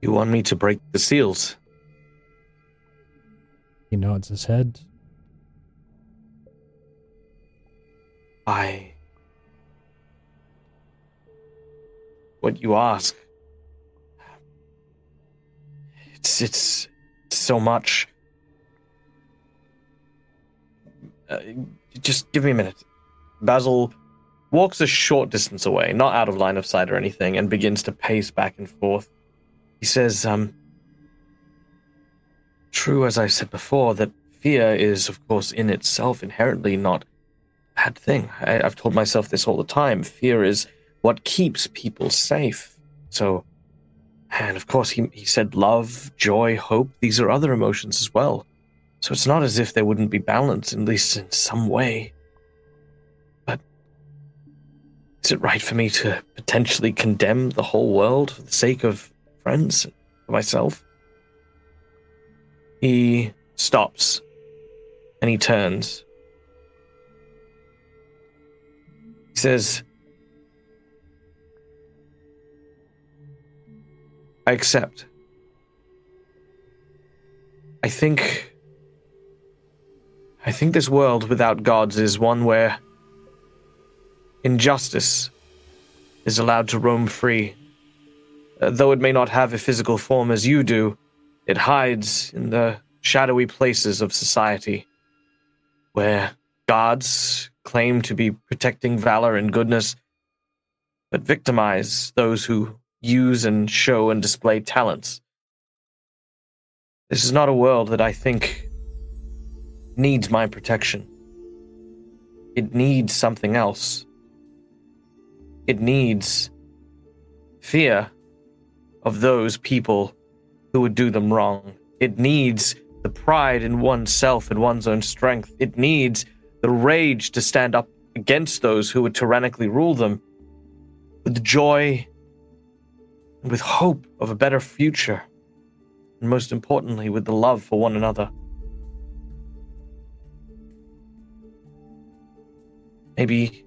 You want me to break the seals? He nods his head. I. What you ask. It's it's so much. Uh, just give me a minute. Basil walks a short distance away, not out of line of sight or anything, and begins to pace back and forth. He says, um, true as I said before, that fear is, of course, in itself inherently not bad thing. I, I've told myself this all the time. Fear is what keeps people safe. So And of course, he, he said love, joy, hope. These are other emotions as well. So it's not as if they wouldn't be balanced, at least in some way. But is it right for me to potentially condemn the whole world for the sake of friends, for myself? He stops and he turns. He says, I accept. I think. I think this world without gods is one where injustice is allowed to roam free. Uh, though it may not have a physical form as you do, it hides in the shadowy places of society where gods claim to be protecting valor and goodness, but victimize those who use and show and display talents. This is not a world that I think needs my protection. It needs something else. It needs fear of those people who would do them wrong. It needs the pride in oneself and one's own strength. It needs the rage to stand up against those who would tyrannically rule them with joy and with hope of a better future. And most importantly, with the love for one another. Maybe,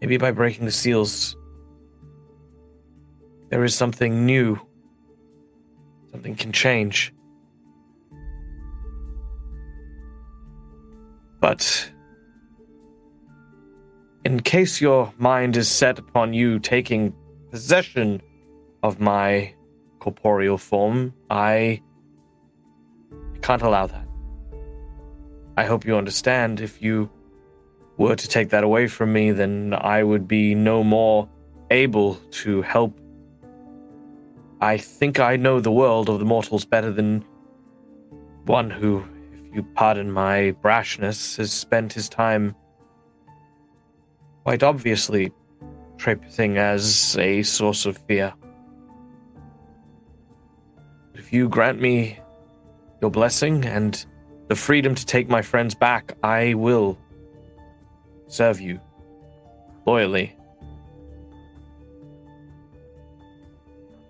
maybe by breaking the seals, there is something new. Something can change. But in case your mind is set upon you taking possession of my corporeal form, I can't allow that. I hope you understand if you were to take that away from me, then I would be no more able to help. I think I know the world of the mortals better than one who you pardon my brashness, has spent his time quite obviously traipsing as a source of fear. If you grant me your blessing and the freedom to take my friends back, I will serve you loyally.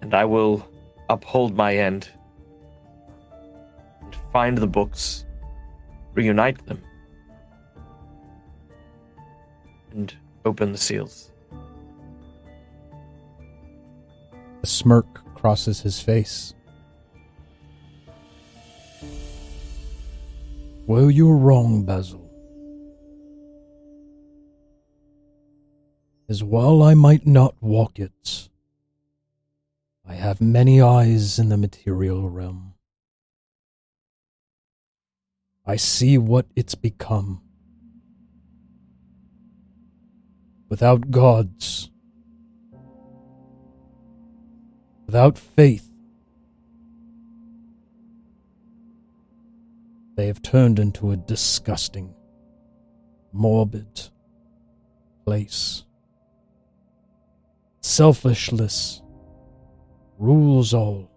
And I will uphold my end and find the books reunite them, and open the seals. A smirk crosses his face. Well, you're wrong, Basil. As well I might not walk it. I have many eyes in the material realm. I see what it's become. Without gods, without faith, they have turned into a disgusting, morbid place. Selfishness rules all.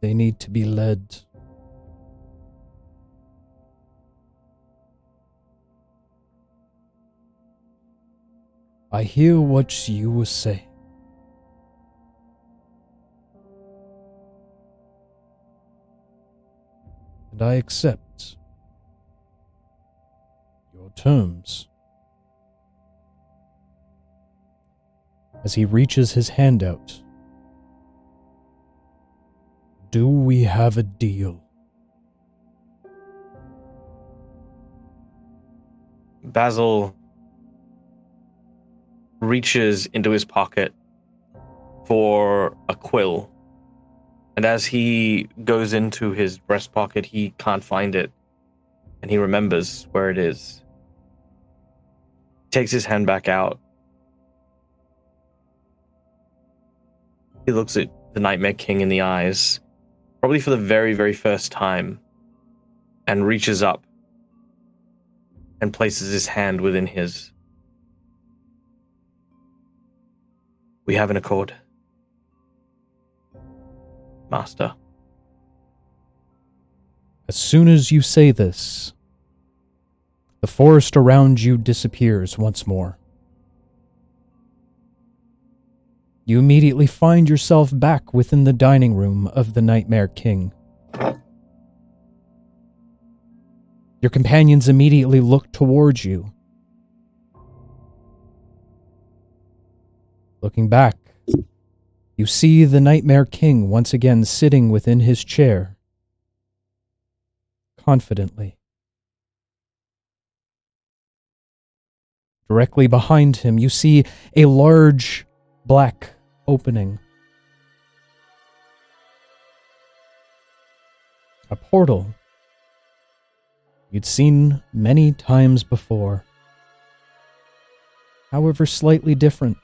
They need to be led. I hear what you will say. And I accept your terms. As he reaches his hand out, do we have a deal? Basil reaches into his pocket for a quill. And as he goes into his breast pocket, he can't find it. And he remembers where it is. Takes his hand back out. He looks at the Nightmare King in the eyes probably for the very, very first time, and reaches up and places his hand within his. we have an accord. Master. As soon as you say this, the forest around you disappears once more. You immediately find yourself back within the dining room of the Nightmare King. Your companions immediately look towards you. Looking back, you see the Nightmare King once again sitting within his chair, confidently. Directly behind him, you see a large black opening. A portal you'd seen many times before, however, slightly different.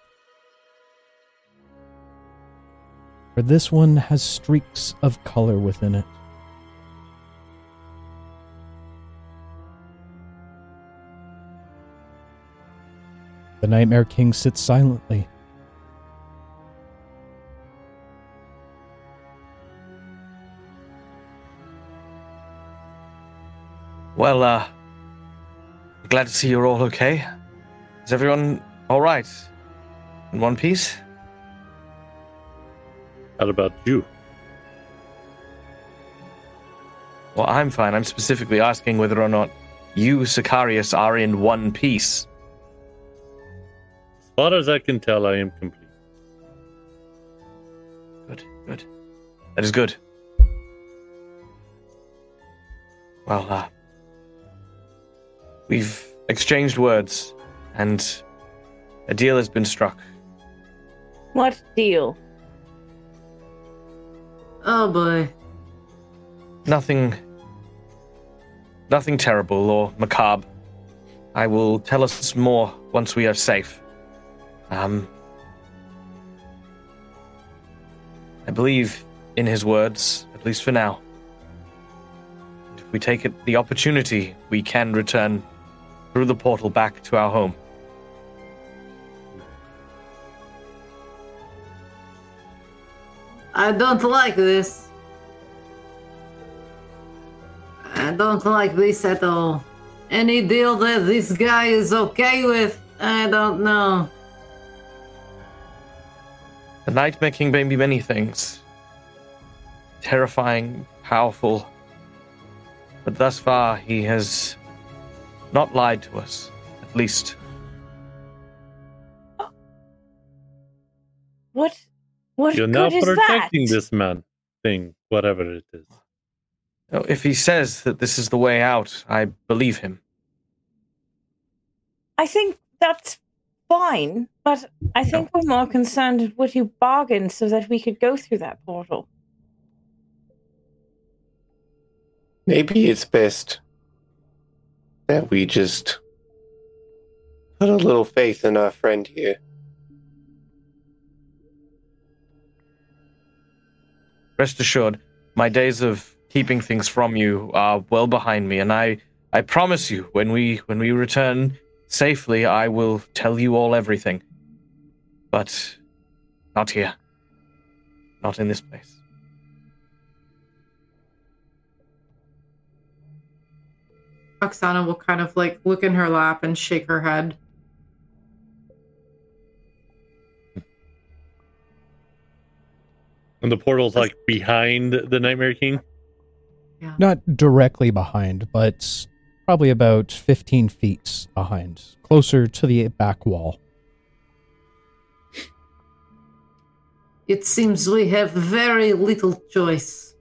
For this one has streaks of color within it. The Nightmare King sits silently. Well, uh, glad to see you're all okay. Is everyone all right? In one piece? How about you? Well, I'm fine. I'm specifically asking whether or not you, Sicarius, are in one piece. As far as I can tell, I am complete. Good, good. That is good. Well, uh, we've exchanged words, and a deal has been struck. What deal? Oh boy. Nothing. Nothing terrible or macabre. I will tell us more once we are safe. Um. I believe in his words, at least for now. If we take it the opportunity, we can return through the portal back to our home. I don't like this. I don't like this at all. Any deal that this guy is okay with, I don't know. The King may be many things. Terrifying, powerful. But thus far, he has not lied to us. At least, What? What You're good now is that? protecting this man thing, whatever it is. If he says that this is the way out, I believe him. I think that's fine, but I think we're more concerned with you bargained so that we could go through that portal. Maybe it's best that we just put a little faith in our friend here. Rest assured, my days of keeping things from you are well behind me, and I, I promise you, when we when we return safely, I will tell you all everything. But not here. Not in this place. Oksana will kind of like look in her lap and shake her head. And the portal's like behind the Nightmare King. Not directly behind, but probably about 15 feet behind, closer to the back wall. It seems we have very little choice.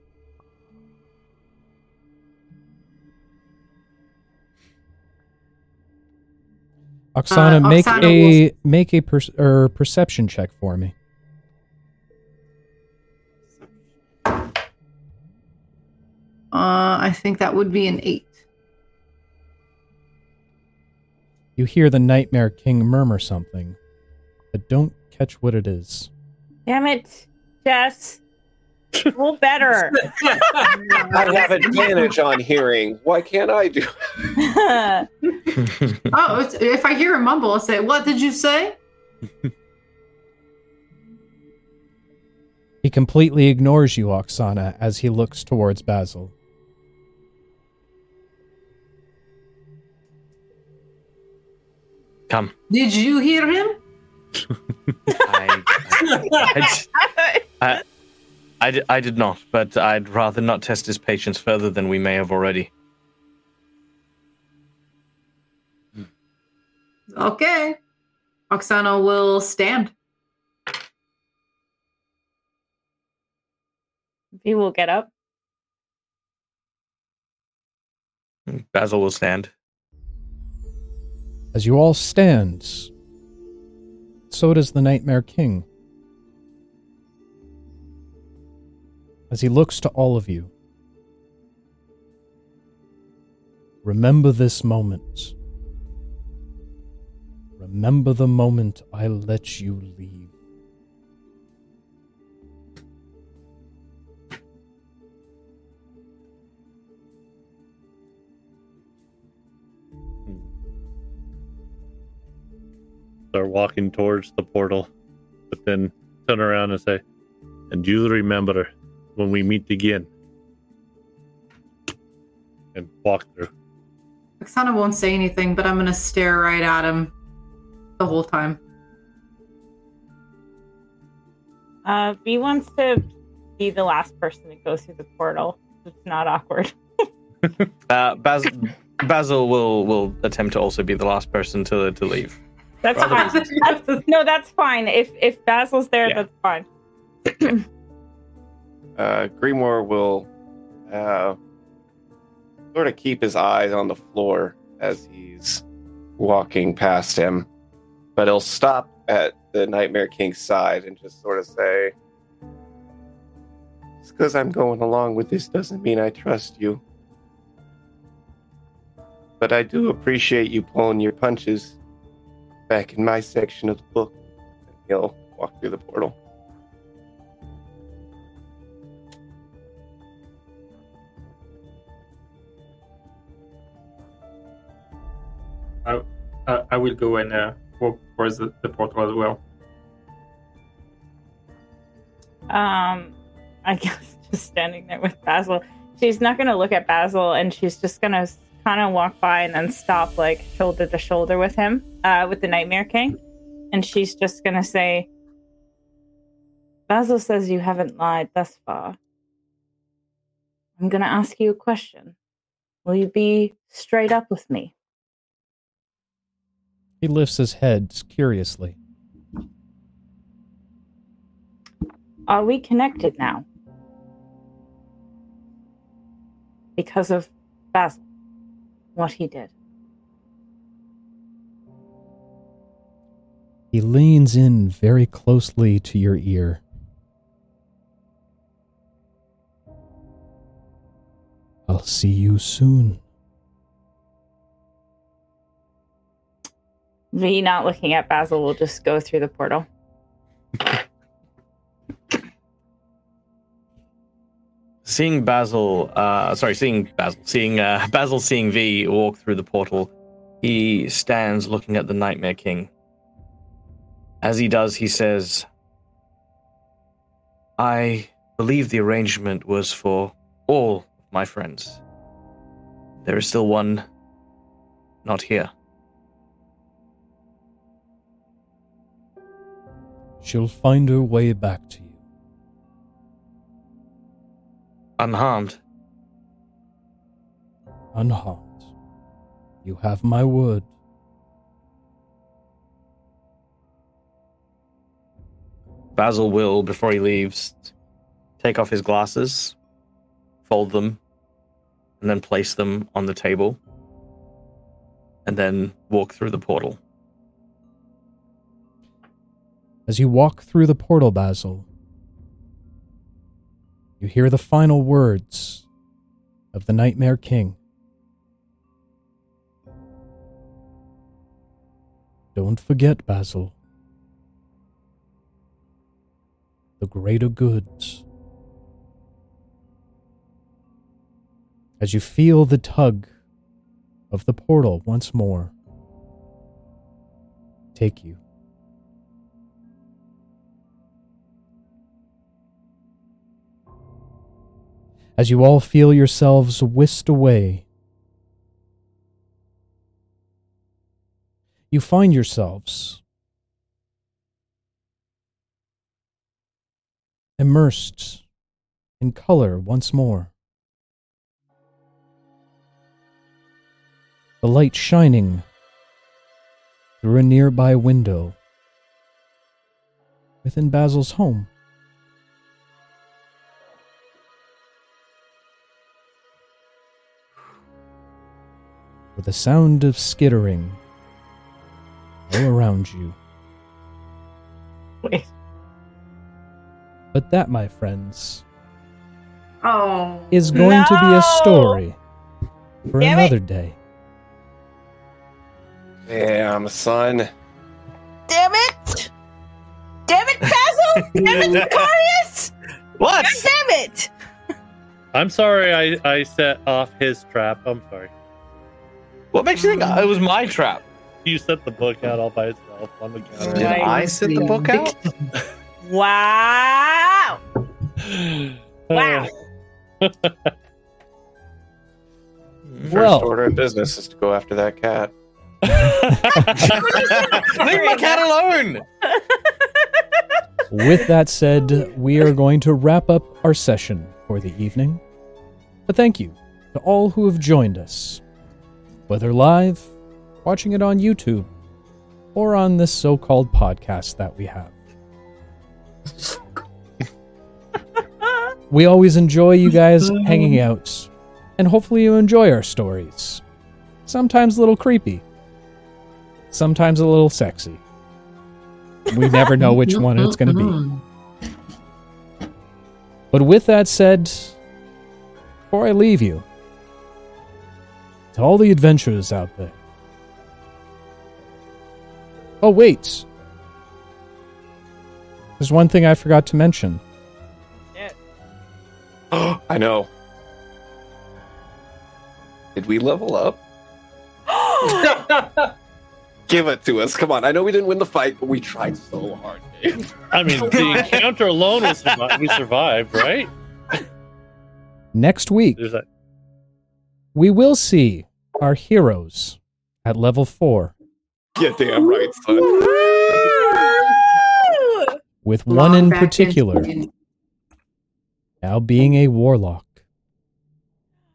Oksana, Uh, make Oksana a make a per, or perception check for me. Uh, I think that would be an eight. You hear the Nightmare King murmur something, but don't catch what it is. Damn it, Jess. Roll better. I have advantage on hearing. Why can't I do? Oh, if I hear a mumble, I'll say, "What did you say?" He completely ignores you, Oksana, as he looks towards Basil. Come. Did you hear him? I, I, I, I, did not, but I'd rather not test his patience further than we may have already. Okay. Oksana will stand. He will get up. Basil will stand. As you all stand, so does the Nightmare King. As he looks to all of you, remember this moment. Remember the moment I let you leave. Start walking towards the portal, but then turn around and say, "And you remember when we meet again." And walk through. Oksana won't say anything, but I'm gonna stare right at him the whole time. Uh, V wants to be the last person to go through the portal. It's not awkward. Uh, Basil, Basil will will attempt to also be the last person to to leave. That's fine. That's- no, that's fine. If if Basil's there, Yeah. that's fine. Uh, will uh, sort of keep his eyes on the floor as he's walking past him, but he'll stop at the Nightmare King's side and just sort of say, "Just because I'm going along with this doesn't mean I trust you." But I do appreciate you pulling your punches back in my section of the book. And he'll walk through the portal. I, I will go and uh, walk towards the, the portal as well. Um, I guess just standing there with Basil. She's not gonna look at Basil, and she's just gonna kind of walk by and then stop, like shoulder to shoulder with him, uh, with the Nightmare King, and she's just gonna say, "Basil says you haven't lied thus far. I'm gonna ask you a question. Will you be straight up with me?" He lifts his head curiously. Are we connected now? Because of Basil, what he did. He leans in very closely to your ear. I'll see you soon. V not looking at Basil will just go through the portal. Seeing Basil, uh, sorry, seeing Basil, seeing uh, Basil, seeing V walk through the portal, he stands looking at the Nightmare King. As he does, he says, "I believe the arrangement was for all my friends. There is still one not here. She'll find her way back to you. Unharmed. unharmed. You have my word. Basil will, before he leaves, take off his glasses, fold them, and then place them on the table, and then walk through the portal. As you walk through the portal, Basil, you hear the final words of the Nightmare King. Don't forget, Basil. The greater goods. As you feel the tug of the portal once more take you as you all feel yourselves whisked away. You find yourselves immersed in color once more. The light shining through a nearby window within Basil's home. With a sound of skittering all around you. Wait. But that, my friends, Oh. is going to be a story for Damn it. another day. Damn, son. Damn it! Damn it, Basil! Damn it, Sicarius! What? Damn it! I'm sorry I, I set off his trap. I'm sorry. What makes you think it was my trap? You set the book out all by itself on the counter. Did I set the book out? Wow! Uh, wow! First Well, order of business is to go after that cat. Leave my cat alone! with that said, we are going to wrap up our session for the evening. But thank you to all who have joined us, whether live, watching it on YouTube, or on this so called podcast that we have. We always enjoy you guys hanging out, and hopefully you enjoy our stories. Sometimes a little creepy, sometimes a little sexy. We never know which one it's going to be. But with that said, before I leave you, to all the adventurers out there. Oh, wait. There's one thing I forgot to mention. Yeah. I know. Did we level up? Give it to us. Come on. I know we didn't win the fight, but we tried so hard. Dave. I mean, the encounter alone was survi- we survived, right? Next week, There's that. We will see our heroes at level 4, Yeah, damn right, son. with one in particular in- now being a warlock.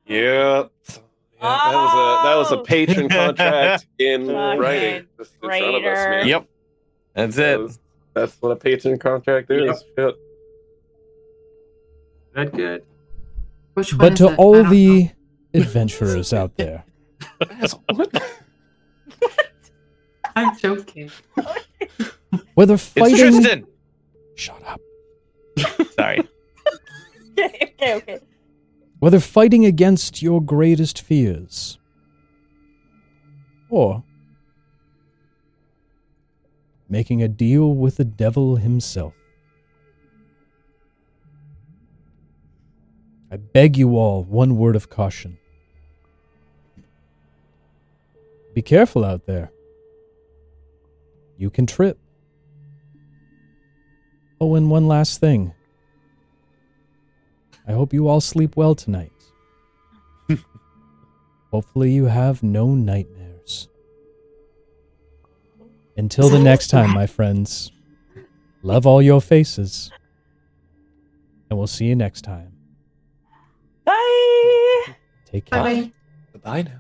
Yep. Yeah, that was a that was a Oh. patron contract in Fucking writing. Just in front of us, man. Yep. That's That it. was- that's what a patron contract is. Shit. Not good. Which But to all don't know. The adventurers out there, What? I'm joking. whether It's fighting. Tristan! Shut up. Sorry. okay, okay, okay. Whether fighting against your greatest fears, or making a deal with the devil himself. I beg you all one word of caution. Be careful out there. You can trip. Oh, and one last thing. I hope you all sleep well tonight. Hopefully, you have no nightmares. Until the next time, my friends, love all your faces. And we'll see you next time. Bye! Take care. Bye. Goodbye now.